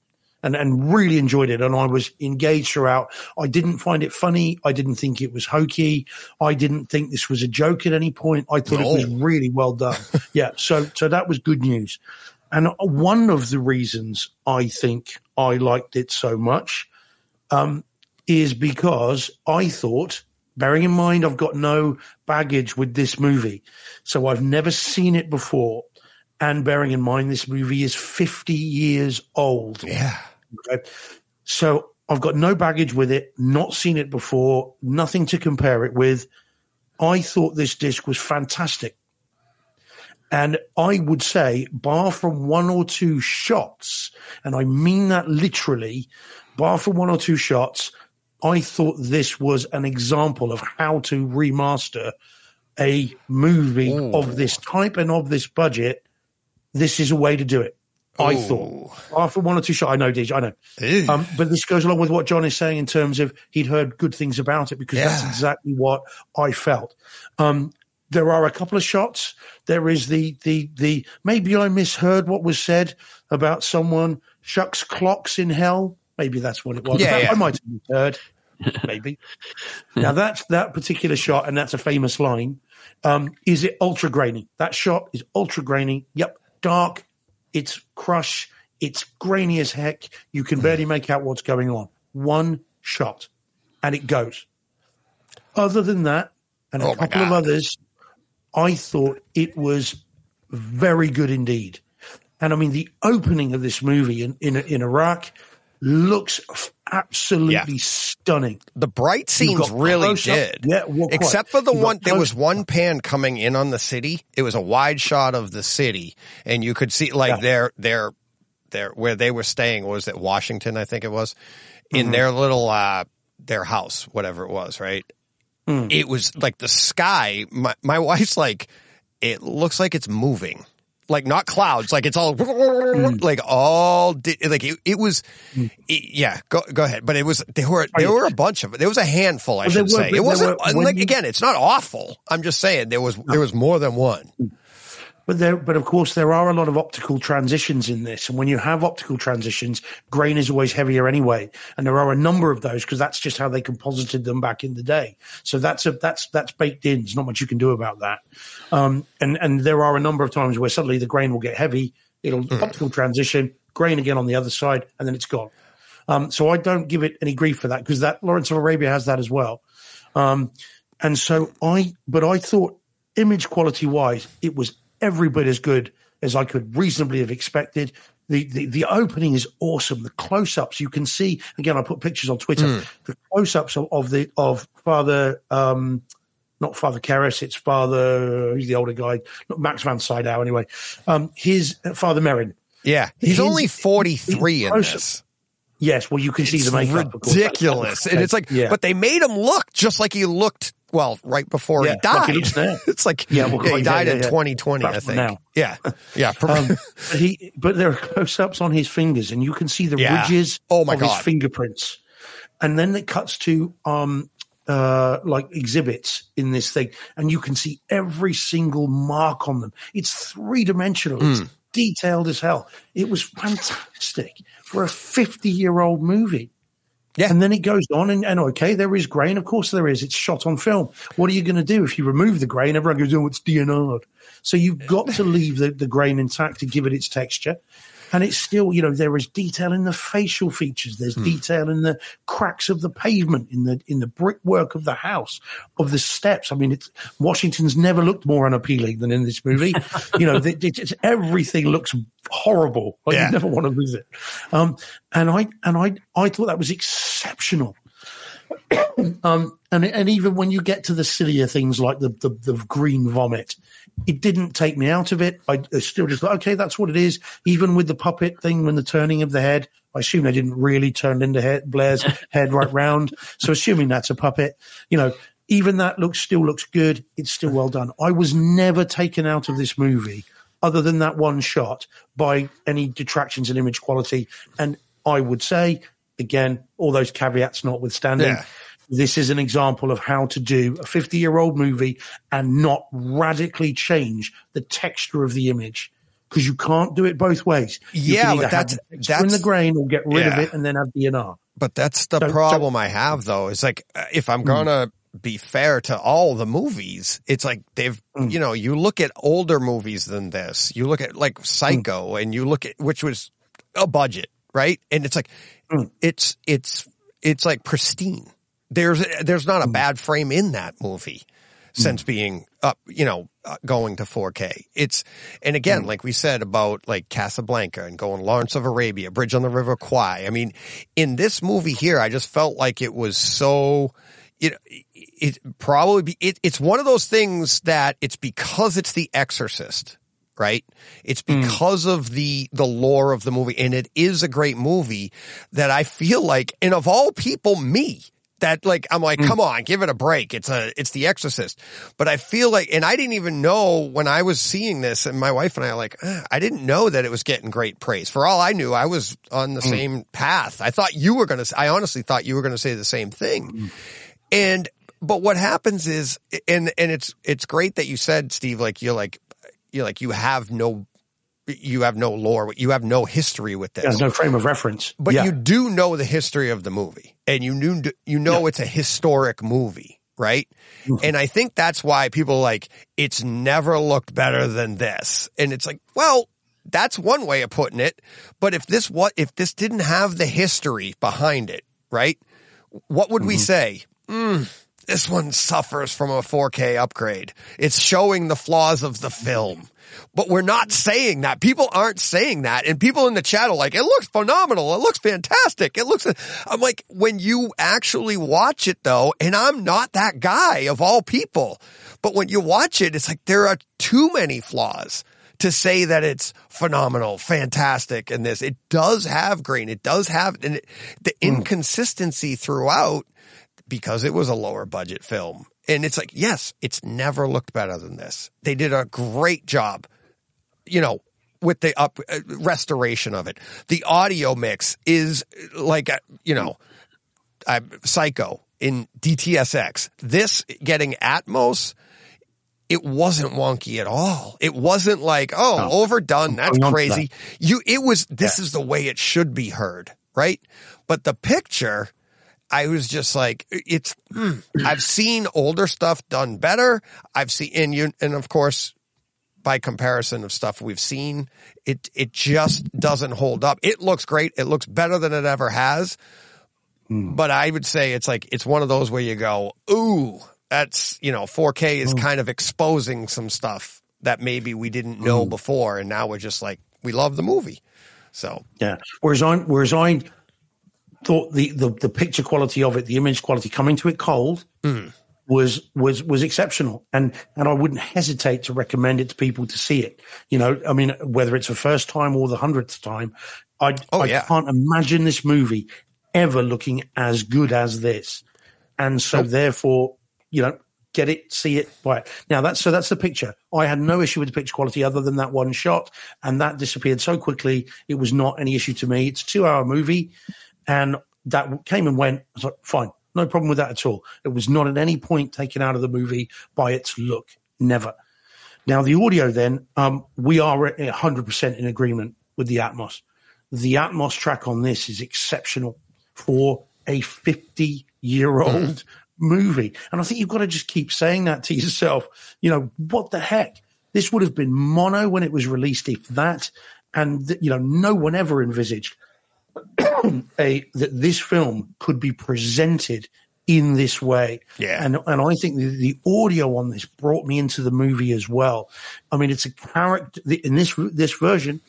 and, and really enjoyed it. And I was engaged throughout. I didn't find it funny. I didn't think it was hokey. I didn't think this was a joke at any point. I thought it was really well done. yeah. So, so that was good news. And one of the reasons I think I liked it so much, um, is because I thought, bearing in mind I've got no baggage with this movie, so I've never seen it before. And bearing in mind this movie is 50 years old. Yeah. Okay. So I've got no baggage with it, not seen it before, nothing to compare it with. I thought this disc was fantastic. And I would say, bar from one or two shots, and I mean that literally, bar from one or two shots, I thought this was an example of how to remaster a movie Ooh. of this type and of this budget. This is a way to do it. I thought. After one or two shots, I know, DJ, I know. Um, but this goes along with what John is saying in terms of he'd heard good things about it because that's exactly what I felt. Um, there are a couple of shots. There is the the the maybe I misheard what was said about someone shucks clocks in hell Maybe that's what it was. Yeah, That- yeah. I might have heard. Maybe. now that's that particular shot, and that's a famous line. Um, is it ultra grainy? That shot is ultra grainy. Yep, dark. It's crush. It's grainy as heck. You can barely make out what's going on. One shot, and it goes. Other than that, and a Oh couple of others, I thought it was very good indeed. And I mean, the opening of this movie in in, in Iraq looks absolutely Yeah. stunning. The bright scenes really did. Yeah, well. Except for the You've one, there was one pan coming in on the city. It was a wide shot of the city, and you could see like Yeah. their their their where they were staying was at Washington, I think it was, in Mm-hmm. their little uh their house, whatever it was, right? Mm. It was like the sky. My my wife's like, it looks like it's moving. Like not clouds, like it's all Mm. like all di- like it, it was, it- yeah. Go go ahead, but it was there were there were a bunch of it. There was a handful, I Well, should were- say. It wasn't were- like you- again, it's not awful. I'm just saying there was there was more than one. But there, but of course, there are a lot of optical transitions in this, and when you have optical transitions, grain is always heavier anyway, and there are a number of those because that's just how they composited them back in the day. So that's a that's that's baked in. There's not much you can do about that. Um, and and there are a number of times where suddenly the grain will get heavy. It'll optical transition, grain again on the other side, and then it's gone. Um, so I don't give it any grief for that because that Lawrence of Arabia has that as well. Um, and so I, but I thought image quality wise, it was every bit as good as I could reasonably have expected. The, the, the opening is awesome. The close ups you can see again. I put pictures on Twitter. The close ups of, of the of Father, um, not Father Karras. It's Father. Who's the older guy? Not Max von Sydow. Anyway, um, his uh, Father Merrin. Yeah, he's His- only 43 in close- this. Yes, well, you can see the makeup. ridiculous, and it's like, Yeah. but they made him look just like he looked. Well, right before Yeah, he died, like he looks now. it's like Yeah, well, he yeah, died yeah, in yeah. 2020, I think. now. Yeah, yeah. Um, but he, but there are close-ups on his fingers, and you can see the Yeah. ridges Oh, my of his God. fingerprints. And then it cuts to um, uh, like exhibits in this thing, and you can see every single mark on them. It's three-dimensional. Hmm. It's detailed as hell. It was fantastic for a fifty-year-old movie. Yeah. And then it goes on, and, and okay, there is grain. Of course, there is. It's shot on film. What are you going to do if you remove the grain? Everyone goes, "Oh, it's DNR'd." So you've got to leave the, the grain intact to give it its texture. And it's still, you know, there is detail in the facial features. There's detail in the cracks of the pavement, in the in the brickwork of the house, of the steps. I mean, it's Washington's never looked more unappealing than in this movie. you know, it, it, it's, everything looks horrible. Like Yeah. you never want to visit. Um, and I and I I thought that was exceptional. Um, and and even when you get to the sillier things like the, the the green vomit, it didn't take me out of it. I, I still just thought, okay, that's what it is. Even with the puppet thing, when the turning of the head, I assume they didn't really turn into head, Blair's head right round. So assuming that's a puppet, you know, even that looks still looks good. It's still well done. I was never taken out of this movie, other than that one shot, by any detractions in image quality. And I would say, again, all those caveats notwithstanding. Yeah. This is an example of how to do a 50 year old movie and not radically change the texture of the image because you can't do it both ways. You Yeah, but that's- texture in the grain or get rid of it and then have DNR. But that's the So- so- problem I have though. Is like uh, if I'm hmm. gonna be fair to all the movies, it's like they've hmm. you know you look at older movies than this. You look at like hmm. Psycho, and you look at which was a budget, right? And it's like Hmm. it's it's it's like pristine. There's there's not a hmm. bad frame in that movie hmm. since being up, you know, uh, going to 4K. It's, and again, like we said about like Casablanca and going Lawrence of Arabia, Bridge on the River Kwai. I mean, in this movie here, I just felt like it was so, you know, it probably be, it, it's one of those things that it's because it's The Exorcist. Right. It's hmm. because of the, the lore of the movie and it is a great movie that I feel like, and of all people, me, that like I'm like, hmm. come on, give it a break. It's a it's the Exorcist. But I feel like, and I didn't even know when I was seeing this, and my wife and I are like, "Ah, I didn't know that it was getting great praise. For all I knew, I was on the hmm. same path. I thought you were gonna. I honestly thought you were gonna say the same thing. And but what happens is, and and it's it's great that you said, Steve, like you're like you're like you have no you have no lore, you have no history with this. There's no frame of reference. But yeah. you do know the history of the movie, and you knew you know it's a historic movie, right? Mm-hmm. And I think that's why people are like it's never looked better than this, and it's like, well, that's one way of putting it. But if this what if this didn't have the history behind it, right? What would we Mm-hmm. say? Mm, this one suffers from a 4K upgrade. It's showing the flaws of the film. But we're not saying that. People aren't saying that. And people in the chat are like, it looks phenomenal. It looks fantastic. It looks, I'm like, when you actually watch it though, and I'm not that guy of all people, but when you watch it, it's like there are too many flaws to say that it's phenomenal, fantastic, and this. It does have grain. It does have and it, the hmm. inconsistency throughout because it was a lower budget film. And it's like, yes, it's never looked better than this. They did a great job, you know, with the up uh, restoration of it. The audio mix is like, a, you know, uh, Psycho in DTSX. This getting Atmos, it wasn't wonky at all. It wasn't like, oh, No. overdone. That's going on to crazy. You, it was, this is the way it should be heard, right? But the picture, I was just like, it's, mm, I've seen older stuff done better. I've seen, and you, and of course, by comparison of stuff we've seen, it, it just doesn't hold up. It looks great. It looks better than it ever has. Hmm. But I would say it's like, it's one of those where you go, ooh, that's, you know, 4K is hmm. kind of exposing some stuff that maybe we didn't know hmm. before. And now we're just like, we love the movie. So Yeah. Whereas I, whereas I thought the, the, the picture quality of it, the image quality coming to it cold hmm. was, was, was exceptional. And, and I wouldn't hesitate to recommend it to people to see it. You know, I mean, whether it's the first time or the hundredth time, I, Oh, I yeah. can't imagine this movie ever looking as good as this. And so therefore, you know, get it, see it, buy it. Now that's so that's the picture. I had no issue with the picture quality other than that one shot, and that disappeared so quickly. It was not any issue to me. It's a two-hour movie, and that came and went. I was like, fine, no problem with that at all. It was not at any point taken out of the movie by its look. Never. Now the audio, then, um, we are hundred percent in agreement with the Atmos. The Atmos track on this is exceptional for a fifty-year-old movie. And I think you've got to just keep saying that to yourself. You know, what the heck? This would have been mono when it was released, if that. And, you know, no one ever envisaged a that this film could be presented in this way. Yeah. And and I think the, the audio on this brought me into the movie as well. I mean, it's a character the- in this this version.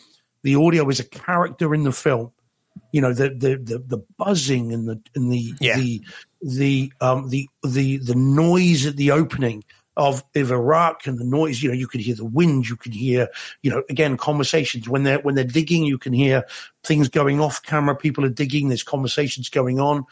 The audio is a character in the film. You know, the the the, the buzzing and the and the Yeah. the the um the the the noise at the opening of, of Iraq and the noise, you know, you could hear the wind, you could hear, you know, again, conversations when they're when they're digging, you can hear things going off camera, people are digging, there's conversations going on.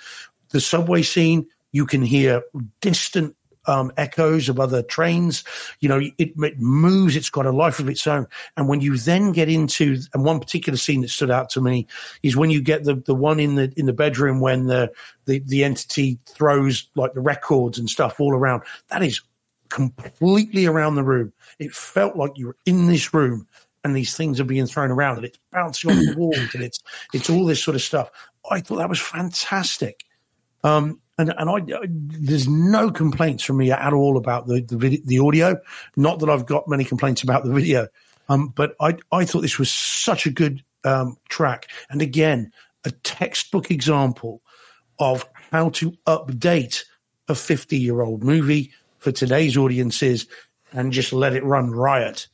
The subway scene, you can hear distant um, echoes of other trains. You know, it, it moves. It's got a life of its own. And when you then get into, and one particular scene that stood out to me is when you get the, the one in the in the bedroom when the, the the entity throws like the records and stuff all around. That is completely around the room. It felt like you were in this room and these things are being thrown around and it's bouncing off the walls and it's it's all this sort of stuff. I thought that was fantastic. Um, and and I, there's no complaints from me at all about the the, vid- the audio. Not that I've got many complaints about the video, um, but I I thought this was such a good um, track. And again, a textbook example of how to update a 50 year old movie for today's audiences and just let it run riot.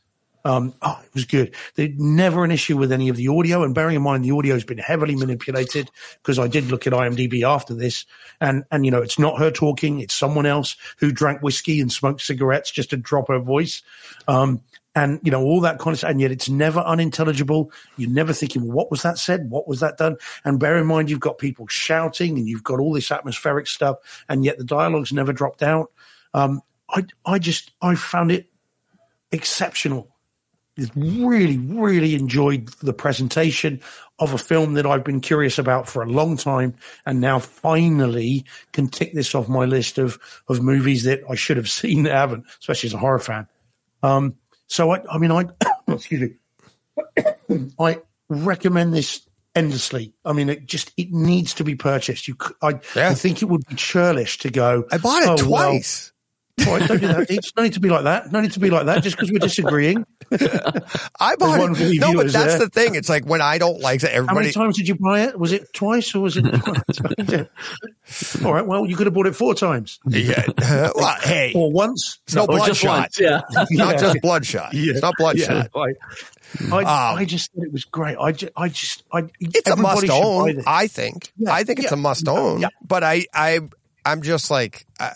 Um, oh, it was good. There's never an issue with any of the audio. And bearing in mind, the audio has been heavily manipulated because I did look at IMDb after this and, and, you know, it's not her talking. It's someone else who drank whiskey and smoked cigarettes just to drop her voice. Um, and you know all that kind of stuff, and yet it's never unintelligible. You're never thinking, "What was that said? What was that done?" And bear in mind, you've got people shouting, and you've got all this atmospheric stuff, and yet the dialogue's never dropped out. Um, I, I just, I found it exceptional. I really, really enjoyed the presentation of a film that I've been curious about for a long time, and now finally can tick this off my list of of movies that I should have seen that haven't, especially as a horror fan. Um, so I, I mean, I excuse me. I recommend this endlessly. I mean, it just it needs to be purchased. You, I, Yeah. I think it would be churlish to go. I bought it "Oh, twice. all right, don't do that. Deej. No need to be like that. No need to be like that. Just because we're disagreeing. I bought one it. No, but that's there. the thing. It's like when I don't like it, How many everybody. times did you buy it? Was it twice or was it? all right. Well, you could have bought it four times Yeah. well, hey, or once. it's no just bloodshot. once, yeah. It's not just bloodshot. Yeah. It's not bloodshot. right. I, Um, I just thought it was great. I just, I just, I. It's a must own. I think. Yeah, I think it's yeah, a must own. yeah. But I, I, I'm just like, I,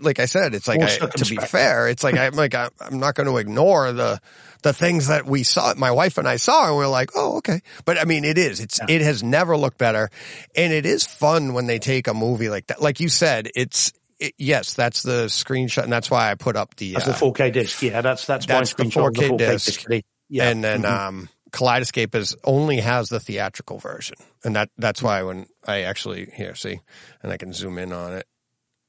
like I said, it's like I, to be fair, it's like I'm like I'm not going to ignore the the things that we saw. My wife and I saw, and we are like, oh, okay. But I mean, it is. It's it has never looked better, and it is fun when they take a movie like that. Like you said, it's. It, yes, that's the screenshot, and that's why I put up the. That's uh, the 4K disc. Yeah, that's that's, That's the my screenshot of 4K the 4K disc. disc. Yeah, and then Mhm. um, Kaleidescape is only has the theatrical version, and that that's why when I actually here see, and I can zoom in on it,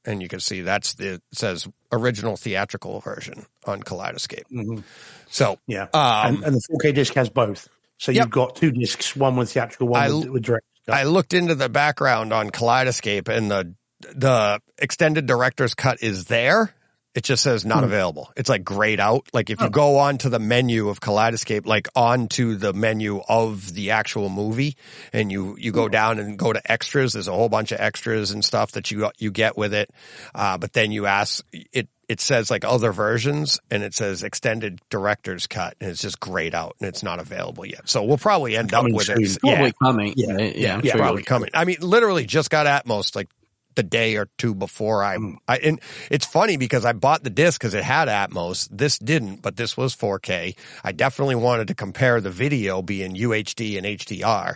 and you can see that's the says original theatrical version on Kaleidescape. Mhm. So yeah, um, and, and the 4K disc has both. So Yep. you've got two discs, one with theatrical, one I- with, with direct. I looked into the background on Kaleidescape, and the the extended director's cut is there. It just says not Hmm. available. It's like grayed out. Like if you Oh. go onto the menu of Kaleidescape, like onto the menu of the actual movie, and you you Hmm. go down and go to extras. There's a whole bunch of extras and stuff that you you get with it. Uh, but then you ask it. It says like other versions, and it says extended director's cut, and it's just grayed out, and it's not available yet. So we'll probably end Coming up with soon. it. Probably coming. Yeah. right? yeah, I'm Yeah, sure probably coming. I mean, literally just got Atmos like the day or two before I, Mm. I and it's funny because I bought the disc because it had Atmos. This didn't, but this was 4K. I definitely wanted to compare the video being UHD and HDR.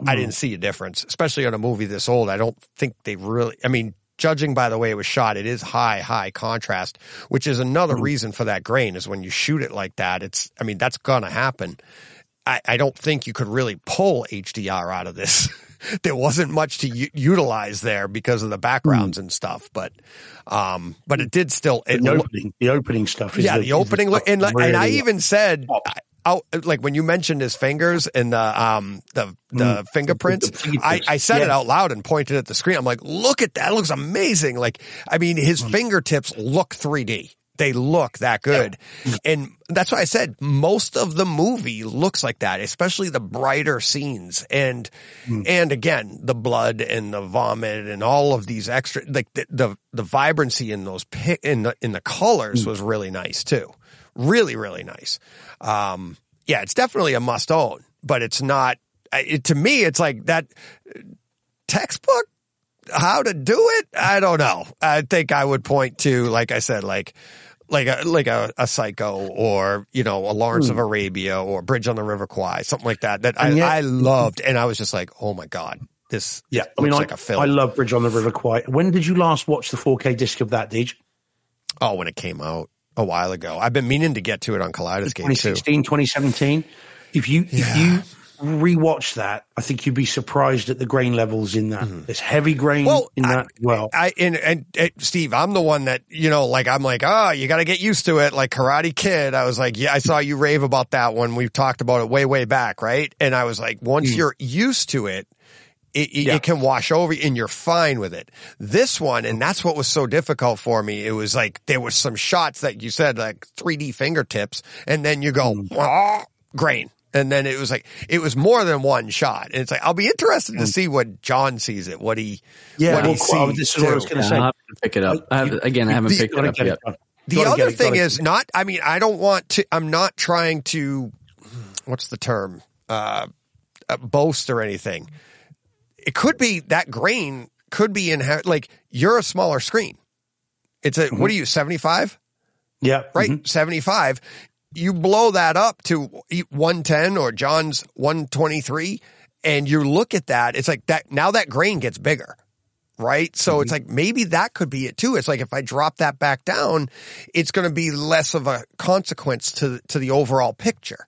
Mm. I didn't see a difference, especially on a movie this old. I don't think they really, I mean, judging by the way it was shot, it is high, high contrast, which is another Mm. reason for that grain is when you shoot it like that, it's, I mean, that's gonna happen. I, I don't think you could really pull HDR out of this. there wasn't much to u- utilize there because of the backgrounds and stuff, but, um, but it did still, it, the opening, the opening stuff. Is yeah, the, the opening look, and, like- and I even said, Pop. I- out, like when you mentioned his fingers and the, um, the, the fingerprints, The. I, I said it out loud and pointed at the screen. I'm like, look at that. It looks amazing. Like, I mean, his fingertips look 3D. They look that good. And that's why I said most of the movie looks like that, especially the brighter scenes. And, hmm. and again, the blood and the vomit and all of these extra, like the, the, the vibrancy in those in the, in the colors hmm. was really nice too. Really, really nice. Um, yeah, it's definitely a must own, but it's not, it, to me, it's like that uh, textbook how to do it i don't know i think i would point to like i said like like a like a, a psycho or you know a lawrence of arabia or bridge on the river kwai something like that that I, Hmm. Yet- I loved and i was just like oh my god this Yeah, I mean, I, like a film I love Bridge on the River Kwai. When did you last watch the 4K disc of that, Deej? oh when it came out a while ago i've been meaning to get to it on kaleidescape too 2016, 2017. If you if you rewatch that, I think you'd be surprised at the grain levels in that. Mm-hmm. There's heavy grain. Well, in that. well, I and, and and Steve, I'm the one that you know, like I'm like, oh, you got to get used to it. Like Karate Kid, I was like, yeah, I saw you rave about that one. We've talked about it way, way back, right? And I was like, once mm. you're used to it. It, it, Yeah. it can wash over and you're fine with it. This one, and that's what was so difficult for me. It was like there was some shots that you said like 3D fingertips, and then you go "Ah," grain, and then it was like it was more than one shot. And it's like I'll be interested to see what John sees it, what he yeah, what he well, quite- sees. this is what I was going to say. I'll have to pick it up. I have, again, I haven't the- picked it up get yet. it. The other it, thing gotta- is not, I mean, I don't want to, I'm not trying to, what's the term? Uh, uh, boast or anything. It could be that grain could be in, like, you're a smaller screen. It's a, what are you, 75? yeah, Right? mhm. 75. You blow that up to 110 or John's 123 and you look at that. It's like that, now that grain gets bigger right? So Mm-hmm. it's like maybe that could be it too. It's like if I drop that back down, it's going to be less of a consequence to to the overall picture.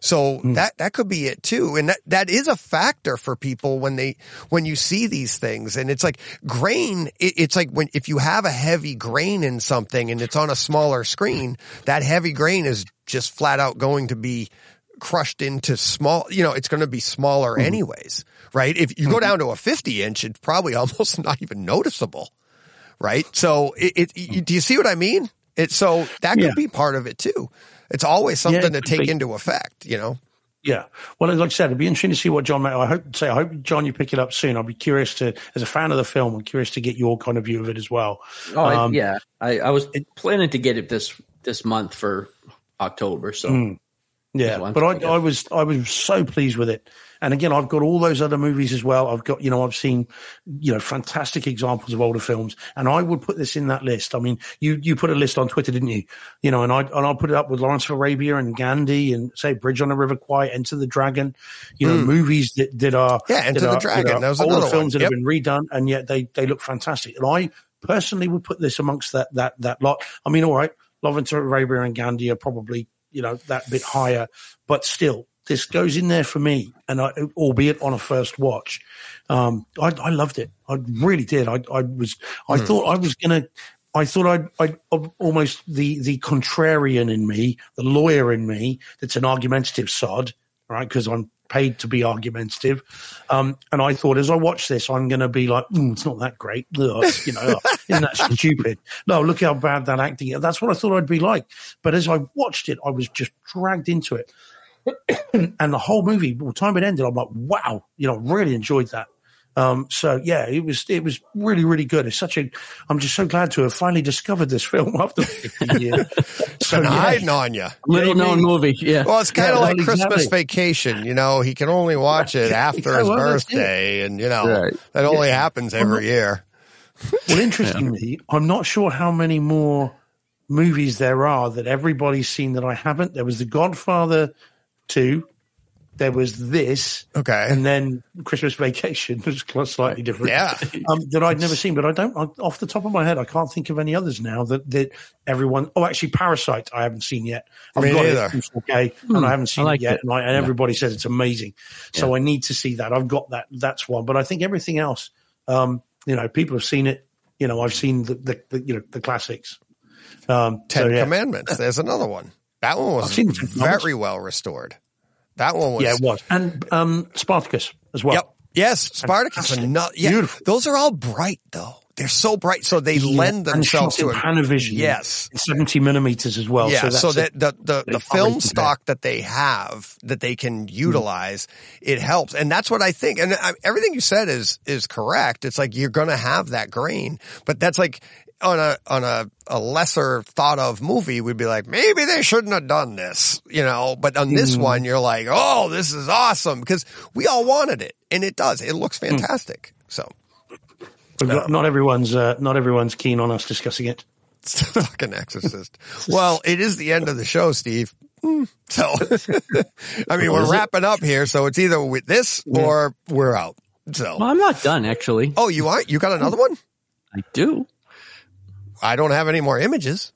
So Hmm. that that could be it too, and that that is a factor for people when they when you see these things, and it's like grain. It, it's like when if you have a heavy grain in something and it's on a smaller screen, that heavy grain is just flat out going to be crushed into small, you know, it's going to be smaller Mm-hmm. anyways, right? If you go down to a 50 inch, it's probably almost not even noticeable, right? So it, it you, do you see what I mean? It, so that could Yeah. be part of it too. It's always something it to take be. into effect, you know? Yeah. Well, like I said, it'd be interesting to see what John. I hope say I hope John, you pick it up soon. I'll be curious to, as a fan of the film, I'm curious to get your kind of view of it as well. Oh, I- Um, yeah. I, I was planning to get it this this month for October. So Mm. Yeah, but thing, I, I was I was so pleased with it. And again, I've got all those other movies as well. I've got you know I've seen you know fantastic examples of older films, and I would put this in that list. I mean, you you put a list on Twitter, didn't you? You know, and I and I'll put it up with Lawrence of Arabia and Gandhi and say Bridge on the River Kwai, Enter the Dragon. You know, hmm. movies that that are. Yeah, Enter that the are- Dragon, that was older films that have been redone, and yet they they look fantastic. And I personally would put this amongst that that that lot. I mean, all right, Lawrence of Arabia and Gandhi are probably you know that bit higher, but still, this goes in there for me, and I, albeit on a first watch, um, I, I loved it. I really did. I, I was, I Hmm. thought I was gonna. I thought I'd, I'd I'd almost the the contrarian in me, the lawyer in me, that's an argumentative sod, right? Because I'm paid to be argumentative, um, and I thought as I watch this, I'm going to be like, mm, it's not that great, Ugh, you know, isn't that stupid? No, look how bad that acting. is. That's what I thought I'd be like. But as I watched it, I was just dragged into it and the whole movie, by the time it ended, I'm like, wow, you know, really enjoyed that. Um, so yeah, it was it was really really good. It's such a. I'm just so glad to have finally discovered this film after 50 years. so Been yeah, hiding on you. little known movie. Yeah. Well, it's kind of Yeah, like well, Christmas exactly. vacation. You know, he can only watch it after Yeah, his well, that's birthday, and you know Right. that only happens every year. Well, interestingly, I'm not sure how many more movies there are that everybody's seen that I haven't. There was The Godfather 2. There was this, Okay. and then Christmas Vacation was slightly different. Yeah. um, that I'd never seen, but I don't. I, off the top of my head, I can't think of any others now that that everyone. Oh, actually, Parasite, I haven't seen yet. I've Me got neither. it in 4K, and I haven't seen liked it yet. it. And, I, and everybody says it's amazing, so I need to see that. I've got that. That's one, but I think everything else, um, you know, people have seen it. You know, I've seen the, the, the you know the classics. Um, so, Ten yeah. Commandments. There's another one. That one was I've seen the Ten Commandments. very well restored. That one was. yeah, it was, and um, Spartacus as well. Yep. Yes, Spartacus. Another, yeah, Beautiful. those are all bright though. They're so bright, so they lend and themselves to it. Panavision. Yes. seventy millimeters as well. Yeah, so, so, that the the, the film already did that. stock that they have that they can utilize, it helps, and that's what I think. And I, everything you said is is correct. It's like you're going to have that grain, but that's like on a on a, a lesser thought of movie, we'd be like, maybe they shouldn't have done this, you know. But on this Mm. one, you're like, oh, this is awesome because we all wanted it, and it does. It looks Mm. fantastic. So. But not- not everyone's uh, not everyone's keen on us discussing it. It's the fucking Exorcist. well, it is the end of the show, Steve. Hmm. So, I mean, we're wrapping up here, so it's either with this or we're out. So, Well, I'm not done actually. oh, you want you got another one? I do. I don't have any more images.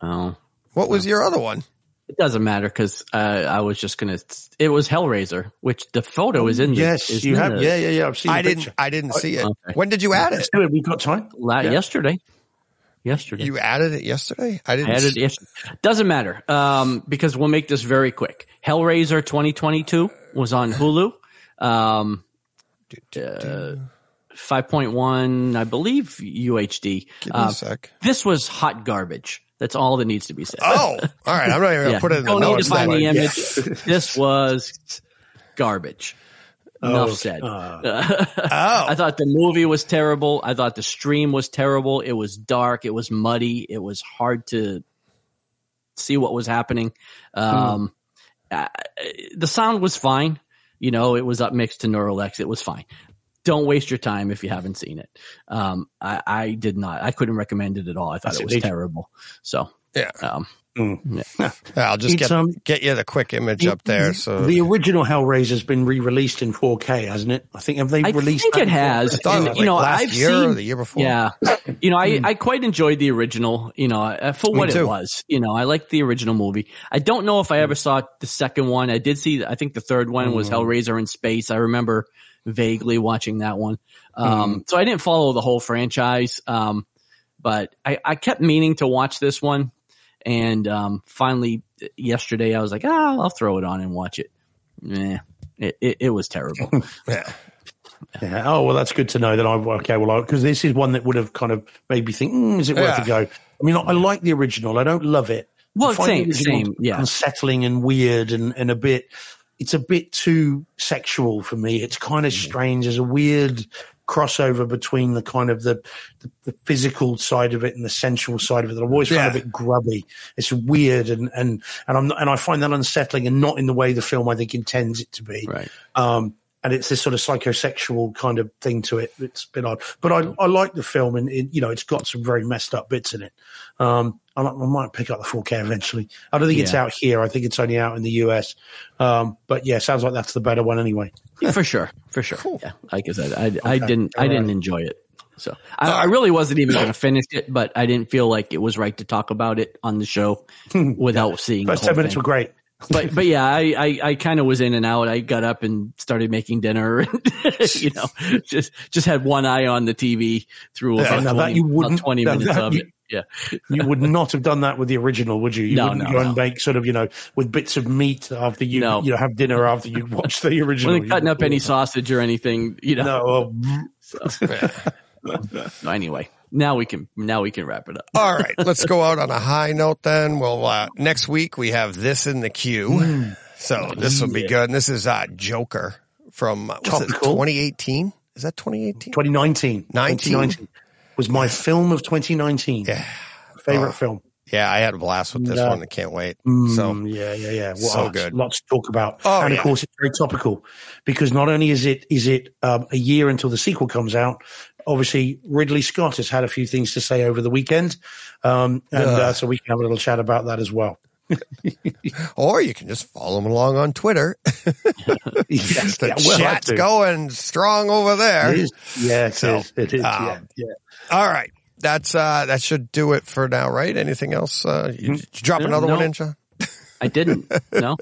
Oh, What was your other one? it doesn't matter because uh, I was just gonna. It was Hellraiser, which the photo is in. The, Yes, is you in have. the- Yeah, yeah, yeah. I've seen. I didn't. picture. I didn't see it. Okay. When did you add it? Let's do it. We've got time. La- Yeah. Yesterday. Yesterday. You added it yesterday. I didn't. I added it. Doesn't matter um, because we'll make this very quick. Hellraiser 2022 was on Hulu. Um, uh, 5.1, I believe UHD. Give me Uh, a sec. this was hot garbage. That's all that needs to be said. Oh, all right. I'm not even gonna Yeah. put it in the Don't need to find the image. this was garbage. Enough Oh, said. uh, Oh, I thought the movie was terrible. I thought the stream was terrible. It was dark. It was muddy. It was hard to see what was happening. Um, uh, the sound was fine. You know, it was up mixed to Neural:X. It was fine. Don't waste your time if you haven't seen it. Um, I, I did not. I couldn't recommend it at all. I thought That's it was indeed. terrible. So, yeah. um, Yeah, I'll just It's, get um, get you the quick image up there. So the original Hellraiser's been re-released in 4K, hasn't it? I think have they I released? think it has. I thought it And, was you like know, last I've year seen or the year before. Yeah. You know, I, I quite enjoyed the original, you know, uh, for what it was. You know, I liked the original movie. I don't know if I ever saw the second one. I did see, I think the third one was Hellraiser in Space. I remember vaguely watching that one. Um, so I didn't follow the whole franchise. Um, but I, I kept meaning to watch this one. And, um, finally yesterday I was like, ah, I'll throw it on and watch it. eh, it, it, it was terrible. Yeah. Yeah. Oh well, that's good to know. That I okay. Well, because this is one that would have kind of made me think, mm, is it worth Yeah. a go? I mean, I like the original. I don't love it. Well, I find same, the same, yeah. unsettling and weird and and a bit. It's a bit too sexual for me. It's kind of Mm. strange. There's a weird crossover between the kind of the, the the physical side of it and the sensual side of it that I've always found Yeah. a bit grubby. It's weird and and and I'm not, and I find that unsettling and not in the way the film I think intends it to be. right. Um, and it's this sort of psychosexual kind of thing to it. It's a bit odd, but I, I like the film, and it, you know, it's got some very messed up bits in it. Um, I, I might pick up the 4K eventually. I don't think it's out here. I think it's only out in the US. Um, but yeah, sounds like that's the better one anyway. Yeah, for sure, for sure. Yeah, like I said, I, I didn't, I didn't right. enjoy it. So I, I really wasn't even going to finish it, but I didn't feel like it was right to talk about it on the show without seeing. First the whole ten minutes thing. were great. But but yeah, I I, I kind of was in and out. I got up and started making dinner, and you know, just just had one eye on the TV through Yeah, about, that 20, you wouldn't- twenty minutes of you- it. Yeah, You would not have done that with the original, would you? You No, wouldn't no, go and no. make sort of, you know, with bits of meat after you, No. you know, have dinner after you watch the original. wasn't cutting up any sausage or anything. You know. No, well, So anyway, now we can now we can wrap it up. All right, let's go out on a high note then. Well, uh, next week we have this in the queue. Mm. So this will be good. And this is uh, Joker from uh, it, Topical. 2018. Is that 2018? 2019. 19. 2019 was my film of 2019. Yeah. Favorite Oh. film. Yeah, I had a blast with this Yeah. one. I can't wait. Mm, So yeah, yeah, yeah. What so else? good. Lots to talk about. Oh, and yeah. of course, it's very topical because not only is it is it um, a year until the sequel comes out. Obviously, Ridley Scott has had a few things to say over the weekend, um, and uh, so we can have a little chat about that as well. or you can just follow him along on Twitter. yes, The yeah, well, chat's going strong over there. It is. Yeah, it So, is. It is. um, yeah, yeah. All right. That's uh that should do it for now, right? Anything else? Uh you, you drop another no. one in, John? I didn't. No,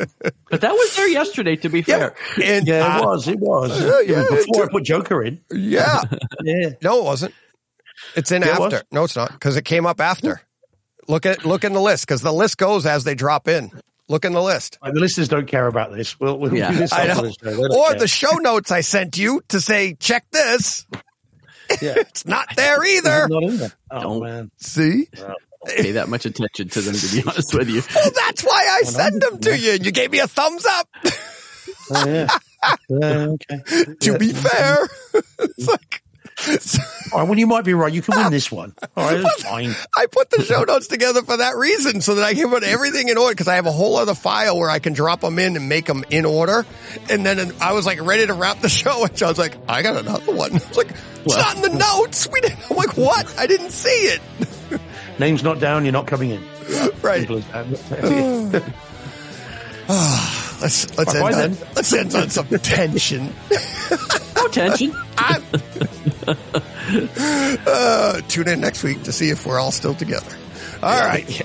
but that was there yesterday. To be fair, And, Yeah, uh, it was. It was. yeah, yeah, Before it- I put Joker in. Yeah. Yeah. No, it wasn't. It's in Yeah, it was. after. No, it's not because it came up after. Look at look in the list because the list goes as they drop in. Look in the list. The listeners don't care about this. We'll, we'll Yeah. do this I after know. the show. Or care. the show notes I sent you to say check this. yeah. It's not there either. Not in there. Oh Don't. man. See? Pay that much attention to them. To be honest with you, Well, that's why I send them to you. And you gave me a thumbs up. Oh, yeah. yeah. Okay. to be fair, it's like All right. Well, you might be right. You can win this one. All right. That's fine. I put the show notes together for that reason, so that I can put everything in order. Because I have a whole other file where I can drop them in and make them in order. And then I was like ready to wrap the show, and I was like, I got another one. It's like it's Well. not in the notes. We didn't, I'm like, what? I didn't see it. Name's not down. You're not coming in. Right. Simple as that. Let's let's Bye-bye end on, let's end on some tension. no tension. Uh, tune in next week to see if we're all still together. All right.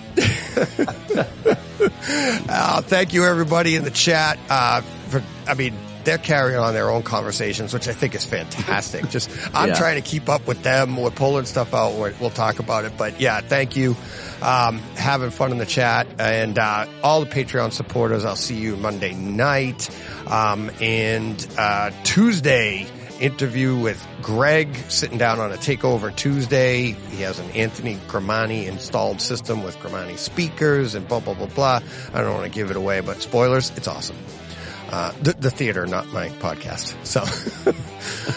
uh, thank you, everybody in the chat. Uh, for, I mean, they're carrying on their own conversations, which I think is fantastic. Just, I'm Yeah. trying to keep up with them. We're pulling stuff out. We're, we'll talk about it. But yeah, thank you. Um, having fun in the chat and, uh, all the Patreon supporters. I'll see you Monday night. Um, and, uh, Tuesday, interview with Greg sitting down on a takeover Tuesday. He has an Anthony Grimani installed system with Grimani speakers and blah, blah, blah, blah. I don't want to give it away, but spoilers, it's awesome. Uh, the, the theater, not my podcast. So,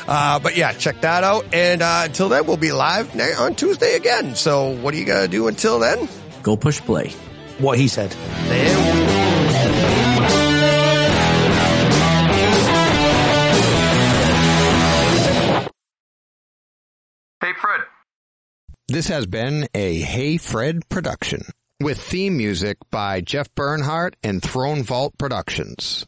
uh, but yeah, check that out. And, uh, until then, we'll be live on Tuesday again. So what are you going to do until then? Go push play. what he said. There Hey, Fred. This has been a Hey Fred production with theme music by Jeff Bernhardt and Throne Vault Productions.